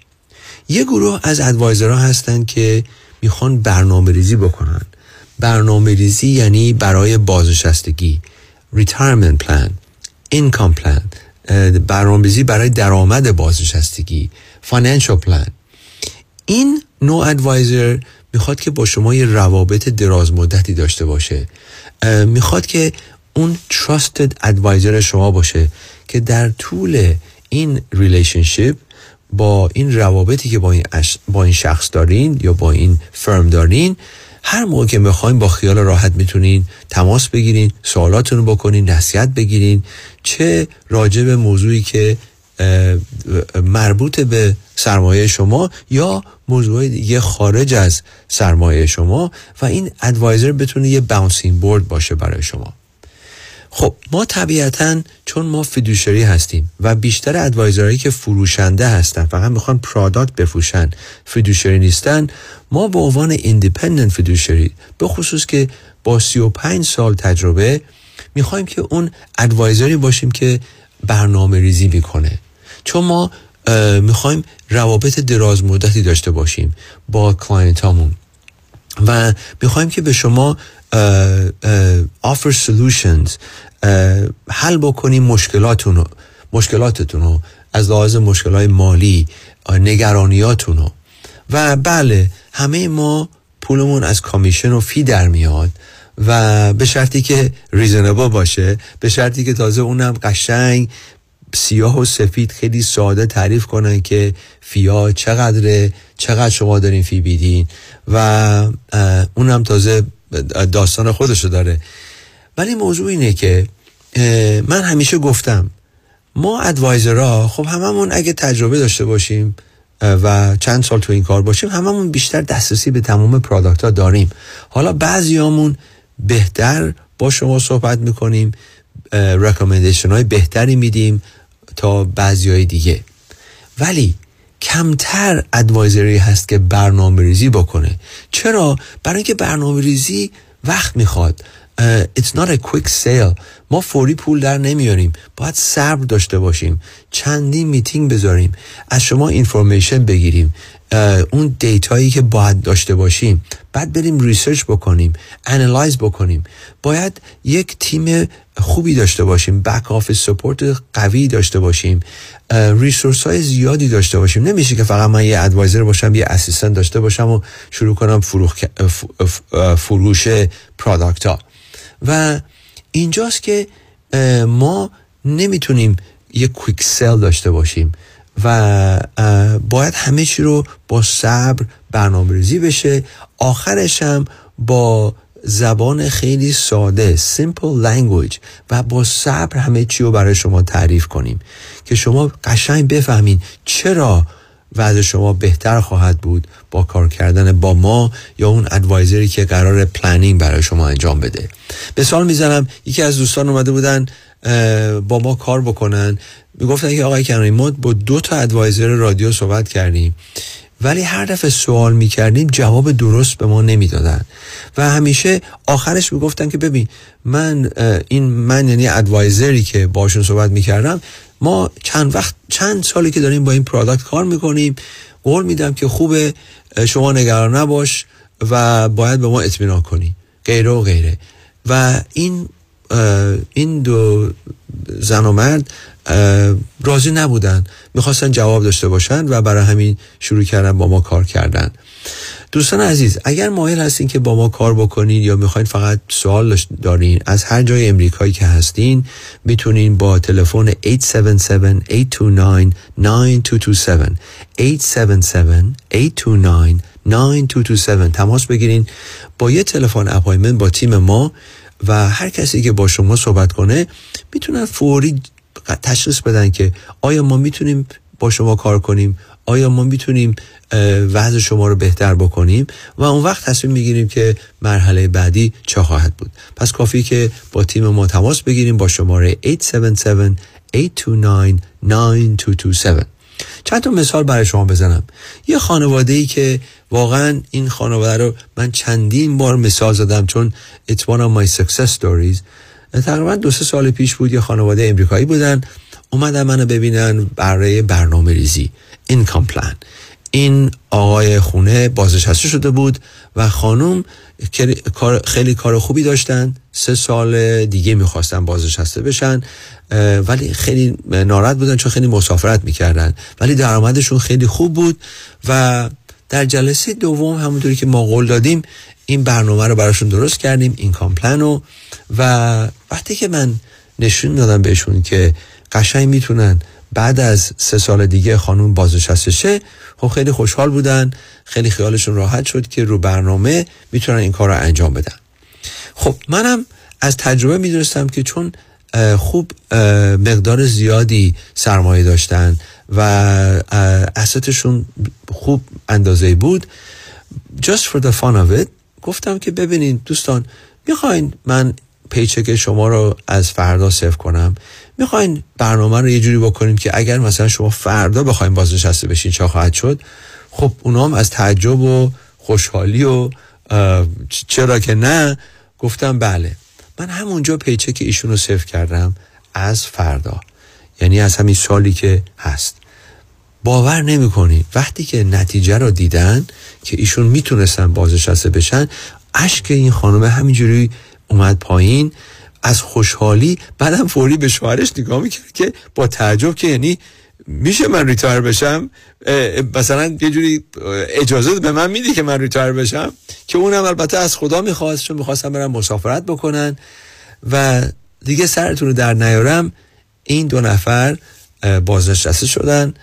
یه گروه از ادوایزرها هستن که می‌خوان برنامه ریزی بکنن. برنامه ریزی یعنی برای بازنشستگی retirement plan. Income plan برنامه ریزی برای درآمد بازنشستگی financial plan. این نوع advisor می‌خواد که با شما یه روابط دراز مدتی داشته باشه. می‌خواد که اون trusted advisor شما باشه که در طول این relationship با این روابطی که با این, با این شخص دارین یا با این firm دارین هر موقع که می‌خواین با خیال راحت می‌تونین تماس بگیرین سوالاتون رو بکنین نصیحت بگیرین چه راجع به موضوعی که مربوط به سرمایه شما یا موضوع دیگه خارج از سرمایه شما و این advisor بتونه یه bouncing board باشه برای شما. خب ما طبیعتا چون ما fiduciary هستیم و بیشتر advisor هایی که فروشنده هستن فقط می‌خوان product بفروشن fiduciary نیستن ما به عنوان independent fiduciary به خصوص که با 35 سال تجربه می‌خوایم که اون advisor ی باشیم که برنامه ریزی می‌کنه. چون ما می‌خوایم روابط دراز مدتی داشته باشیم با client هامون و می‌خوایم که به شما offer solutions حل بکنیم مشکلاتون رو مشکلاتتون رو از لحاظ مشکلات مالی نگرانیاتون رو و بله همه ما پولمون از کامیشن و فی در میاد و به شرطی که ریزنبل باشه به شرطی که تازه اونم قشنگ سیاه و سفید خیلی ساده تعریف کنن که فیا چقدره چقدر شما دارین فی بیدین و اونم تازه داستان خودشو داره. ولی موضوع اینه که من همیشه گفتم ما ادوایزرها خب هممون اگه تجربه داشته باشیم و چند سال تو این کار باشیم هممون بیشتر دسترسی به تمام پرادکت ها داریم. حالا بعضیامون بهتر با شما صحبت می‌کنیم رکامندیشن های بهتری میدیم تا بعضی های دیگه. ولی کمتر ادوایزری هست که برنامه ریزی بکنه. چرا؟ برای اینکه برنامه ریزی وقت می‌خواد. It's not a quick sale. ما فوری پول در نمیاریم. باید صبر داشته باشیم. چندین میتینگ بذاریم. از شما information بگیریم. اون data یی که باید داشته باشیم. بعد بریم research بکنیم analyze بکنیم. باید یک تیم خوبی داشته باشیم back office support قوی داشته باشیم resource های زیادی داشته باشیم. نمیشه که فقط من یه advisor باشم یه assistant داشته باشم و شروع کنم فروش product ها و اینجاست که ما نمی‌تونیم یه کویک سل داشته باشیم. و باید همه چی رو با صبر برنامه ریزی بشه. آخرش هم با زبان خیلی ساده simple language و با صبر همه چی رو برای شما تعریف کنیم که شما قشنگ بفهمین چرا وضع شما بهتر خواهد بود با کار کردن با ما یا اون advisor ی که قراره planning برای شما انجام بده. مثال می‌زنم یکی از دوستان اومده بودن با ما کار بکنن. می‌گفتن که آقای کنانی ما با دو تا advisor رادیو صحبت کردیم. ولی هر دفعه سوال می‌کردیم جواب درست به ما نمی‌دادن. و همیشه آخرش می‌گفتن که ببین من این من یعنی advisor ی که باشون صحبت می‌کردم ما چند وقت چند سالی که داریم با این product کار می‌کنیم قول میدم که خوبه شما نگران نباش و باید به ما اطمینان کنی. غیره و غیره. و این این دو زن و مرد راضی نبودن. می‌خواستن جواب داشته باشن و برای همین شروع کردن با ما کار کردن. دوستان عزیز اگر مایل هستین که با ما کار بکنین یا می‌خواین فقط سوال دارین از هر جای امریکایی که هستین می‌تونین با تلفن 877-829-9227 877-829-9227 تماس بگیرین با یه تلفن اپایمنت با تیم ما و هر کسی که با شما صحبت کنه می‌تونن فوری تشخیص بدن که آیا ما می‌تونیم با شما کار کنیم؟ آیا ما می‌تونیم وضع شما رو بهتر بکنیم؟ و اون وقت تصمیم می‌گیریم که مرحله بعدی چه خواهد بود. پس کافی که با تیم ما تماس بگیریم با شماره 877 829 9227 چند تا مثال برای شما بزنم. یه خانواده ای که واقعا این خانواده رو من چندین بار مثال زدم چون it's one of my success stories. تقریبا دو سه سال پیش بود یه خانواده امریکایی بودن اومدن منو ببینن برای برنامه ریزی income plan. این آقای خونه بازنشسته شده بود و خانم خیلی کار خوبی داشتن. سه سال دیگه می‌خواستن بازنشسته بشن ولی خیلی ناراحت بودن چون خیلی مسافرت می‌کردن. ولی درآمدشون خیلی خوب بود و در جلسه دوم همونطوری که ما قول دادیم این برنامه رو براشون درست کردیم این کامپلن و وقتی که من نشون دادم بهشون که قشنگ می‌تونن بعد از سه سال دیگه خانوم بازنشسته خب خیلی خوشحال بودن خیلی خیالشون راحت شد که رو برنامه می‌تونن این کار رو انجام بدن. خب منم از تجربه می‌دونستم که چون خوب مقدار زیادی سرمایه داشتن و اسطشون خوب اندازه بود just for the fun of it گفتم که ببینین دوستان می‌خواین من پیچک شما رو از فردا صرف کنم؟ می‌خواین برنامه رو یه جوری بکنیم که اگر مثلا شما فردا بخواین بازنشسته بشین چه خواهد شد؟ خب اونا هم از تعجب و خوشحالی و چرا که نه؟ گفتم بله. من همونجا پیچک ایشون رو صرف کردم از فردا. یعنی از همین سالی که هست. باور نمی وقتی که نتیجه رو دیدن که ایشون می‌تونستن بازنشسته بشن اشک این خانم همینجوری اومد پایین. از خوشحالی بعدم فوری به شوهرش نگاه می‌کرد که با تعجب که یعنی میشه من retire بشم؟ مثلا یه جوری اجازه به من میدی که من retire بشم؟ که اونم البته از خدا می‌خواست چون می‌خواستن برن مسافرت بکنن. و دیگه سرتون رو درد نیارم. این دو نفر بازنشسته شدن.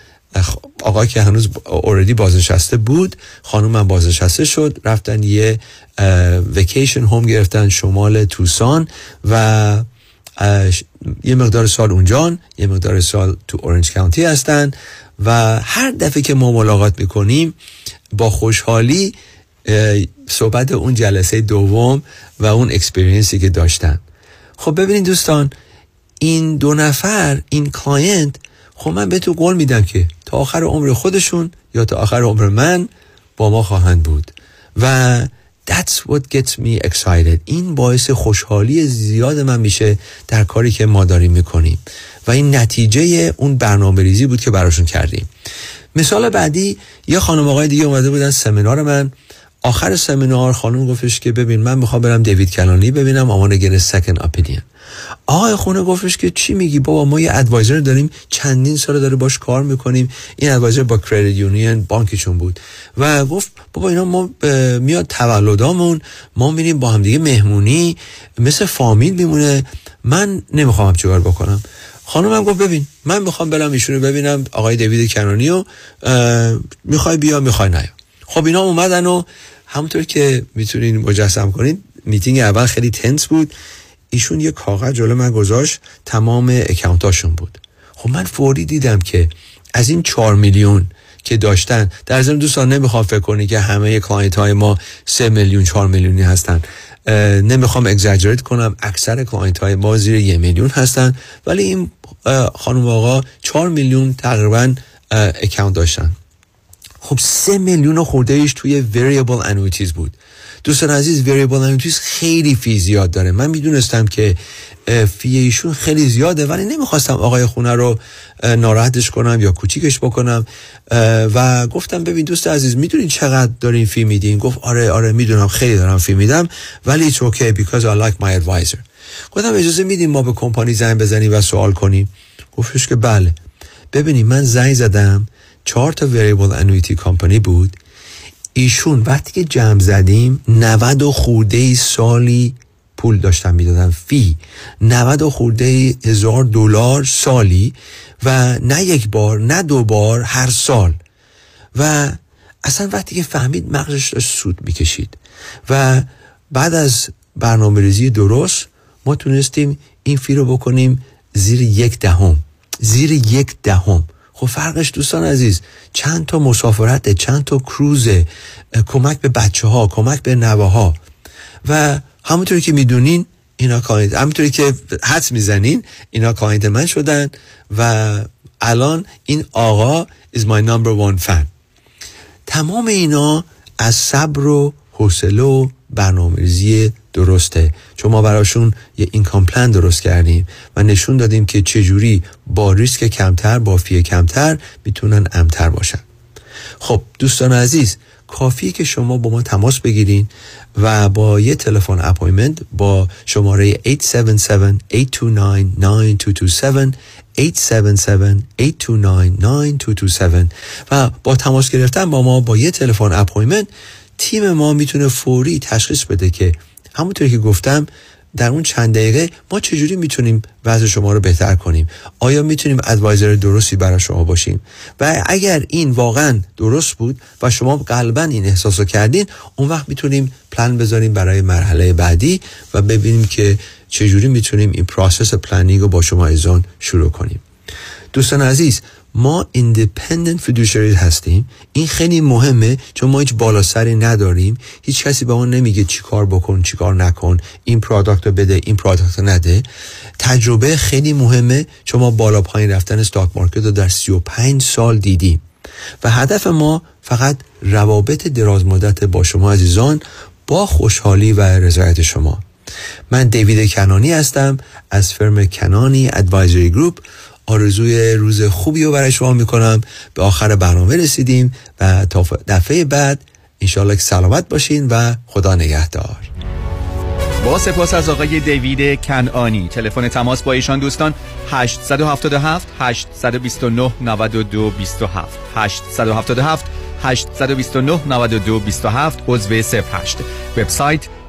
آقا که هنوز already بازنشسته بود خانوم هم بازنشسته شد رفتن یه vacation home گرفتن شمال Tucson و یه مقدار سال اونجان یه مقدار سال تو Orange County هستن و هر دفعه که ما ملاقات می‌کنیم با خوشحالی صحبت اون جلسه دوم و اون experience ی که داشتن. خب ببینید دوستان این دو نفر این client خب من به تو قول میدم که تا آخر عمر خودشون یا تا آخر عمر من با ما خواهند بود. و That's what gets me excited. این باعث خوشحالی زیاد من میشه در کاری که ما داریم می‌کنیم. و این نتیجه اون برنامه ریزی بود که براشون کردیم. مثال بعدی یه خانم آقای دیگه اومده بودن سمینار من. آخر سمینار خانم گفتش که ببین من می‌خوام برم دیوید کلانی ببینم. آمان گره سکن اپینین آقای خونه گفتش که چی میگی؟ بابا ما یه ادوایزر داریم چندین سال داره باش کار می‌کنیم. این ادوایزر با کردیت یونین بانکشون بود. و گفت بابا اینا ما میاد تولدامون ما میریم با هم دیگه مهمونی مثل فامیل میمونه. من نمی‌خوام چیکار بکنم. خانمم گفت ببین من می‌خوام برم ایشونو ببینم آقای دیوید کنانی و می‌خوای بیا می‌خوای نیا. خب اینا اومدن و همونطور که می‌تونین مجسم کنید میتینگ اول خیلی tense بود. ایشون یه کاغذ جلو من گذاشت تمام account اشون بود. خب من فوری دیدم که از این چهار میلیون که داشتن در ضمن دوستان نمی‌خوام فکر کنی که همه client های ما سه میلیون چهار میلیونی هستن. نمی‌خوام exaggerate کنم اکثر client های ما زیر یه میلیون هستن. ولی این خانم آقا چهار میلیون تقریبا account داشتن. خب سه میلیون خورده ایش توی variable annuities بود. دوستان عزیز variable annuities خیلی fee زیاد داره. من می‌دونستم که fee ایشون خیلی زیاده ولی نمی‌خواستم آقای خونه رو ناراحتش کنم یا کوچیکش بکنم. و گفتم ببین دوست عزیز می‌دونی چقدر دارین فی میدین؟ گفت آره آره می‌دونم خیلی دارم فی میدم ولی it's okay because I like my advisor. گفتم اجازه میدیم ما به کمپانی زنگ بزنیم و سوال کنیم؟ گفتش که بله. ببینید من زنگ زدم چهار تا وریبل انویتی کمپانی بود. ایشون وقتی که جمع زدیم 90 و خورده سالی پول داشتن می‌دادن. فی 90 و خورده هزار دلار سالی و نه یک بار نه دو بار هر سال. و اصلا وقتی که فهمید مغزش داشت سود می‌کشید. و بعد از برنامه ریزی درست ما تونستیم این فی رو بکنیم زیر یک دهم. زیر یک دهم. خب فرقش دوستان عزیز چند تا مسافرت چند تا کروز کمک به بچه ها کمک به نوه ها و همونطوری که می‌دونین اینا client همونطوری که حدس می‌زنین اینا client من شدن و الان این آقا is my number one fan. تمام اینا از صبر و حوصله و برنامه‌ریزی درسته. چون ما براشون یه income plan درست کردیم و نشون دادیم که چجوری با ریسک کمتر با fee کمتر می‌تونن امن‌تر باشن. خب دوستان عزیز کافیه که شما با ما تماس بگیرین و با یه تلفن appointment با شماره 877-829-9227 877-829-9227 و با تماس گرفتن با ما با یه تلفن appointment تیم ما می‌تونه فوری تشخیص بده که همونطوری که گفتم در اون چند دقیقه ما چجوری می‌تونیم وضع شما رو بهتر کنیم؟ آیا می‌تونیم advisor درستی برای شما باشیم؟ و اگر این واقعا درست بود و شما قلبا این احساس رو کردین اون وقت می‌تونیم پلان بذاریم برای مرحله بعدی و ببینیم که چجوری می‌تونیم این process planning رو با شما عزیزان شروع کنیم. دوستان عزیز ما independent fiduciaries هستیم. این خیلی مهمه چون ما هیچ بالاسری نداریم. هیچ کسی به ما نمیگه چی کار بکن چی کار نکن. این product رو بده این product رو نده. تجربه خیلی مهمه. چون ما بالا پایین رفتن stock market رو در 35 سال دیدیم. و هدف ما فقط روابط دراز مدت با شما عزیزان با خوشحالی و رضایت شما. من دیوید کنانی هستم از فرم کنانی ادوایزری گروپ آرزوی روز خوبی رو برای شما می‌کنم. به آخر برنامه رسیدیم و تا دفعه بعد انشاءالله که سلامت باشین و خدا نگهدار. با سپاس از آقای دیوید کنانی تلفن تماس با ایشان دوستان 877 829 92 27 877 829 92 27 عضو 08 وبسایت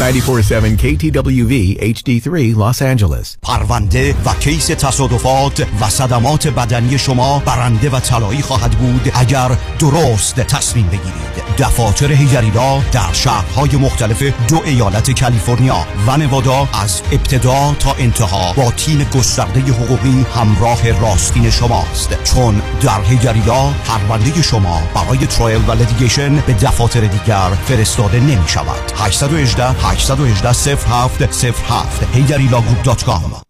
94.7 KTWV HD3 Los Angeles. پرونده و case تصادفات و صدمات بدنی شما برنده و طلایی خواهد بود اگر درست تصمیم بگیرید. دفاتر Heidari Law در شهرهای مختلف دو ایالت کالیفرنیا و نوادا از ابتدا تا انتها با تیم گسترده حقوقی همراه راستین شماست. چون در Heidari Law پرونده شما برای trial و litigation به دفاتر دیگر فرستاده نمی شود 818 818 07 07 HeidariLawGroup.com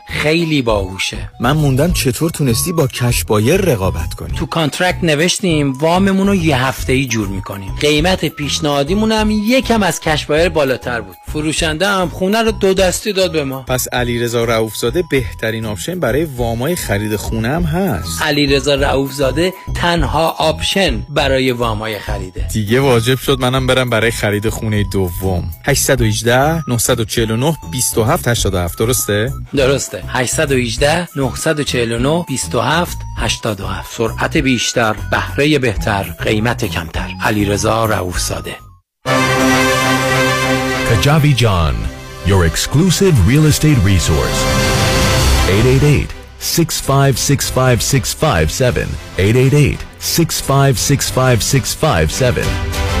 خیلی باهوشه. من موندم چطور تونستی با cash buyer رقابت کنی. تو contract نوشتیم واممون رو یه هفته ای جور می‌کنیم. قیمت پیشنهادیمون هم یکم از cash buyer بالاتر بود. فروشنده هم خونه رو دو دستی داد به ما. پس علیرضا رؤوفزاده بهترین option برای وامای خرید خونه هم هست. علیرضا رؤوفزاده تنها option برای وامای خریده. دیگه واجب شد منم برم برای خرید خونه دوم. 818 949 27 87 درسته؟ درسته. 818 949 27 87 سرعت بیشتر بهره بهتر قیمت کمتر علیرضا رؤوفزاده Kajabi John, your exclusive real estate resource. 888 6565657 888 6565657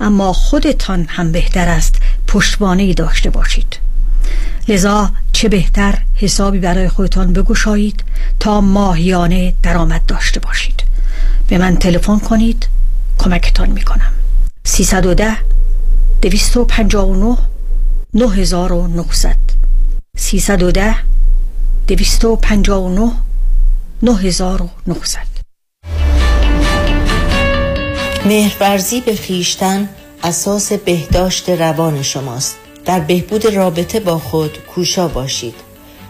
اما خودتان هم بهتر است پشتوانه داشته باشید. لذا چه بهتر حسابی برای خودتان بگشایید تا ماهیانه درآمد داشته باشید. به من تلفن کنید کمکتان می‌کنم. 310 259 9900 310 259 9900 مهرورزی به خیشتن اساس بهداشت روان شماست. در بهبود رابطه با خود کوشا باشید.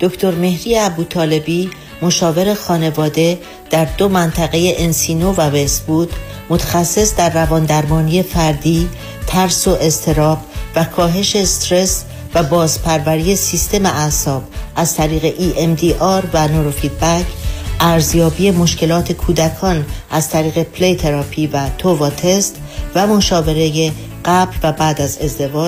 دکتر مهری ابوطالبی مشاور خانواده در دو منطقه انسینو و وستوود متخصص در روان درمانی فردی ترس و اضطراب و کاهش استرس و بازپروری سیستم اعصاب از طریق EMDR و نوروفیدبک ارزیابی مشکلات کودکان از طریق play therapy و TOVA test و مشاوره قبل و بعد از ازدواج